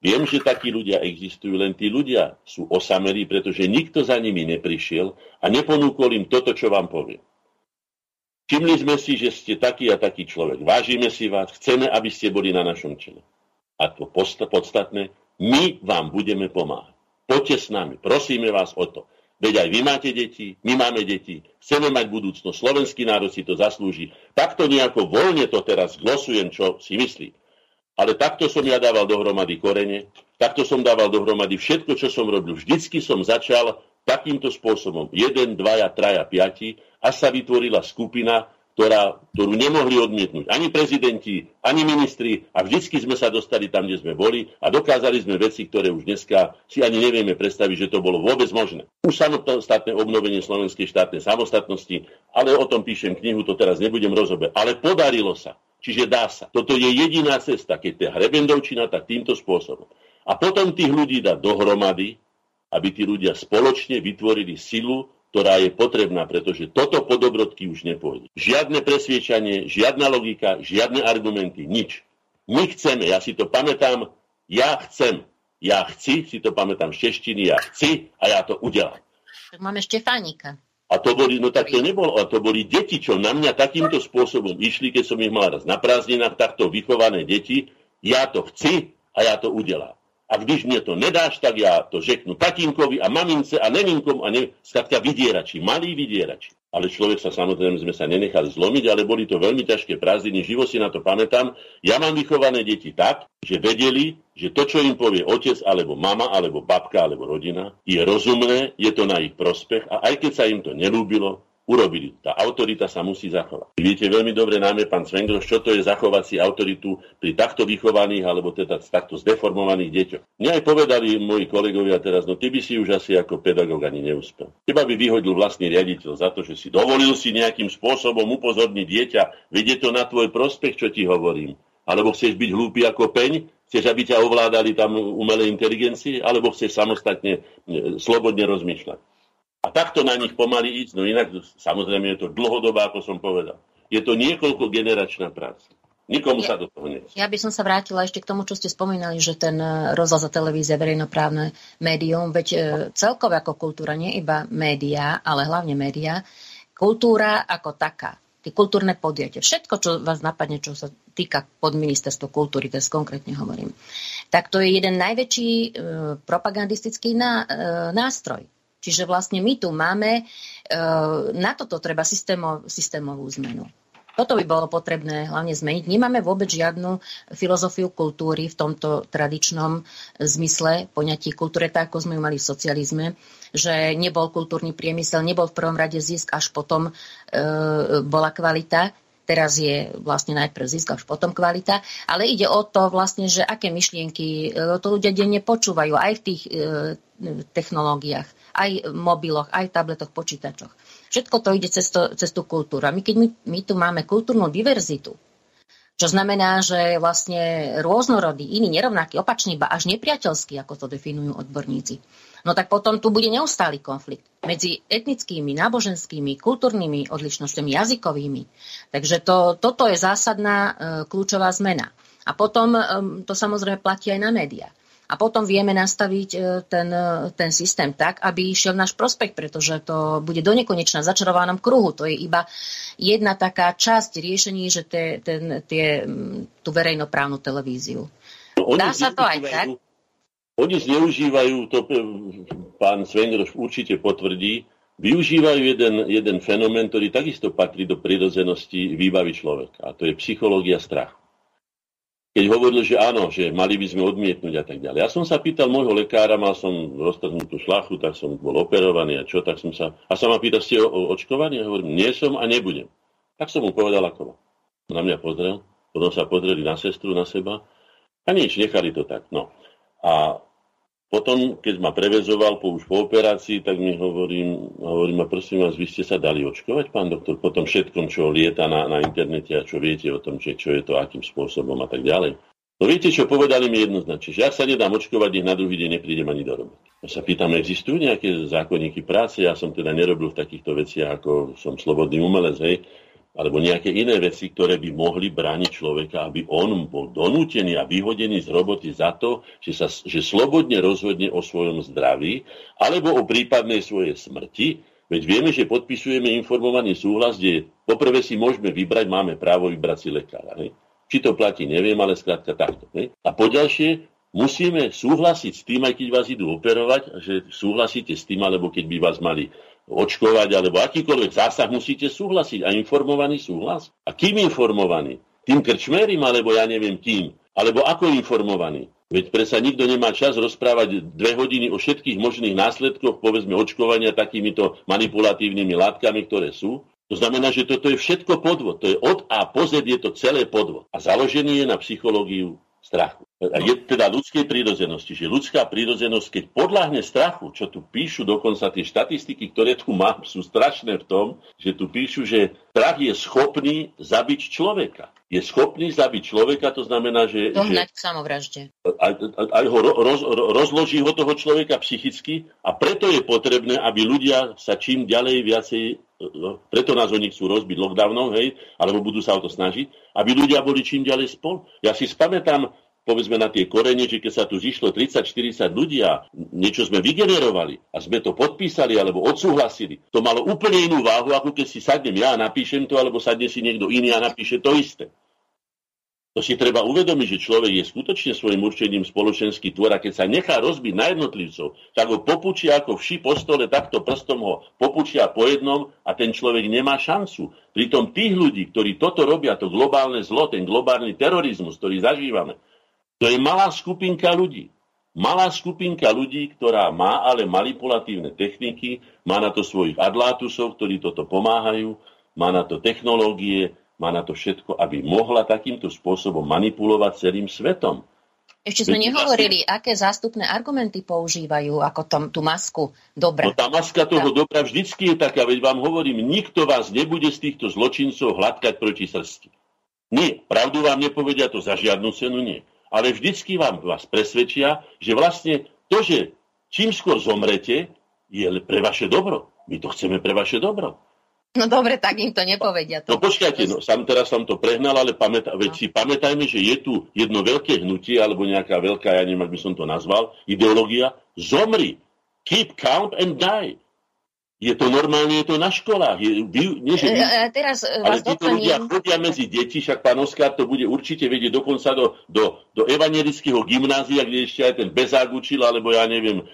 Viem, že takí ľudia existujú, len tí ľudia sú osamelí, pretože nikto za nimi neprišiel a neponúkol im toto, čo vám poviem. Všimli sme si, že ste taký a taký človek. Vážime si vás, chceme, aby ste boli na našom čele. A to podstatné, my vám budeme pomáhať. Poďte s nami, prosíme vás o to. Veď aj vy máte deti, my máme deti, chceme mať budúcnosť, slovenský národ si to zaslúži. Takto nejako voľne to teraz glosujem, čo si myslí. Ale takto som ja dával dohromady korene, takto som dával dohromady všetko, čo som robil. Vždycky som začal takýmto spôsobom. Jeden, dvaja, traja, piati, a sa vytvorila skupina, ktorá, ktorú nemohli odmietnúť ani prezidenti, ani ministri a vždycky sme sa dostali tam, kde sme boli a dokázali sme veci, ktoré už dneska si ani nevieme predstaviť, že to bolo vôbec možné. Už samostatné obnovenie slovenskej štátnej samostatnosti, ale o tom píšem knihu, to teraz nebudem rozoberať. Ale podarilo sa. Čiže dá sa. Toto je jediná cesta, keď tá hrebendovčina, tak týmto spôsobom. A potom tých ľudí dá dohromady, aby tí ľudia spoločne vytvorili silu, ktorá je potrebná, pretože toto po dobrodky už nepôjde. Žiadne presviečanie, žiadna logika, žiadne argumenty, nič. My chceme, ja si to pamätám, ja chcem, ja chci, si to pamätám z češtiny, ja chci a ja to udelám. Tak máme Štefánika. A to boli, no tak to nebolo, a to boli deti, čo na mňa takýmto spôsobom išli, keď som ich mal raz na prázdninách, takto vychované deti, ja to chci a ja to udelám. A když mne to nedáš, tak ja to žeknu tatínkovi a mamince a nevinkom a ne, skratka vydierači, malí vydierači ale človek sa samozrejme sme sa nenechali zlomiť, ale boli to veľmi ťažké prázdniny, živo si na to pamätám. Ja mám vychované deti tak, že vedeli, že to, čo im povie otec, alebo mama, alebo babka, alebo rodina, je rozumné, je to na ich prospech a aj keď sa im to nelúbilo, urobili. Tá autorita sa musí zachovať. Viete veľmi dobre náme, pán Svengroš, čo to je zachovať si autoritu pri takto vychovaných alebo teda takto zdeformovaných deťoch. Mne aj povedali moji kolegovia teraz, no ty by si už asi ako pedagóg ani neúspel. Teba by vyhodil vlastný riaditeľ za to, že si dovolil si nejakým spôsobom upozorniť dieťa, vedie to na tvoj prospech, čo ti hovorím. Alebo chceš byť hlúpy ako peň, chceš, aby ťa ovládali tam umelé inteligencie, alebo chceš samostatne, e, slobodne rozmýšľať. A takto na nich pomaly ísť, no inak samozrejme je to dlhodobá, ako som povedal. Je to niekoľko generačná práca. Nikomu ja, sa do toho nechce. Ja by som sa vrátila ešte k tomu, čo ste spomínali, že ten e, rozhlas a televízia, verejnoprávne médium, veď e, celkové ako kultúra, nie iba médiá, ale hlavne médiá, kultúra ako taká, tie kultúrne podjatie, všetko, čo vás napadne, čo sa týka pod ministerstvo kultúry, teraz konkrétne hovorím, tak to je jeden najväčší e, propagandistický ná, e, nástroj Čiže vlastne my tu máme, e, na toto treba systémov, systémovú zmenu. Toto by bolo potrebné hlavne zmeniť. Nemáme vôbec žiadnu filozofiu kultúry v tomto tradičnom zmysle poňatí kultúre, tak ako sme ju mali v socializme, že nebol kultúrny priemysel, nebol v prvom rade zisk, až potom e, bola kvalita. Teraz je vlastne najprv zisk, až potom kvalita. Ale ide o to vlastne, že aké myšlienky e, to ľudia denne počúvajú aj v tých e, technológiách aj mobiloch, aj tabletoch, počítačoch. Všetko to ide cez, to, cez tú kultúru. A my keď my, my tu máme kultúrnu diverzitu, čo znamená, že vlastne rôznorodý, iný, nerovnaký, opačný, ba až nepriateľský, ako to definujú odborníci, no tak potom tu bude neustály konflikt medzi etnickými, náboženskými, kultúrnymi odlišnosťami, jazykovými. Takže to, toto je zásadná e, kľúčová zmena. A potom e, to samozrejme platí aj na médiá a potom vieme nastaviť e, ten, e, ten systém tak, aby išiel náš prospekt, pretože to bude do nekonečna začarovanom kruhu. To je iba jedna taká časť riešení, že te, ten, tie, tú verejnoprávnu televíziu. No, Dá sa to aj tak? Oni zneužívajú, to pán Svengroš určite potvrdí, využívajú jeden, jeden fenomén, ktorý takisto patrí do prirodzenosti výbavy človeka. A to je psychológia strachu keď hovoril, že áno, že mali by sme odmietnúť a tak ďalej. Ja som sa pýtal môjho lekára, mal som roztrhnutú šlachu, tak som bol operovaný a čo, tak som sa... A sa ma pýta, ste o, o očkovaní? Ja hovorím, nie som a nebudem. Tak som mu povedal, ako Na mňa pozrel, potom sa pozreli na sestru, na seba a nič, nechali to tak. No. A Potom, keď ma prevezoval po už po operácii, tak mi hovorím, hovorím a prosím vás, vy ste sa dali očkovať, pán doktor, po tom všetkom, čo lieta na, na internete a čo viete o tom, že, čo je to, akým spôsobom a tak ďalej. No viete, čo povedali mi jednoznačne, že ak sa nedám očkovať, nech na druhý deň neprídem ani do roboty. Ja sa pýtam, existujú nejaké zákonníky práce? Ja som teda nerobil v takýchto veciach, ako som slobodný umelec, hej alebo nejaké iné veci, ktoré by mohli brániť človeka, aby on bol donútený a vyhodený z roboty za to, že sa že slobodne rozhodne o svojom zdraví alebo o prípadnej svojej smrti. Veď vieme, že podpisujeme informovaný súhlas, kde poprvé si môžeme vybrať, máme právo vybrať si lekára. Ne? Či to platí, neviem, ale skrátka takto. Ne? A poďalšie, musíme súhlasiť s tým, aj keď vás idú operovať, že súhlasíte s tým, alebo keď by vás mali očkovať alebo akýkoľvek zásah, musíte súhlasiť. A informovaný súhlas? A kým informovaný? Tým krčmerim, alebo ja neviem kým? Alebo ako informovaný? Veď predsa nikto nemá čas rozprávať dve hodiny o všetkých možných následkoch, povedzme, očkovania takýmito manipulatívnymi látkami, ktoré sú. To znamená, že toto je všetko podvod. To je od A po Z je to celé podvod. A založený je na psychológiu strachu. Je teda ľudskej prírodzenosti, že ľudská prírodzenosť, keď podľahne strachu, čo tu píšu dokonca tie štatistiky, ktoré tu mám, sú strašné v tom, že tu píšu, že strach je schopný zabiť človeka. Je schopný zabiť človeka, to znamená, že... Dohnať k samovražde. Aj, aj ho roz, rozloží ho toho človeka psychicky a preto je potrebné, aby ľudia sa čím ďalej viacej No, preto nás oni chcú rozbiť lockdownom, hej, alebo budú sa o to snažiť, aby ľudia boli čím ďalej spolu. Ja si spamätám, povedzme na tie korene, že keď sa tu zišlo 30-40 ľudí a niečo sme vygenerovali a sme to podpísali alebo odsúhlasili, to malo úplne inú váhu, ako keď si sadnem ja a napíšem to, alebo sadne si niekto iný a napíše to isté. To si treba uvedomiť, že človek je skutočne svojim určením spoločenský tvor a keď sa nechá rozbiť na jednotlivcov, tak ho popučia ako vši po stole, takto prstom ho popučia po jednom a ten človek nemá šancu. Pritom tých ľudí, ktorí toto robia, to globálne zlo, ten globálny terorizmus, ktorý zažívame, to je malá skupinka ľudí. Malá skupinka ľudí, ktorá má ale manipulatívne techniky, má na to svojich adlátusov, ktorí toto pomáhajú, má na to technológie, má na to všetko, aby mohla takýmto spôsobom manipulovať celým svetom. Ešte sme Veď nehovorili, vlastne... aké zástupné argumenty používajú ako tom, tú masku dobra. No tá maska toho tá... dobra vždycky je taká, veď vám hovorím, nikto vás nebude z týchto zločincov hladkať proti srsti. Nie, pravdu vám nepovedia to za žiadnu cenu, nie. Ale vždycky vám vás presvedčia, že vlastne to, že čím skôr zomrete, je pre vaše dobro. My to chceme pre vaše dobro. No dobre, tak im to nepovedia. To. No počkajte, no, sam, teraz som to prehnal, ale pamätá, veď no. si pamätajme, že je tu jedno veľké hnutie, alebo nejaká veľká, ja neviem, ak by som to nazval, ideológia, zomri, keep calm and die. Je to normálne, je to na školách. Je, nie, že vy, e, e, teraz e, ale títo ľudia chodia medzi deti, však pán Oskar to bude určite vedieť dokonca do, do, do evangelického gymnázia, kde ešte aj ten Bezák učil, alebo ja neviem,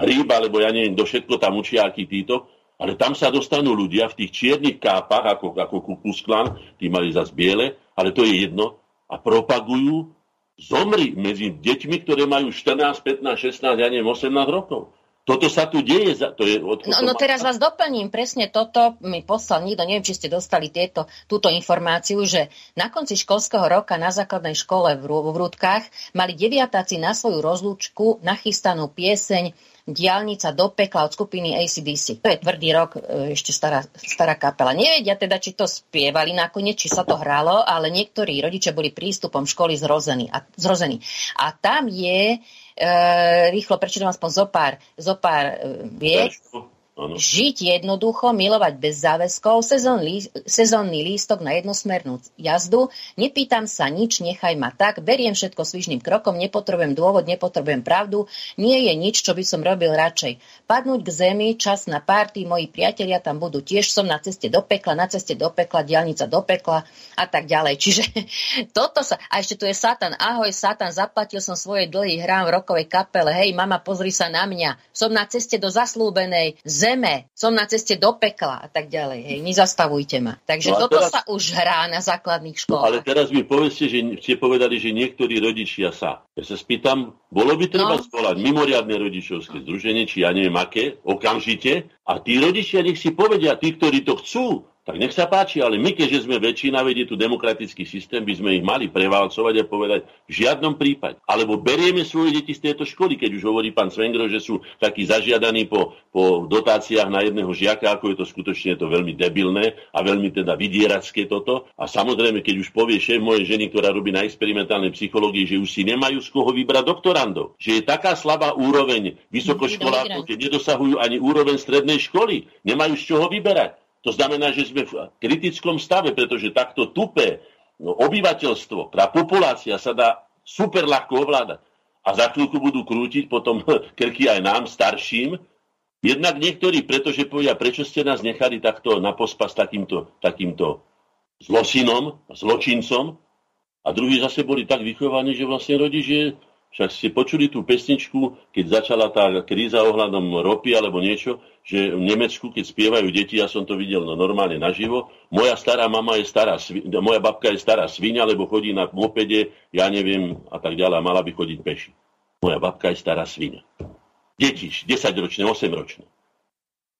Hríb, alebo ja neviem, do všetko tam učia aký títo ale tam sa dostanú ľudia v tých čiernych kápach, ako, ako Kukusklan, tí mali zase biele, ale to je jedno, a propagujú zomri medzi deťmi, ktoré majú 14, 15, 16, ja neviem, 18 rokov. Toto sa tu deje. To je od, no, no teraz vás doplním. Presne toto mi poslal nikto. Neviem, či ste dostali tieto, túto informáciu, že na konci školského roka na základnej škole v, v Rúdkach mali deviatáci na svoju rozlúčku nachystanú pieseň Diálnica do pekla od skupiny ACDC. To je tvrdý rok, e, ešte stará, stará kapela. Nevedia teda, či to spievali nakoniec, či sa to hralo, ale niektorí rodičia boli prístupom školy zrození. A, zrození. a tam je e, rýchlo prečítam aspoň zopár, zopár e, vied, Ano. Žiť jednoducho, milovať bez záväzkov, sezónny, sezónny lístok na jednosmernú jazdu, nepýtam sa nič, nechaj ma tak, beriem všetko svižným krokom, nepotrebujem dôvod, nepotrebujem pravdu, nie je nič, čo by som robil radšej. Padnúť k zemi, čas na párty, moji priatelia tam budú tiež, som na ceste do pekla, na ceste do pekla, diálnica do pekla a tak ďalej. Čiže toto sa... A ešte tu je Satan. Ahoj, Satan, zaplatil som svoje dlhy, hrám v rokovej kapele. Hej, mama, pozri sa na mňa. Som na ceste do zaslúbenej zeme, som na ceste do pekla a tak ďalej. Hej, nezastavujte ma. Takže no toto teraz, sa už hrá na základných školách. No ale teraz mi povedzte, že ste povedali, že niektorí rodičia sa. Ja sa spýtam, bolo by treba no. zvolať mimoriadne rodičovské združenie, či ja neviem aké, okamžite, a tí rodičia nech si povedia, tí, ktorí to chcú, tak nech sa páči, ale my, keďže sme väčšina, vedie tu demokratický systém, by sme ich mali prevalcovať a povedať v žiadnom prípade. Alebo berieme svoje deti z tejto školy, keď už hovorí pán Svengro, že sú takí zažiadaní po, po dotáciách na jedného žiaka, ako je to skutočne je to veľmi debilné a veľmi teda vydieracké toto. A samozrejme, keď už povie šéf mojej ženy, ktorá robí na experimentálnej psychológii, že už si nemajú z koho vybrať doktorandov, že je taká slabá úroveň vysokoškolákov, keď nedosahujú ani úroveň strednej školy, nemajú z čoho vyberať to znamená, že sme v kritickom stave, pretože takto tupé no, obyvateľstvo, tá populácia sa dá super ľahko ovládať. A za chvíľku budú krútiť potom krky aj nám, starším. Jednak niektorí, pretože povedia, prečo ste nás nechali takto na pospas takýmto, takýmto zlosinom, zločincom. A druhí zase boli tak vychovaní, že vlastne rodič je však ste počuli tú pesničku, keď začala tá kríza ohľadom ropy alebo niečo, že v Nemecku, keď spievajú deti, ja som to videl no, normálne naživo, moja stará mama je stará, moja babka je stará svinia, lebo chodí na mopede, ja neviem, a tak ďalej, a mala by chodiť peši. Moja babka je stará svinia. Deti, 10-ročné, 8-ročné.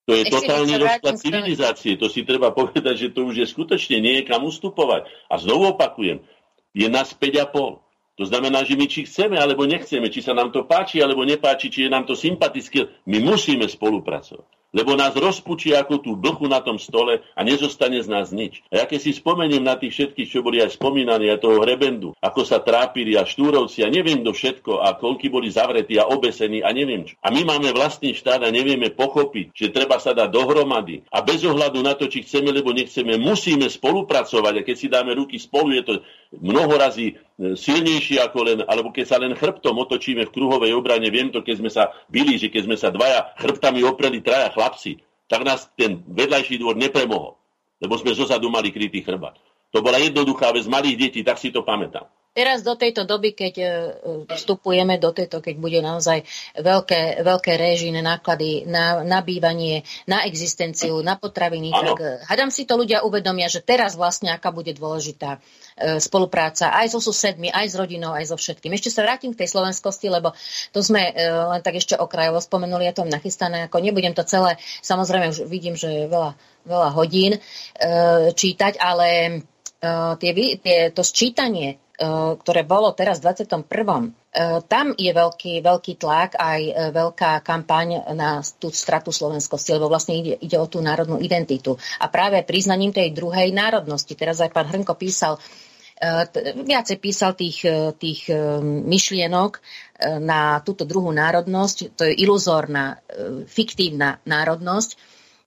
To je totálny rozklad civilizácie. To si treba povedať, že to už je skutočne nie je kam ustupovať. A znovu opakujem, je nás 5,5. To znamená, že my či chceme, alebo nechceme, či sa nám to páči, alebo nepáči, či je nám to sympatické, my musíme spolupracovať lebo nás rozpučí ako tú blchu na tom stole a nezostane z nás nič. A ja keď si spomeniem na tých všetkých, čo boli aj spomínaní, aj toho hrebendu, ako sa trápili a štúrovci a neviem do všetko a koľky boli zavretí a obesení a neviem čo. A my máme vlastný štát a nevieme pochopiť, že treba sa dať dohromady a bez ohľadu na to, či chceme, lebo nechceme, musíme spolupracovať a keď si dáme ruky spolu, je to mnoho razy e, silnejšie ako len, alebo keď sa len chrbtom otočíme v kruhovej obrane, viem to, keď sme sa byli, že keď sme sa dvaja chrbtami opreli traja chlapci, tak nás ten vedľajší dvor nepremohol, lebo sme zozadu mali krytý chrbát. To bola jednoduchá vec malých detí, tak si to pamätám. Teraz do tejto doby, keď e, vstupujeme do tejto, keď bude naozaj veľké, veľké režine, náklady na, na bývanie, na existenciu, na potraviny, ano. tak e, hadám si to ľudia uvedomia, že teraz vlastne aká bude dôležitá e, spolupráca aj so susedmi, aj s rodinou, aj so všetkým. Ešte sa vrátim k tej slovenskosti, lebo to sme len tak ešte okrajovo spomenuli, ja to nachystané, ako nebudem to celé, samozrejme už vidím, že je veľa, veľa hodín čítať, ale tie, tie, to sčítanie E, ktoré bolo teraz v 21. E, tam je veľký, veľký tlak, aj e, veľká kampaň na tú stratu slovenskosti, lebo vlastne ide, ide o tú národnú identitu. A práve priznaním tej druhej národnosti, teraz aj pán Hrnko písal, viacej písal tých, tých myšlienok na túto druhú národnosť, to je iluzórna, fiktívna národnosť,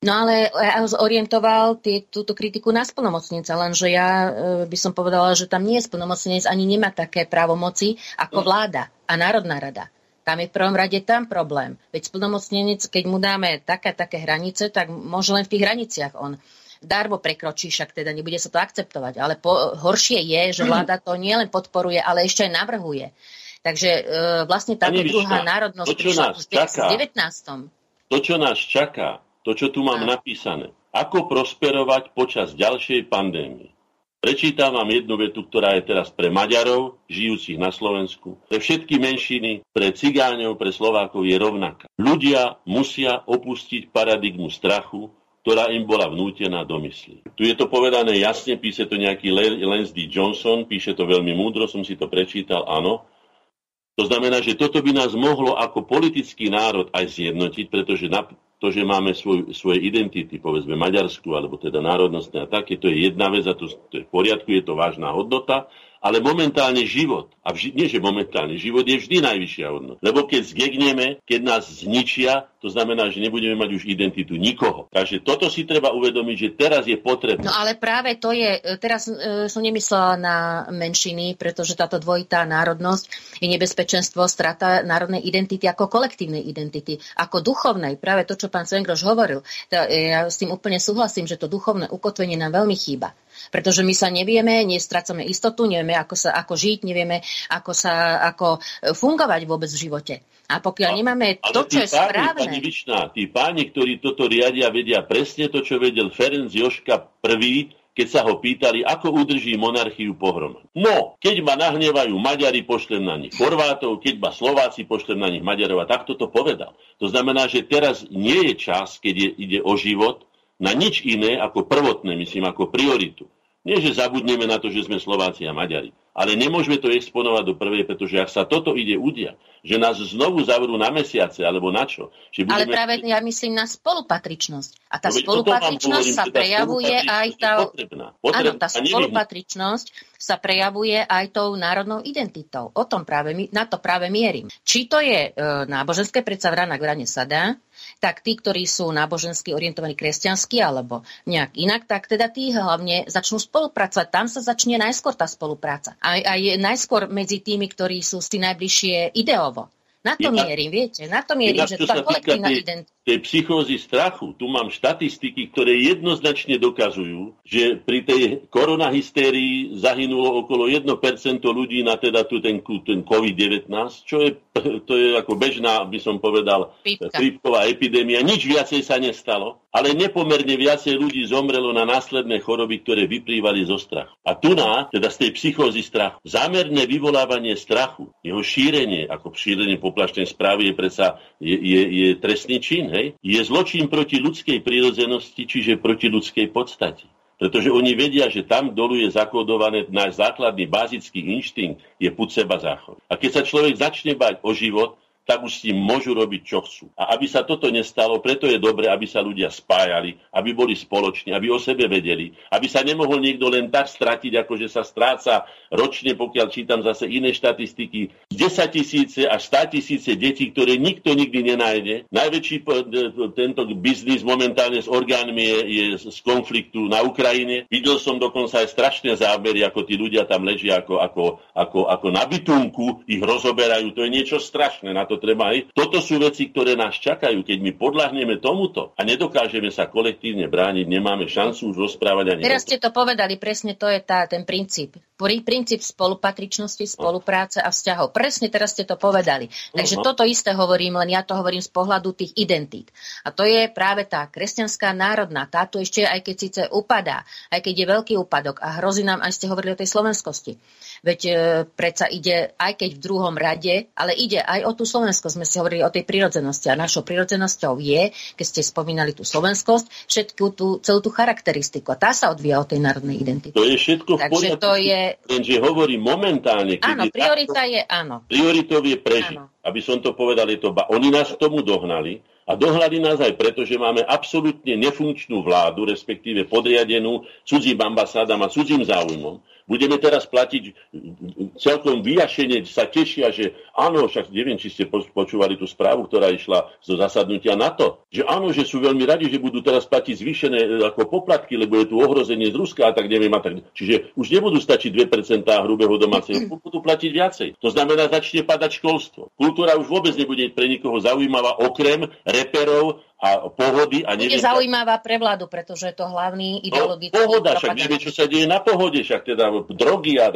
No ale ja orientoval tie, túto kritiku na splnomocnenca, lenže ja e, by som povedala, že tam nie je splnomocnenec, ani nemá také právomoci ako vláda a Národná rada. Tam je v prvom rade tam problém. Veď splnomocnenec, keď mu dáme také také hranice, tak môže len v tých hraniciach on darmo prekročí, však teda nebude sa to akceptovať. Ale po, horšie je, že vláda to nielen podporuje, ale ešte aj navrhuje. Takže e, vlastne táto druhá národnosť prišla v 19. To, čo nás čaká, to, čo tu mám napísané. Ako prosperovať počas ďalšej pandémie. Prečítam vám jednu vetu, ktorá je teraz pre Maďarov, žijúcich na Slovensku, pre všetky menšiny, pre Cigáňov, pre Slovákov je rovnaká. Ľudia musia opustiť paradigmu strachu, ktorá im bola vnútená do mysli. Tu je to povedané jasne, píše to nejaký D. Johnson, píše to veľmi múdro, som si to prečítal, áno. To znamená, že toto by nás mohlo ako politický národ aj zjednotiť, pretože to, že máme svoj, svoje identity, povedzme Maďarsku, alebo teda národnostné a také, to je jedna vec a to, to je v poriadku, je to vážna hodnota, ale momentálne život, a vži, nie že momentálne, život je vždy najvyššia hodnota. Lebo keď zgegneme, keď nás zničia, to znamená, že nebudeme mať už identitu nikoho. Takže toto si treba uvedomiť, že teraz je potrebné. No ale práve to je, teraz e, som nemyslela na menšiny, pretože táto dvojitá národnosť je nebezpečenstvo strata národnej identity ako kolektívnej identity, ako duchovnej. Práve to, čo pán Svengroš hovoril. Ja s tým úplne súhlasím, že to duchovné ukotvenie nám veľmi chýba pretože my sa nevieme, nestrácame istotu, nevieme, ako, sa, ako žiť, nevieme, ako, sa, ako e, fungovať vôbec v živote. A pokiaľ a, nemáme to, čo je páni, správne... Pani Vičná, tí páni, ktorí toto riadia, vedia presne to, čo vedel Ferenc Joška prvý, keď sa ho pýtali, ako udrží monarchiu pohromady. No, keď ma nahnevajú Maďari, pošlem na nich Chorvátov, keď ma Slováci, pošlem na nich Maďarov. A takto to povedal. To znamená, že teraz nie je čas, keď je, ide o život, na nič iné ako prvotné, myslím, ako prioritu. Nie, že zabudneme na to, že sme Slováci a Maďari. Ale nemôžeme to exponovať do prvej, pretože ak sa toto ide udia, že nás znovu zavrú na mesiace alebo na čo. Že budeme... Ale práve ja myslím na spolupatričnosť. A tá no, spolupatričnosť sa teda prejavuje aj tá... Potrebná. Potrebná. Áno, tá spolupatričnosť sa prejavuje aj tou národnou identitou. O tom práve, na to práve mierim. Či to je e, náboženské, predsa v rána k sa dá, tak tí, ktorí sú nábožensky orientovaní kresťansky alebo nejak inak, tak teda tí hlavne začnú spolupracovať. Tam sa začne najskôr tá spolupráca. Aj, aj najskôr medzi tými, ktorí sú si najbližšie ideovo. Na to mierim, viete, na to mierim, že tá kolektívna identita tej psychózy strachu, tu mám štatistiky, ktoré jednoznačne dokazujú, že pri tej koronahystérii zahynulo okolo 1% ľudí na teda tu ten, ten COVID-19, čo je, to je ako bežná, by som povedal, chrípková epidémia. Nič viacej sa nestalo, ale nepomerne viacej ľudí zomrelo na následné choroby, ktoré vyplývali zo strachu. A tu na, teda z tej psychózy strachu, zámerné vyvolávanie strachu, jeho šírenie, ako šírenie poplašnej správy je predsa je, je, je trestný čin, hej, je zločin proti ľudskej prírodzenosti, čiže proti ľudskej podstate. Pretože oni vedia, že tam dolu je zakódované náš základný bazický inštinkt, je put seba záchod. A keď sa človek začne bať o život, tak už s tým môžu robiť, čo chcú. A aby sa toto nestalo, preto je dobre, aby sa ľudia spájali, aby boli spoloční, aby o sebe vedeli, aby sa nemohol niekto len tak stratiť, ako že sa stráca ročne, pokiaľ čítam zase iné štatistiky, 10 tisíce až 100 tisíce detí, ktoré nikto nikdy nenájde. Najväčší tento biznis momentálne s orgánmi je, je z konfliktu na Ukrajine. Videl som dokonca aj strašné zábery, ako tí ľudia tam ležia ako, ako, ako, ako na bytunku, ich rozoberajú. To je niečo strašné. Na to to treba aj. Toto sú veci, ktoré nás čakajú. Keď my podľahneme tomuto a nedokážeme sa kolektívne brániť, nemáme šancu už rozprávať ani... Teraz ste to povedali, presne to je tá, ten princíp. Princíp spolupatričnosti, spolupráce a vzťahov. Presne teraz ste to povedali. Takže uh-huh. toto isté hovorím, len ja to hovorím z pohľadu tých identít. A to je práve tá kresťanská národná. Táto ešte, aj keď síce upadá, aj keď je veľký úpadok a hrozí nám, aj ste hovorili o tej slovenskosti. Veď e, predsa ide, aj keď v druhom rade, ale ide aj o tú Slovensko. Sme si hovorili o tej prirodzenosti. A našou prirodzenosťou je, keď ste spomínali tú slovenskosť, všetku tú, celú tú charakteristiku. A tá sa odvíja od tej národnej identity. To je všetko v Takže poriadku. to je... Lenže hovorí momentálne. Áno, je priorita takto, je áno. Prioritou je prežiť. Áno. Aby som to povedal, je to ba. Oni nás k tomu dohnali. A dohľady nás aj preto, že máme absolútne nefunkčnú vládu, respektíve podriadenú cudzím ambasádam a cudzím záujmom budeme teraz platiť celkom vyjašenie, sa tešia, že áno, však neviem, či ste počúvali tú správu, ktorá išla zo zasadnutia na to, že áno, že sú veľmi radi, že budú teraz platiť zvýšené e, ako poplatky, lebo je tu ohrozenie z Ruska a tak neviem a tak. Čiže už nebudú stačiť 2% hrubého domáceho, budú platiť viacej. To znamená, začne padať školstvo. Kultúra už vôbec nebude pre nikoho zaujímavá, okrem reperov a pohody a neviem... Bude zaujímavá pre vládu, pretože je to hlavný no, ideologický... No, pohoda, však nevie, čo sa deje na pohode, však teda drogy a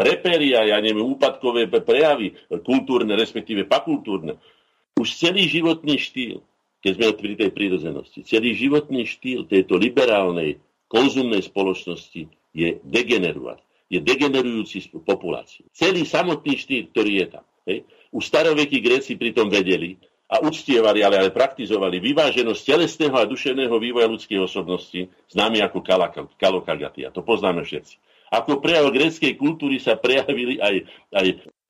repery a ja neviem, úpadkové prejavy, kultúrne, respektíve pakultúrne. Už celý životný štýl, keď sme pri tej prírodzenosti, celý životný štýl tejto liberálnej, konzumnej spoločnosti je degenerovať. Je degenerujúci populáciu. Celý samotný štýl, ktorý je tam. Hej. Už starovekí Gréci pritom vedeli, a uctievali, ale aj praktizovali vyváženosť telesného a duševného vývoja ľudskej osobnosti, známy ako kalokagatia. To poznáme všetci. Ako prejav gréckej kultúry sa prejavili aj, aj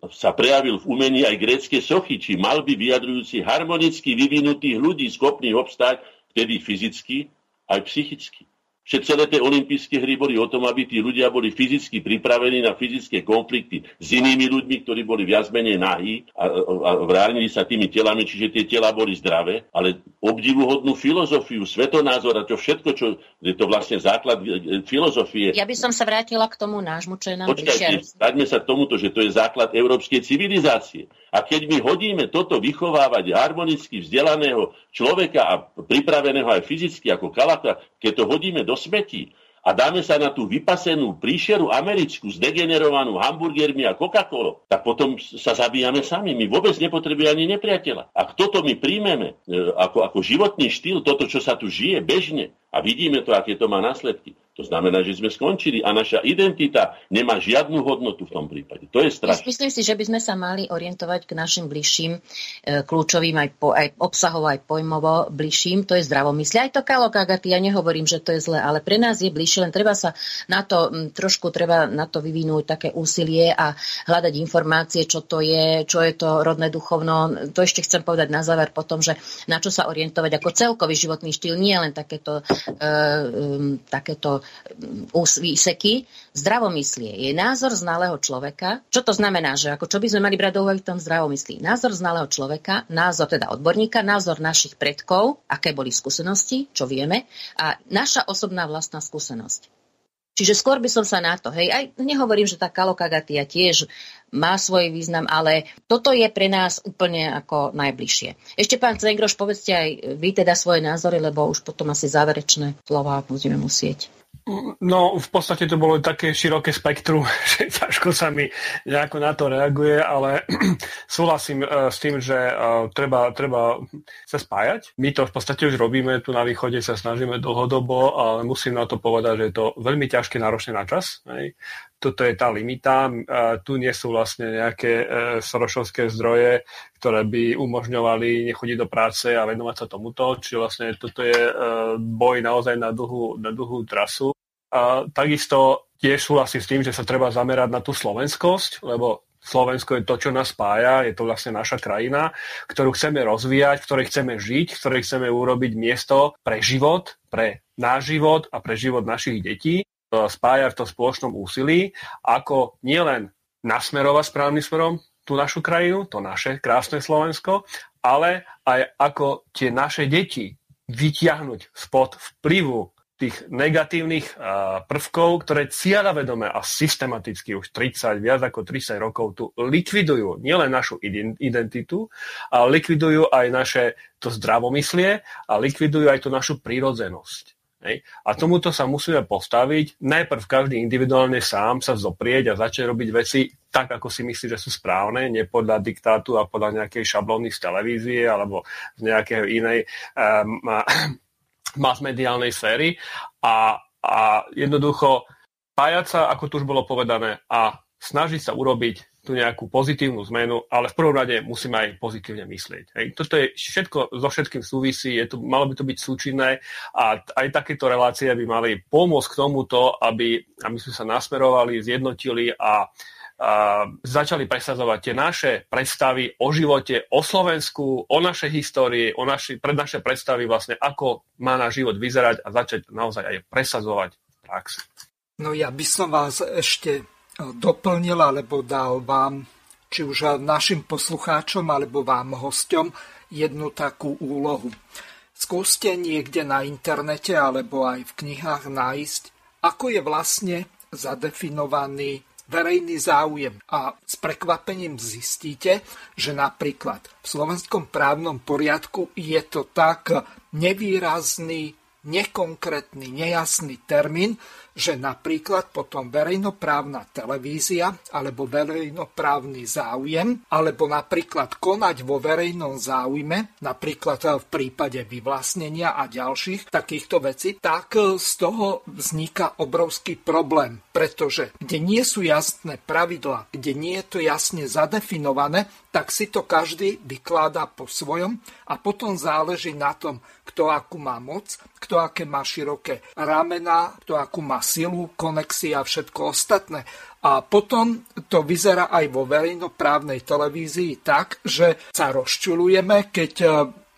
sa prejavil v umení aj grécké sochy, či malby vyjadrujúci harmonicky vyvinutých ľudí schopných obstáť vtedy fyzicky aj psychicky. Všetci celé tie olympijské hry boli o tom, aby tí ľudia boli fyzicky pripravení na fyzické konflikty s inými ľuďmi, ktorí boli viac menej nahí a, a vránili sa tými telami, čiže tie tela boli zdravé, ale obdivuhodnú filozofiu, svetonázor a to všetko, čo je to vlastne základ e, e, filozofie. Ja by som sa vrátila k tomu nášmu, čo je nám Počkajte, sa k tomuto, že to je základ európskej civilizácie. A keď my hodíme toto vychovávať harmonicky vzdelaného človeka a pripraveného aj fyzicky ako kalaka, keď to hodíme do smetí a dáme sa na tú vypasenú príšeru americkú, zdegenerovanú hamburgermi a Coca-Colou, tak potom sa zabíjame sami. My vôbec nepotrebujeme ani nepriateľa. Ak toto my príjmeme e, ako, ako životný štýl, toto, čo sa tu žije bežne, a vidíme to, aké to má následky, to znamená, že sme skončili a naša identita nemá žiadnu hodnotu v tom prípade. To je strašné. Myslím si, že by sme sa mali orientovať k našim bližším, e, kľúčovým aj, po, aj obsahovo, aj pojmovo bližším. To je zdravomyslie. Aj to kalokagaty, ja nehovorím, že to je zle, ale pre nás je bližšie, len treba sa na to, trošku treba na to vyvinúť také úsilie a hľadať informácie, čo to je, čo je to rodné duchovno. To ešte chcem povedať na záver potom, že na čo sa orientovať ako celkový životný štýl, nie len takéto, e, um, takéto výseky. Zdravomyslie je názor znalého človeka. Čo to znamená? Že ako čo by sme mali brať do úvahy v tom zdravomyslí? Názor znalého človeka, názor teda odborníka, názor našich predkov, aké boli skúsenosti, čo vieme, a naša osobná vlastná skúsenosť. Čiže skôr by som sa na to, hej, aj nehovorím, že tá kalokagatia tiež má svoj význam, ale toto je pre nás úplne ako najbližšie. Ešte pán Cengroš, povedzte aj vy teda svoje názory, lebo už potom asi záverečné slova budeme musieť. No, v podstate to bolo také široké spektrum, že ťažko sa mi nejako na to reaguje, ale súhlasím uh, s tým, že uh, treba, treba sa spájať. My to v podstate už robíme, tu na východe sa snažíme dlhodobo, ale musím na to povedať, že je to veľmi ťažké, náročné na čas. Toto je tá limita. Uh, tu nie sú vlastne nejaké uh, sorošovské zdroje, ktoré by umožňovali nechodiť do práce a venovať sa tomuto. Čiže vlastne toto je uh, boj naozaj na dlhú, na dlhú trasu. A takisto tiež súhlasím s tým, že sa treba zamerať na tú slovenskosť, lebo Slovensko je to, čo nás spája, je to vlastne naša krajina, ktorú chceme rozvíjať, v ktorej chceme žiť, v ktorej chceme urobiť miesto pre život, pre náš život a pre život našich detí, spája v tom spoločnom úsilí, ako nielen nasmerovať správnym smerom tú našu krajinu, to naše krásne Slovensko, ale aj ako tie naše deti vytiahnuť spod vplyvu tých negatívnych prvkov, ktoré cieľavedome a systematicky už 30, viac ako 30 rokov tu likvidujú nielen našu identitu, ale likvidujú aj naše to zdravomyslie a likvidujú aj tú našu prírodzenosť. A tomuto sa musíme postaviť. Najprv každý individuálne sám sa zoprieť a začať robiť veci tak, ako si myslí, že sú správne, nie podľa diktátu a podľa nejakej šablóny z televízie alebo z nejakej inej um, mass-mediálnej sféry a, a jednoducho pájať sa, ako tu už bolo povedané, a snažiť sa urobiť tú nejakú pozitívnu zmenu, ale v prvom rade musíme aj pozitívne myslieť. Hej. Toto je všetko so všetkým súvisí, je to, malo by to byť súčinné a aj takéto relácie by mali pomôcť k tomuto, aby, aby sme sa nasmerovali, zjednotili a začali presadzovať tie naše predstavy o živote, o Slovensku, o našej histórii, o naši, pred naše predstavy vlastne, ako má náš život vyzerať a začať naozaj aj presadzovať prax. No ja by som vás ešte doplnil, alebo dal vám, či už našim poslucháčom, alebo vám hosťom, jednu takú úlohu. Skúste niekde na internete alebo aj v knihách nájsť, ako je vlastne zadefinovaný verejný záujem. A s prekvapením zistíte, že napríklad v slovenskom právnom poriadku je to tak nevýrazný, nekonkrétny, nejasný termín, že napríklad potom verejnoprávna televízia alebo verejnoprávny záujem, alebo napríklad konať vo verejnom záujme, napríklad v prípade vyvlastnenia a ďalších takýchto vecí, tak z toho vzniká obrovský problém, pretože kde nie sú jasné pravidla, kde nie je to jasne zadefinované, tak si to každý vykladá po svojom a potom záleží na tom, kto akú má moc, kto aké má široké ramena, kto akú má silu, konexia a všetko ostatné. A potom to vyzerá aj vo verejnoprávnej televízii tak, že sa rozčulujeme, keď e,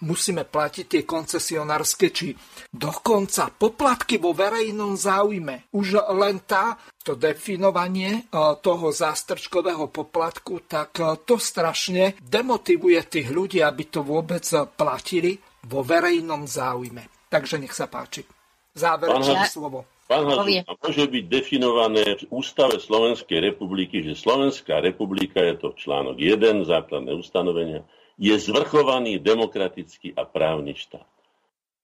musíme platiť tie koncesionárske či dokonca poplatky vo verejnom záujme. Už len tá, to definovanie e, toho zástrčkového poplatku, tak e, to strašne demotivuje tých ľudí, aby to vôbec platili vo verejnom záujme. Takže nech sa páči. Záverečné slovo. Pán Hazuch, môže byť definované v ústave Slovenskej republiky, že Slovenská republika, je to článok 1, základné ustanovenia, je zvrchovaný demokratický a právny štát.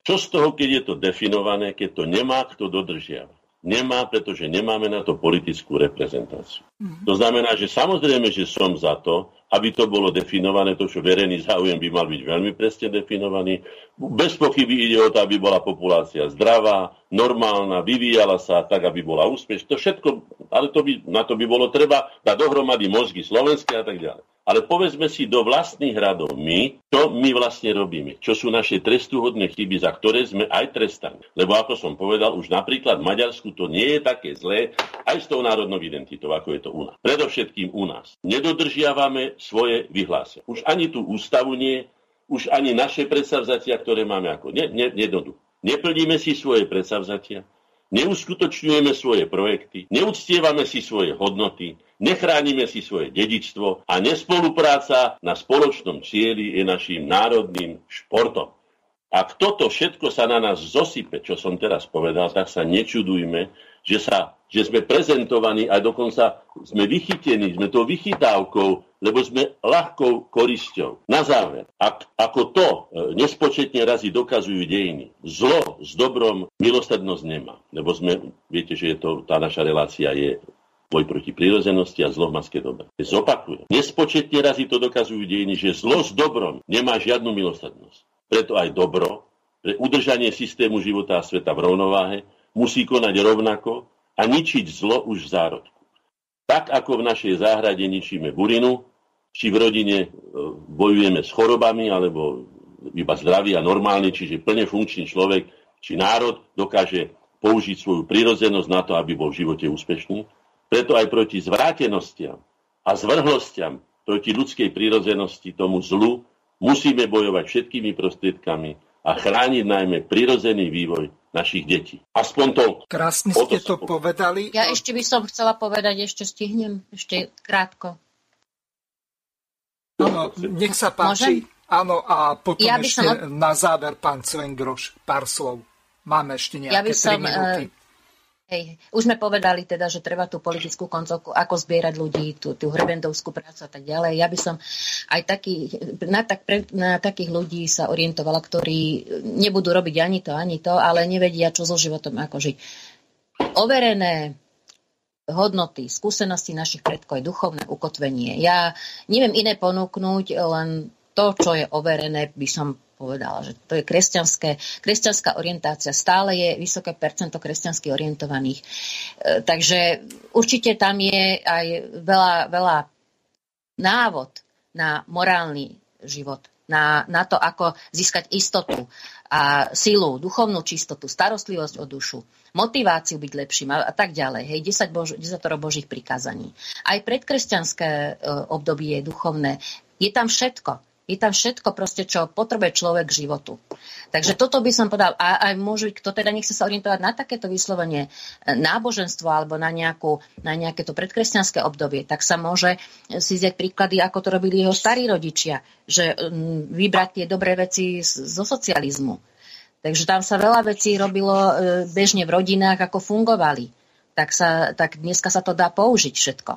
Čo z toho, keď je to definované, keď to nemá kto dodržiavať? Nemá, pretože nemáme na to politickú reprezentáciu. Mm. To znamená, že samozrejme, že som za to, aby to bolo definované, to, čo verejný záujem by mal byť veľmi presne definovaný. Bez pochyby ide o to, aby bola populácia zdravá, normálna, vyvíjala sa tak, aby bola úspešná. To všetko, ale to by, na to by bolo treba dať dohromady mozgy slovenské a tak ďalej. Ale povedzme si do vlastných radov my, čo my vlastne robíme, čo sú naše trestuhodné chyby, za ktoré sme aj trestaní. Lebo ako som povedal, už napríklad v Maďarsku to nie je také zlé, aj s tou národnou identitou, ako je to u nás. Predovšetkým u nás. Nedodržiavame svoje vyhlásenia. Už ani tú ústavu nie, už ani naše predsavzatia, ktoré máme ako ne, ne. Neplníme si svoje predsavzatia, neuskutočňujeme svoje projekty, neúctievame si svoje hodnoty, nechránime si svoje dedičstvo a nespolupráca na spoločnom cieli je našim národným športom. Ak toto všetko sa na nás zosype, čo som teraz povedal, tak sa nečudujme, že, sa, že sme prezentovaní a dokonca sme vychytení, sme to vychytávkou, lebo sme ľahkou korisťou. Na záver, ak, ako to e, nespočetne razy dokazujú dejiny, zlo s dobrom milosrdnosť nemá. Lebo sme, viete, že je to, tá naša relácia je boj proti prírodzenosti a zlo v maske dobra. Zopakujem. Nespočetne razy to dokazujú dejiny, že zlo s dobrom nemá žiadnu milosrdnosť. Preto aj dobro, pre udržanie systému života a sveta v rovnováhe, musí konať rovnako a ničiť zlo už v zárodku. Tak ako v našej záhrade ničíme burinu, či v rodine e, bojujeme s chorobami, alebo iba zdravý a normálny, čiže plne funkčný človek, či národ dokáže použiť svoju prírodzenosť na to, aby bol v živote úspešný. Preto aj proti zvrátenostiam a zvrhlostiam, proti ľudskej prírodzenosti, tomu zlu, Musíme bojovať všetkými prostriedkami a chrániť najmä prirodzený vývoj našich detí. Aspoň to. Krásne ste to povedali. Ja ešte by som chcela povedať, ešte stihnem, ešte krátko. No, nech sa páči. Môžem? Áno, a potom ja ešte som... na záver pán Cvengroš, pár slov. Máme ešte nejaké ja by som, 3 minúty. Uh, Hej, už sme povedali teda, že treba tú politickú koncovku, ako zbierať ľudí, tú, tú hrebendovskú prácu a tak ďalej. Ja by som aj taký, na, tak, pre, na takých ľudí sa orientovala, ktorí nebudú robiť ani to, ani to, ale nevedia, čo so životom, ako žiť. Overené hodnoty, skúsenosti našich predkov, duchovné ukotvenie. Ja neviem iné ponúknuť, len to, čo je overené, by som povedala, že to je kresťanské, kresťanská orientácia. Stále je vysoké percento kresťansky orientovaných. E, takže určite tam je aj veľa, veľa návod na morálny život, na, na to, ako získať istotu a silu, duchovnú čistotu, starostlivosť o dušu, motiváciu byť lepším a, a tak ďalej. Hej, 10, bož, 10 božích prikázaní. Aj predkresťanské e, obdobie je duchovné. Je tam všetko je tam všetko proste, čo potrebuje človek k životu. Takže toto by som povedal. A aj môže, kto teda nechce sa orientovať na takéto vyslovenie e, náboženstvo alebo na, nejakú, na nejaké to predkresťanské obdobie, tak sa môže si zjať príklady, ako to robili jeho starí rodičia. Že vybrať tie dobré veci zo socializmu. Takže tam sa veľa vecí robilo e, bežne v rodinách, ako fungovali. Tak, sa, tak dneska sa to dá použiť všetko.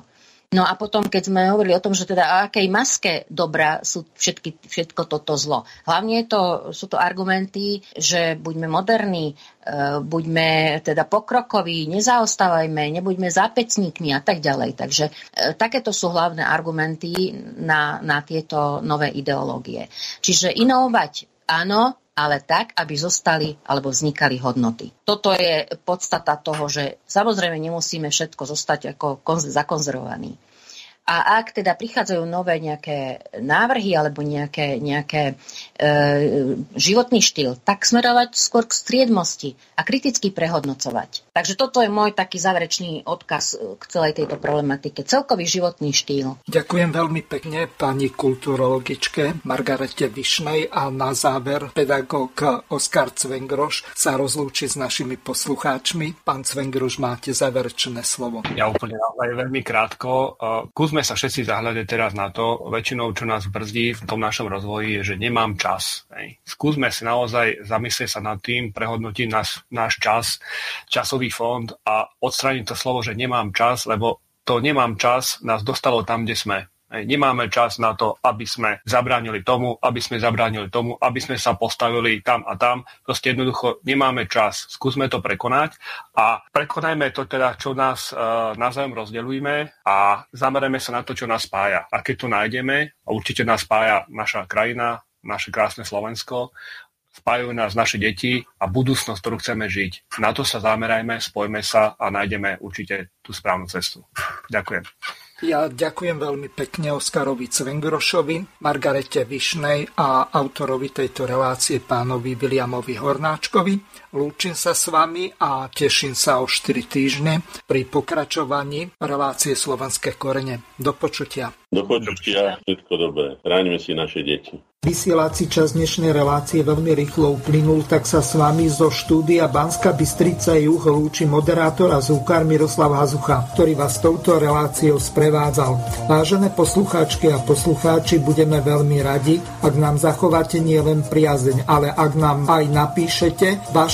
No a potom, keď sme hovorili o tom, že teda o akej maske dobra sú všetky, všetko toto zlo. Hlavne to, sú to argumenty, že buďme moderní, e, buďme teda pokrokoví, nezaostávajme, nebuďme zápecníkmi a tak ďalej. Takže e, takéto sú hlavné argumenty na, na tieto nové ideológie. Čiže inovovať áno, ale tak, aby zostali alebo vznikali hodnoty. Toto je podstata toho, že samozrejme nemusíme všetko zostať ako zakonzervovaní. A ak teda prichádzajú nové nejaké návrhy alebo nejaké, nejaké e, životný štýl, tak smerovať skôr k striedmosti a kriticky prehodnocovať. Takže toto je môj taký záverečný odkaz k celej tejto problematike. Celkový životný štýl. Ďakujem veľmi pekne pani kulturologičke Margarete Višnej a na záver pedagóg Oskar Cvengroš sa rozlúči s našimi poslucháčmi. Pán Cvengroš, máte záverečné slovo. Ja úplne veľmi krátko. Kúsme skúsme sa všetci zahľadať teraz na to, väčšinou čo nás brzdí v tom našom rozvoji je, že nemám čas. Skúsme si naozaj zamyslieť sa nad tým, prehodnotiť náš, náš čas, časový fond a odstrániť to slovo, že nemám čas, lebo to nemám čas nás dostalo tam, kde sme. Nemáme čas na to, aby sme zabránili tomu, aby sme zabránili tomu, aby sme sa postavili tam a tam. Proste jednoducho nemáme čas. Skúsme to prekonať a prekonajme to teda, čo nás uh, navzájom rozdeľujeme a zamerajme sa na to, čo nás spája. A keď to nájdeme, a určite nás spája naša krajina, naše krásne Slovensko, spájajú nás naše deti a budúcnosť, ktorú chceme žiť. Na to sa zamerajme, spojme sa a nájdeme určite tú správnu cestu. Ďakujem. Ja ďakujem veľmi pekne Oskarovi Cvengrošovi, Margarete Višnej a autorovi tejto relácie pánovi Williamovi Hornáčkovi. Lúčim sa s vami a teším sa o 4 týždne pri pokračovaní relácie Slovenské korene. Do počutia. Do počutia, všetko dobré. Chráňme si naše deti. Vysielací čas dnešnej relácie veľmi rýchlo uplynul, tak sa s vami zo štúdia Banska Bystrica Juh lúči moderátor a zúkar Miroslav Hazucha, ktorý vás touto reláciou sprevádzal. Vážené poslucháčky a poslucháči, budeme veľmi radi, ak nám zachováte nielen priazeň, ale ak nám aj napíšete